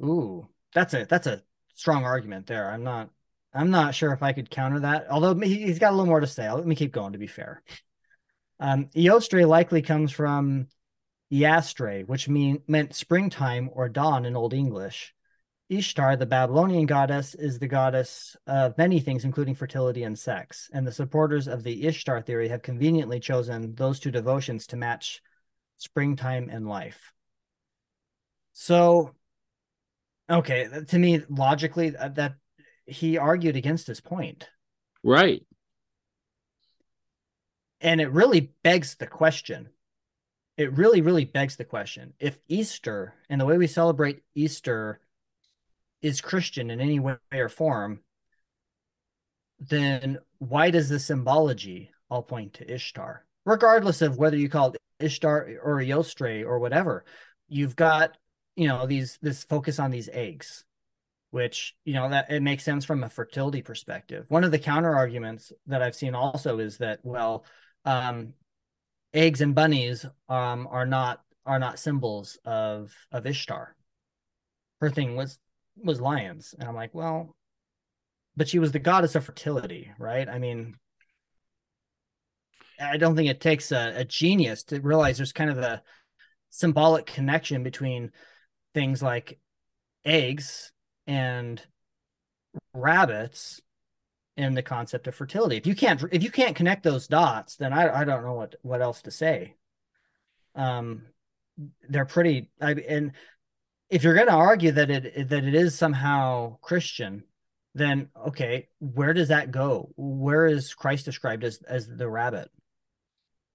Ooh, that's a that's a strong argument there. I'm not I'm not sure if I could counter that. Although he's got a little more to say. Let me keep going to be fair. Um, Eostre likely comes from Iastre, which mean meant springtime or dawn in Old English. Ishtar, the Babylonian goddess, is the goddess of many things, including fertility and sex. And the supporters of the Ishtar theory have conveniently chosen those two devotions to match springtime and life. So, okay, to me, logically, that, that he argued against his point. Right. And it really begs the question. It really, really begs the question. If Easter and the way we celebrate Easter is Christian in any way or form, then why does the symbology all point to Ishtar? Regardless of whether you call it Ishtar or Eostre or whatever, you've got, you know, these this focus on these eggs, which, you know, that it makes sense from a fertility perspective. One of the counter arguments that I've seen also is that, well, um, eggs and bunnies um, are not are not symbols of of Ishtar. Her thing was was lions. And I'm like, well, but she was the goddess of fertility, right? I mean, I don't think it takes a, a genius to realize there's kind of a symbolic connection between things like eggs and rabbits and the concept of fertility. If you can't if you can't connect those dots, then I I don't know what what else to say. Um, they're pretty. I and if you're going to argue that it that it is somehow Christian, then okay, where does that go? Where is Christ described as as the rabbit?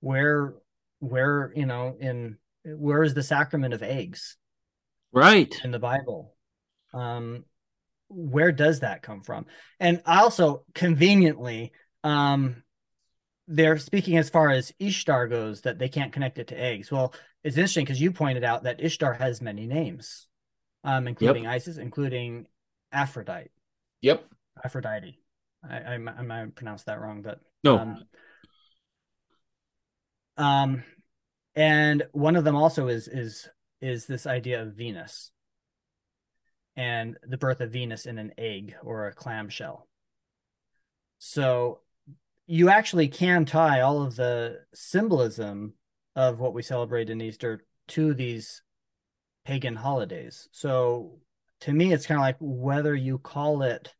Where where you know in where is the sacrament of eggs? Right in the Bible. Um, where does that come from? And also conveniently, um, they're speaking as far as Ishtar goes that they can't connect it to eggs. Well, it's interesting because you pointed out that Ishtar has many names, um, including yep. Isis, including Aphrodite. Yep. Aphrodite. I, I, I might pronounce that wrong, but no. Um, um, and one of them also is is is this idea of Venus and the birth of Venus in an egg or a clamshell. So you actually can tie all of the symbolism of what we celebrate in Easter to these pagan holidays. So to me, it's kind of like whether you call it,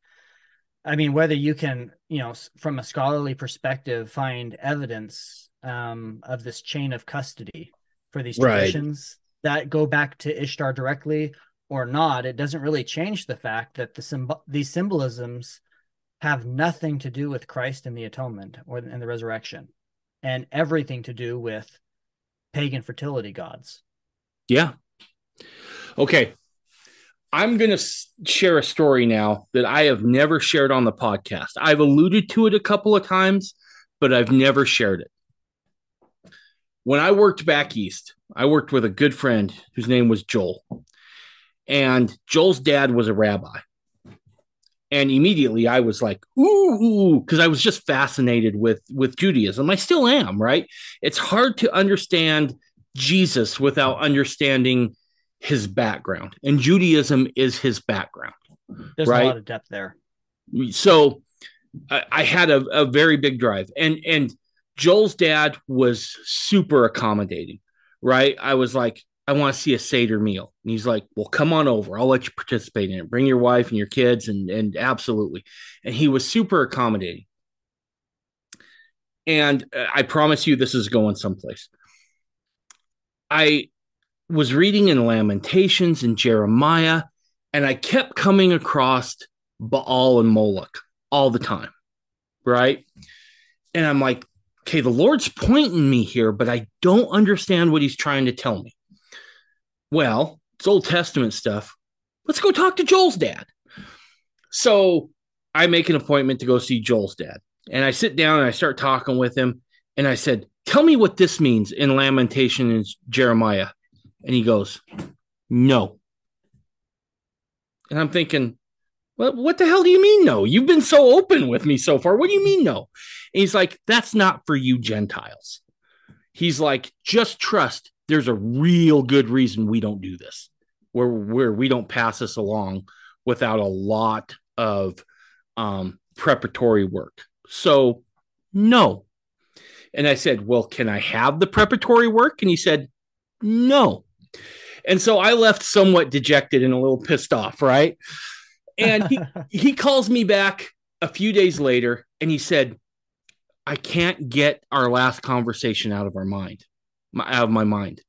I mean, whether you can, you know, from a scholarly perspective, find evidence um, of this chain of custody for these traditions right. that go back to Ishtar directly or not. It doesn't really change the fact that the these symbolisms have nothing to do with Christ and the atonement or and the resurrection, and everything to do with pagan fertility gods. Yeah. Okay. I'm going to share a story now that I have never shared on the podcast. I've alluded to it a couple of times, but I've never shared it. When I worked back east, I worked with a good friend whose name was Joel. And Joel's dad was a rabbi. And immediately I was like, ooh, because I was just fascinated with with Judaism. I still am, right? It's hard to understand Jesus without understanding his background. And Judaism is his background. There's right? a lot of depth there. So I, I had a, a very big drive. And and Joel's dad was super accommodating, right? I was like, I want to see a Seder meal. And he's like, Well, come on over. I'll let you participate in it. Bring your wife and your kids and and absolutely. And he was super accommodating. And uh, I promise you this is going someplace. I was reading in Lamentations and Jeremiah, and I kept coming across Baal and Moloch all the time. Right. And I'm like, okay, the Lord's pointing me here, but I don't understand what he's trying to tell me. Well, it's Old Testament stuff. Let's go talk to Joel's dad. So I make an appointment to go see Joel's dad. And I sit down and I start talking with him. And I said, Tell me what this means in Lamentation and Jeremiah. And he goes, No. And I'm thinking, well, what the hell do you mean no? You've been so open with me so far. What do you mean no? And he's like, That's not for you Gentiles. He's like, Just trust there's a real good reason we don't do this, where where we don't pass this along without a lot of um, preparatory work. So, no. And I said, Well, can I have the preparatory work? And he said, No. And so I left somewhat dejected and a little pissed off, right? And he, he calls me back a few days later and he said, I can't get our last conversation out of our mind, my, out of my mind.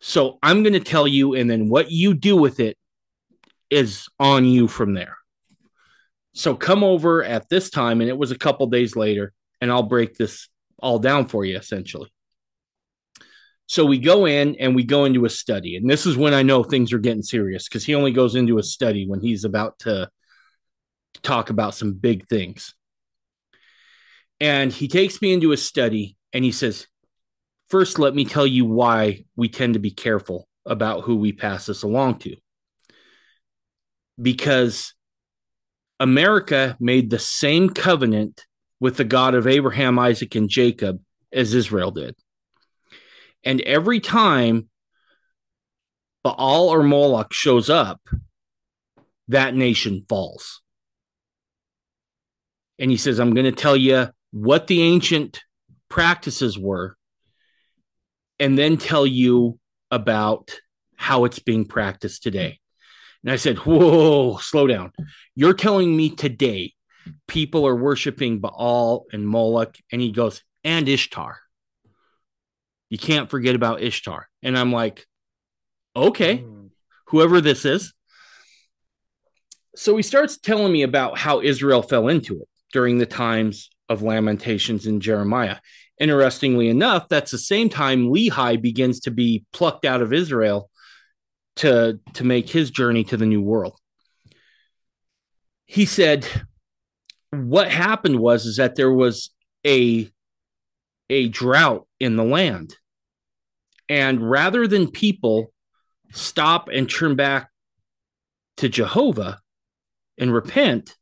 So I'm going to tell you, and then what you do with it is on you from there. So come over at this time, and it was a couple days later, and I'll break this all down for you essentially. So we go in and we go into a study, and this is when I know things are getting serious because he only goes into a study when he's about to talk about some big things. And he takes me into a study and he says, First, let me tell you why we tend to be careful about who we pass this along to. Because America made the same covenant with the God of Abraham, Isaac, and Jacob as Israel did. And every time Baal or Moloch shows up, that nation falls. And he says, I'm going to tell you what the ancient practices were and then tell you about how it's being practiced today. And I said, Whoa, slow down. You're telling me today people are worshiping Baal and Moloch. And he goes, And Ishtar. You can't forget about Ishtar. And I'm like, Okay, mm. whoever this is. So he starts telling me about how Israel fell into it during the times of Lamentations in Jeremiah. Interestingly enough, that's the same time Lehi begins to be plucked out of Israel to, to make his journey to the new world. He said, what happened was is that there was a a drought in the land. And rather than people stop and turn back to Jehovah and repent,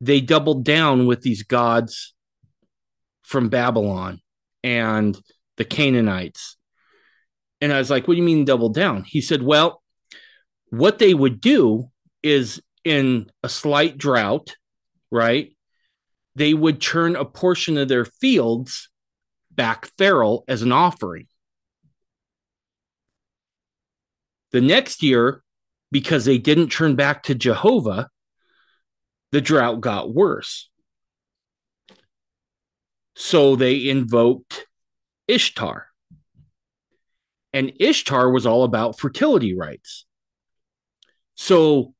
they doubled down with these gods from Babylon and the Canaanites. And I was like, What do you mean double down? He said, Well, what they would do is in a slight drought, right? They would turn a portion of their fields back feral as an offering. The next year, because they didn't turn back to Jehovah, the drought got worse. So they invoked Ishtar. And Ishtar was all about fertility rites. So,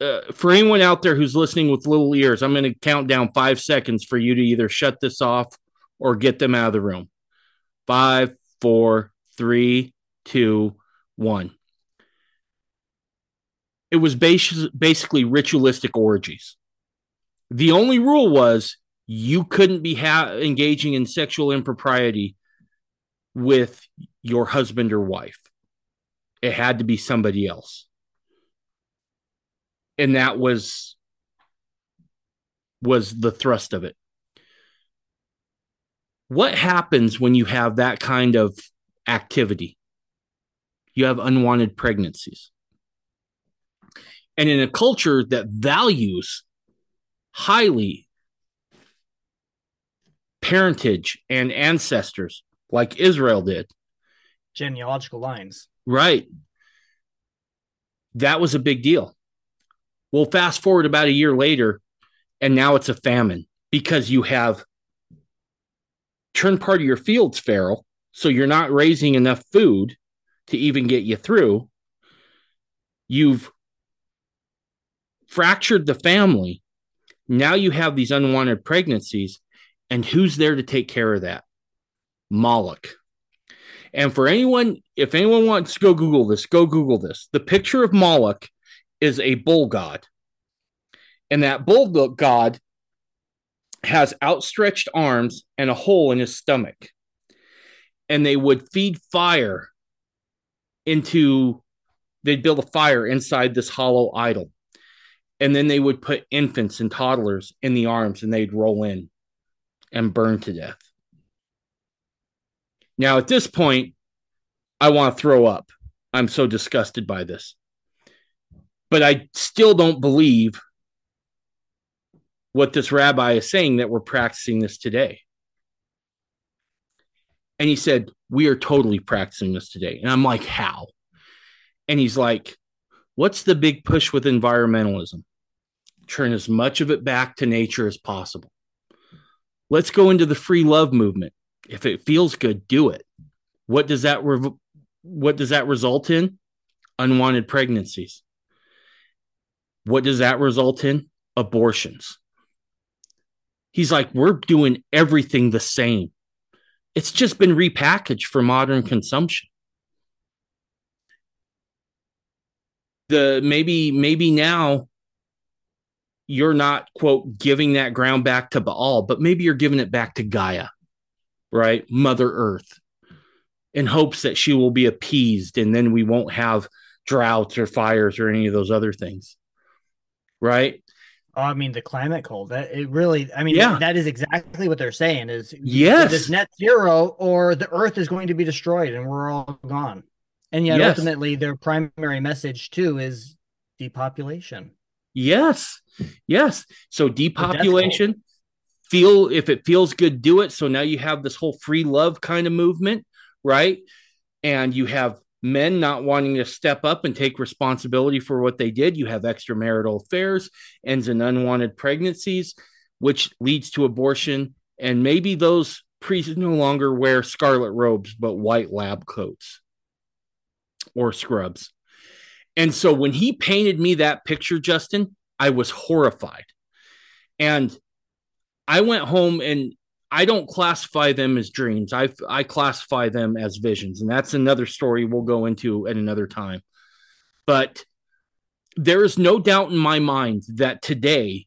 uh, for anyone out there who's listening with little ears, I'm going to count down five seconds for you to either shut this off or get them out of the room. Five, four, three, two, one. It was bas- basically ritualistic orgies. The only rule was you couldn't be ha- engaging in sexual impropriety with your husband or wife. It had to be somebody else. And that was was the thrust of it. What happens when you have that kind of activity? You have unwanted pregnancies. And in a culture that values highly parentage and ancestors like Israel did. Genealogical lines. Right. That was a big deal. Well, fast forward about a year later, and now it's a famine because you have turned part of your fields feral. So you're not raising enough food to even get you through. You've fractured the family now you have these unwanted pregnancies, and who's there to take care of that? Moloch. And for anyone, if anyone wants to go Google this, go Google this. The picture of Moloch is a bull god. And that bull god has outstretched arms and a hole in his stomach. And they would feed fire into, they'd build a fire inside this hollow idol and then they would put infants and toddlers in the arms and they'd roll in and burned to death. Now, at this point, I want to throw up. I'm so disgusted by this. But I still don't believe what this rabbi is saying that we're practicing this today. And he said, We are totally practicing this today. And I'm like, How? And he's like, What's the big push with environmentalism? Turn as much of it back to nature as possible. Let's go into the free love movement. If it feels good, do it. What does that re- what does that result in? Unwanted pregnancies. What does that result in? Abortions. He's like, we're doing everything the same. It's just been repackaged for modern consumption. The maybe, maybe now you're not, quote, giving that ground back to Baal, but maybe you're giving it back to Gaia, right? Mother Earth, in hopes that she will be appeased and then we won't have droughts or fires or any of those other things, right? Oh, I mean the climate cold. That it really. I mean, Yeah. that is exactly what they're saying. Is Yes. it's net zero, or the Earth is going to be destroyed, and we're all gone. And yet, Yes. ultimately, their primary message too is depopulation. Yes. Yes. So depopulation, feel if it feels good, do it. So now you have this whole free love kind of movement, right? And you have men not wanting to step up and take responsibility for what they did. You have extramarital affairs, ends in unwanted pregnancies, which leads to abortion. And maybe those priests no longer wear scarlet robes, but white lab coats or scrubs. And so when he painted me that picture, Justin, I was horrified. And I went home and I don't classify them as dreams. I I classify them as visions, and that's another story we'll go into at another time. But there is no doubt in my mind that today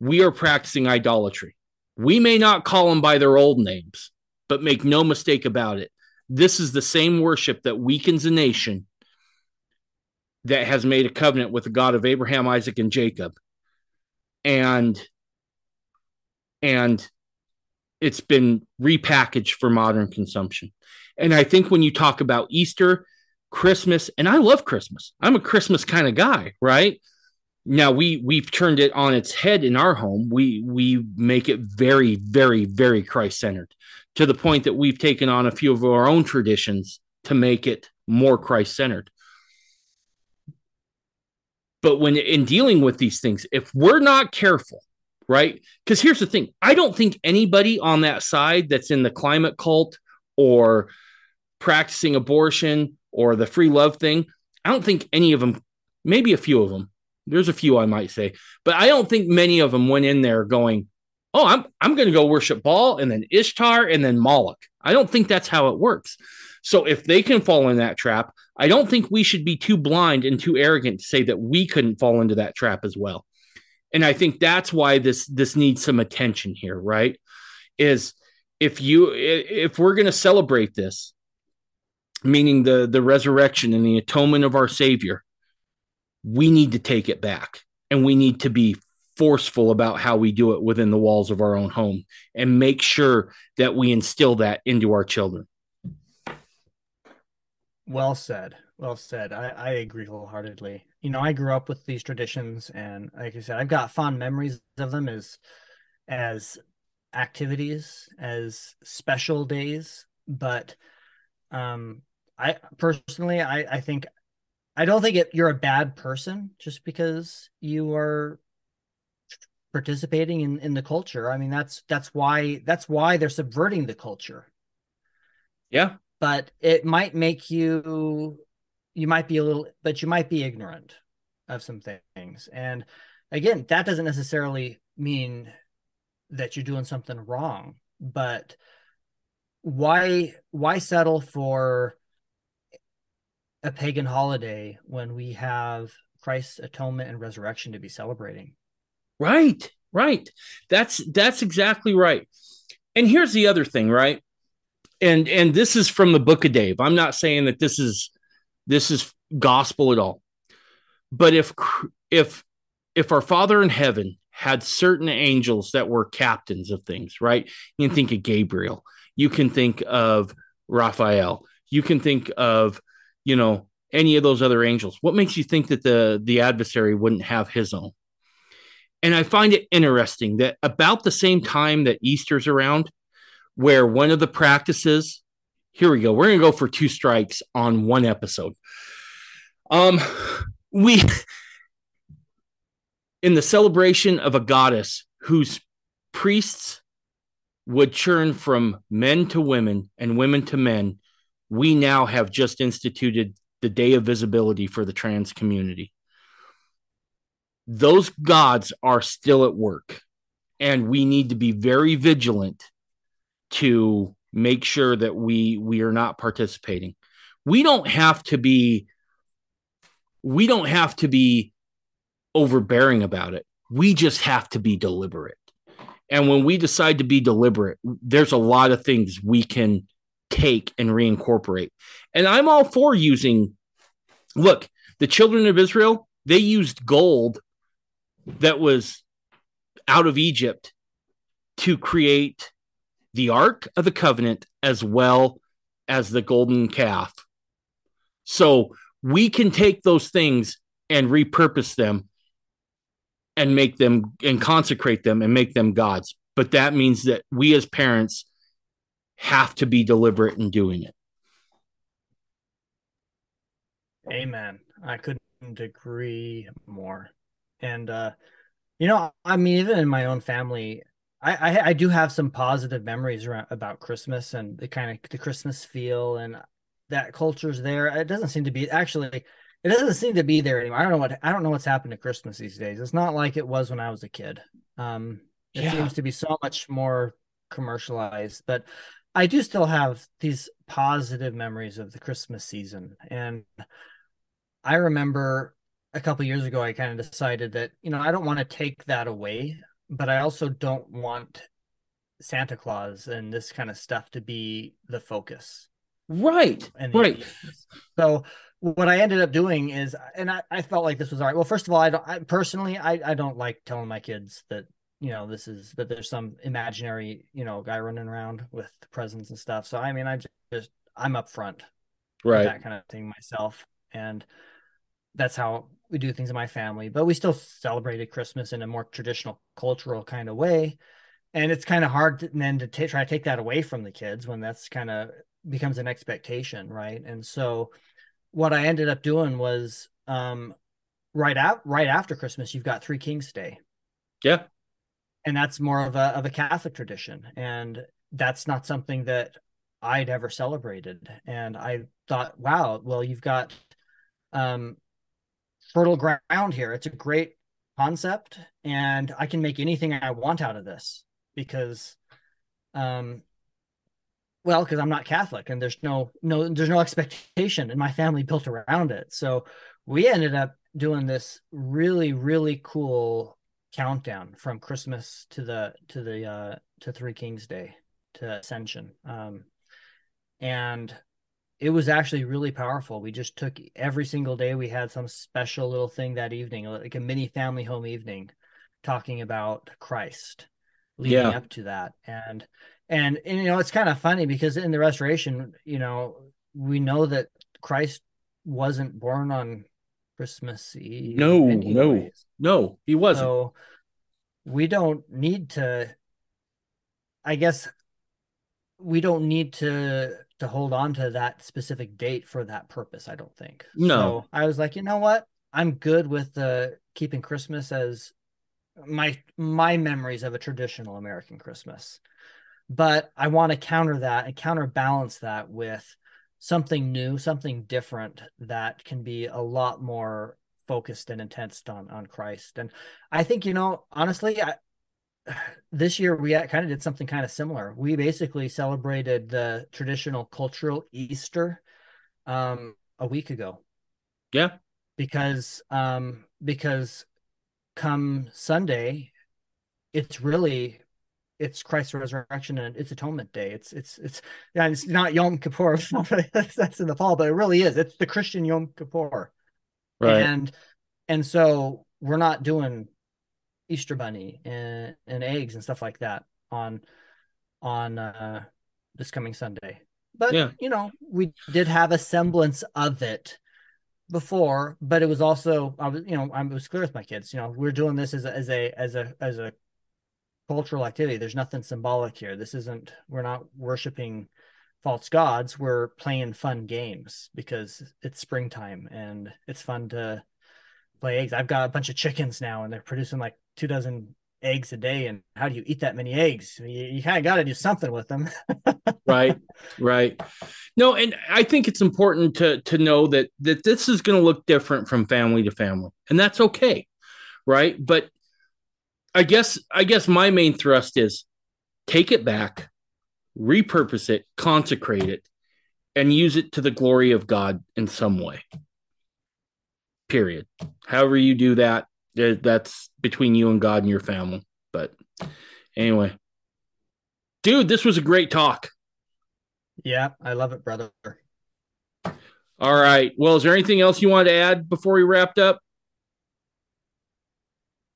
we are practicing idolatry. We may not call them by their old names, but make no mistake about it. This is the same worship that weakens a nation that has made a covenant with the God of Abraham, Isaac, and Jacob. And and it's been repackaged for modern consumption. And I think when you talk about Easter, Christmas, and I love Christmas. I'm a Christmas kind of guy, right? Now we we've turned it on its head in our home. We we make it very very very Christ centered to the point that we've taken on a few of our own traditions to make it more Christ centered. But when in dealing with these things, if we're not careful, right? Because here's the thing I don't think anybody on that side that's in the climate cult or practicing abortion or the free love thing, I don't think any of them, maybe a few of them, there's a few I might say, but I don't think many of them went in there going, oh, I'm, I'm going to go worship Baal and then Ishtar and then Moloch. I don't think that's how it works. So if they can fall in that trap, I don't think we should be too blind and too arrogant to say that we couldn't fall into that trap as well. And i think that's why this this needs some attention here right? Is if you if we're going to celebrate this meaning the the resurrection and the atonement of our savior we need to take it back. And we need to be forceful about how we do it within the walls of our own home and make sure that we instill that into our children Well said. Well said. I, I agree wholeheartedly. You know, I grew up with these traditions, and like I said, I've got fond memories of them as as activities, as special days. But um, I personally, I I think I don't think it, you're a bad person just because you are participating in in the culture. I mean, that's that's why that's why they're subverting the culture yeah but it might make you you might be a little but you might be ignorant of some things and again that doesn't necessarily mean that you're doing something wrong but why why settle for a pagan holiday when we have Christ's atonement and resurrection to be celebrating Right, right. That's that's exactly right. And here's the other thing, right? And and this is from the book of Dave. I'm not saying that this is this is gospel at all. But if if if our Father in heaven had certain angels that were captains of things, right? You can think of Gabriel. You can think of Raphael. You can think of, you know, any of those other angels? What makes you think that the the adversary wouldn't have his own? And I find it interesting that about the same time that Easter's around, where one of the practices, here we go, we're gonna go for two strikes on one episode. Um, we in the celebration of a goddess whose priests would churn from men to women and women to men, we now have just instituted the day of visibility for the trans community. Those gods are still at work, and we need to be very vigilant to make sure that we we are not participating. We don't have to be we don't have to be overbearing about it. We just have to be deliberate. And when we decide to be deliberate, there's a lot of things we can take and reincorporate. And I'm all for using, look, the children of Israel, they used gold that was out of Egypt to create the Ark of the Covenant as well as the golden calf. So we can take those things and repurpose them and make them and consecrate them and make them gods. But that means that we as parents have to be deliberate in doing it. Amen. I couldn't agree more. And uh you know, I mean, even in my own family, I, I, I do have some positive memories around, about Christmas and the kind of the Christmas feel and that culture's there. It doesn't seem to be actually it doesn't seem to be there anymore. I don't know what I don't know what's happened to Christmas these days. It's not like it was when I was a kid. Um, it yeah. seems to be so much more commercialized, but I do still have these positive memories of the Christmas season. And I remember a couple years ago, I kind of decided that you know I don't want to take that away, but I also don't want Santa Claus and this kind of stuff to be the focus. Right. right. So what I ended up doing is, and I, I felt like this was all right. Well, first of all, I don't I, personally, I, I don't like telling my kids that you know this is that there's some imaginary you know guy running around with presents and stuff. So I mean, I just I'm upfront, right? That kind of thing myself, and that's how we do things in my family. But we still celebrated Christmas in a more traditional cultural kind of way, and it's kind of hard to, then to t- try to take that away from the kids when that's kind of becomes an expectation, right? And so what I ended up doing was um, right out right after Christmas, you've got Three Kings Day. Yeah. And that's more of a of a Catholic tradition. And that's not something that I'd ever celebrated. And I thought, wow, well, you've got um fertile ground here. It's a great concept, and I can make anything I want out of this because um well because i'm not catholic and there's no no there's no expectation and my family built around it so we ended up doing this really really cool countdown from christmas to the to the uh to three kings day to ascension um and it was actually really powerful. We just took every single day we had some special little thing that evening like a mini family home evening talking about christ leading yeah. up to that. And and, and you know it's kind of funny because in the restoration you know we know that christ wasn't born on christmas eve no no. no he wasn't. So we don't need to i guess we don't need to to hold on to that specific date for that purpose i don't think. No. So i was like you know what? I'm good with the keeping christmas as my my memories of a traditional american christmas. But I want to counter that and counterbalance that with something new, something different that can be a lot more focused and intense on on Christ. And I think you know, honestly, I, this year we kind of did something kind of similar. We basically celebrated the traditional cultural Easter um, a week ago. Yeah, because um, because come Sunday, it's really it's Christ's resurrection and it's atonement day. It's it's it's yeah, it's not Yom Kippur. that's in the fall, but it really is. It's the Christian Yom Kippur. Right. And and so we're not doing Easter bunny and, and eggs and stuff like that on on uh this coming Sunday. But yeah. you know, we did have a semblance of it before, but it was also I was you know I was clear with my kids. You know, we're doing this as a as a as a as a cultural activity. There's nothing symbolic here. This isn't we're not worshiping false gods. We're playing fun games because it's springtime and it's fun to play eggs. I've got a bunch of chickens now and they're producing like two dozen eggs a day. And how do you eat that many eggs? You, you kind of got to do something with them. right. Right. No, and I think it's important to to know that that this is going to look different from family to family, and that's okay. Right. But I guess I guess my main thrust is take it back, repurpose it, consecrate it, and use it to the glory of God in some way. Period. However you do that, that's between you and God and your family. But anyway, dude, this was a great talk. Yeah, I love it, brother. All right. Well, is there anything else you want to add before we wrapped up?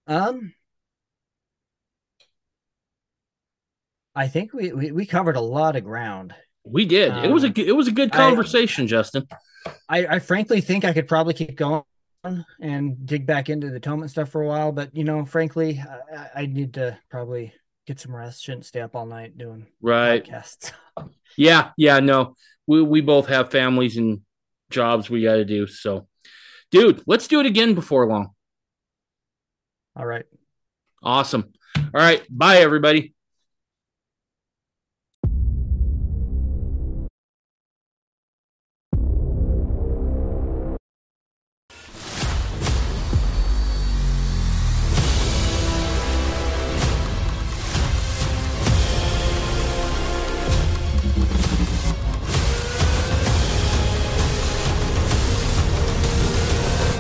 Um, I think we, we, we covered a lot of ground. We did. Um, it was a um, it was a good conversation, I, Justin. I, I frankly think I could probably keep going and dig back into the atonement stuff for a while, but you know, frankly, I, I need to probably get some rest. Shouldn't stay up all night doing right podcasts. yeah, yeah, no, we we both have families and jobs we got to do. So, dude, let's do it again before long. All right. Awesome. All right. Bye, everybody.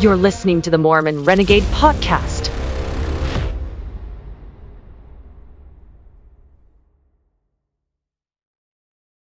You're listening to the Mormon Renegade Podcast.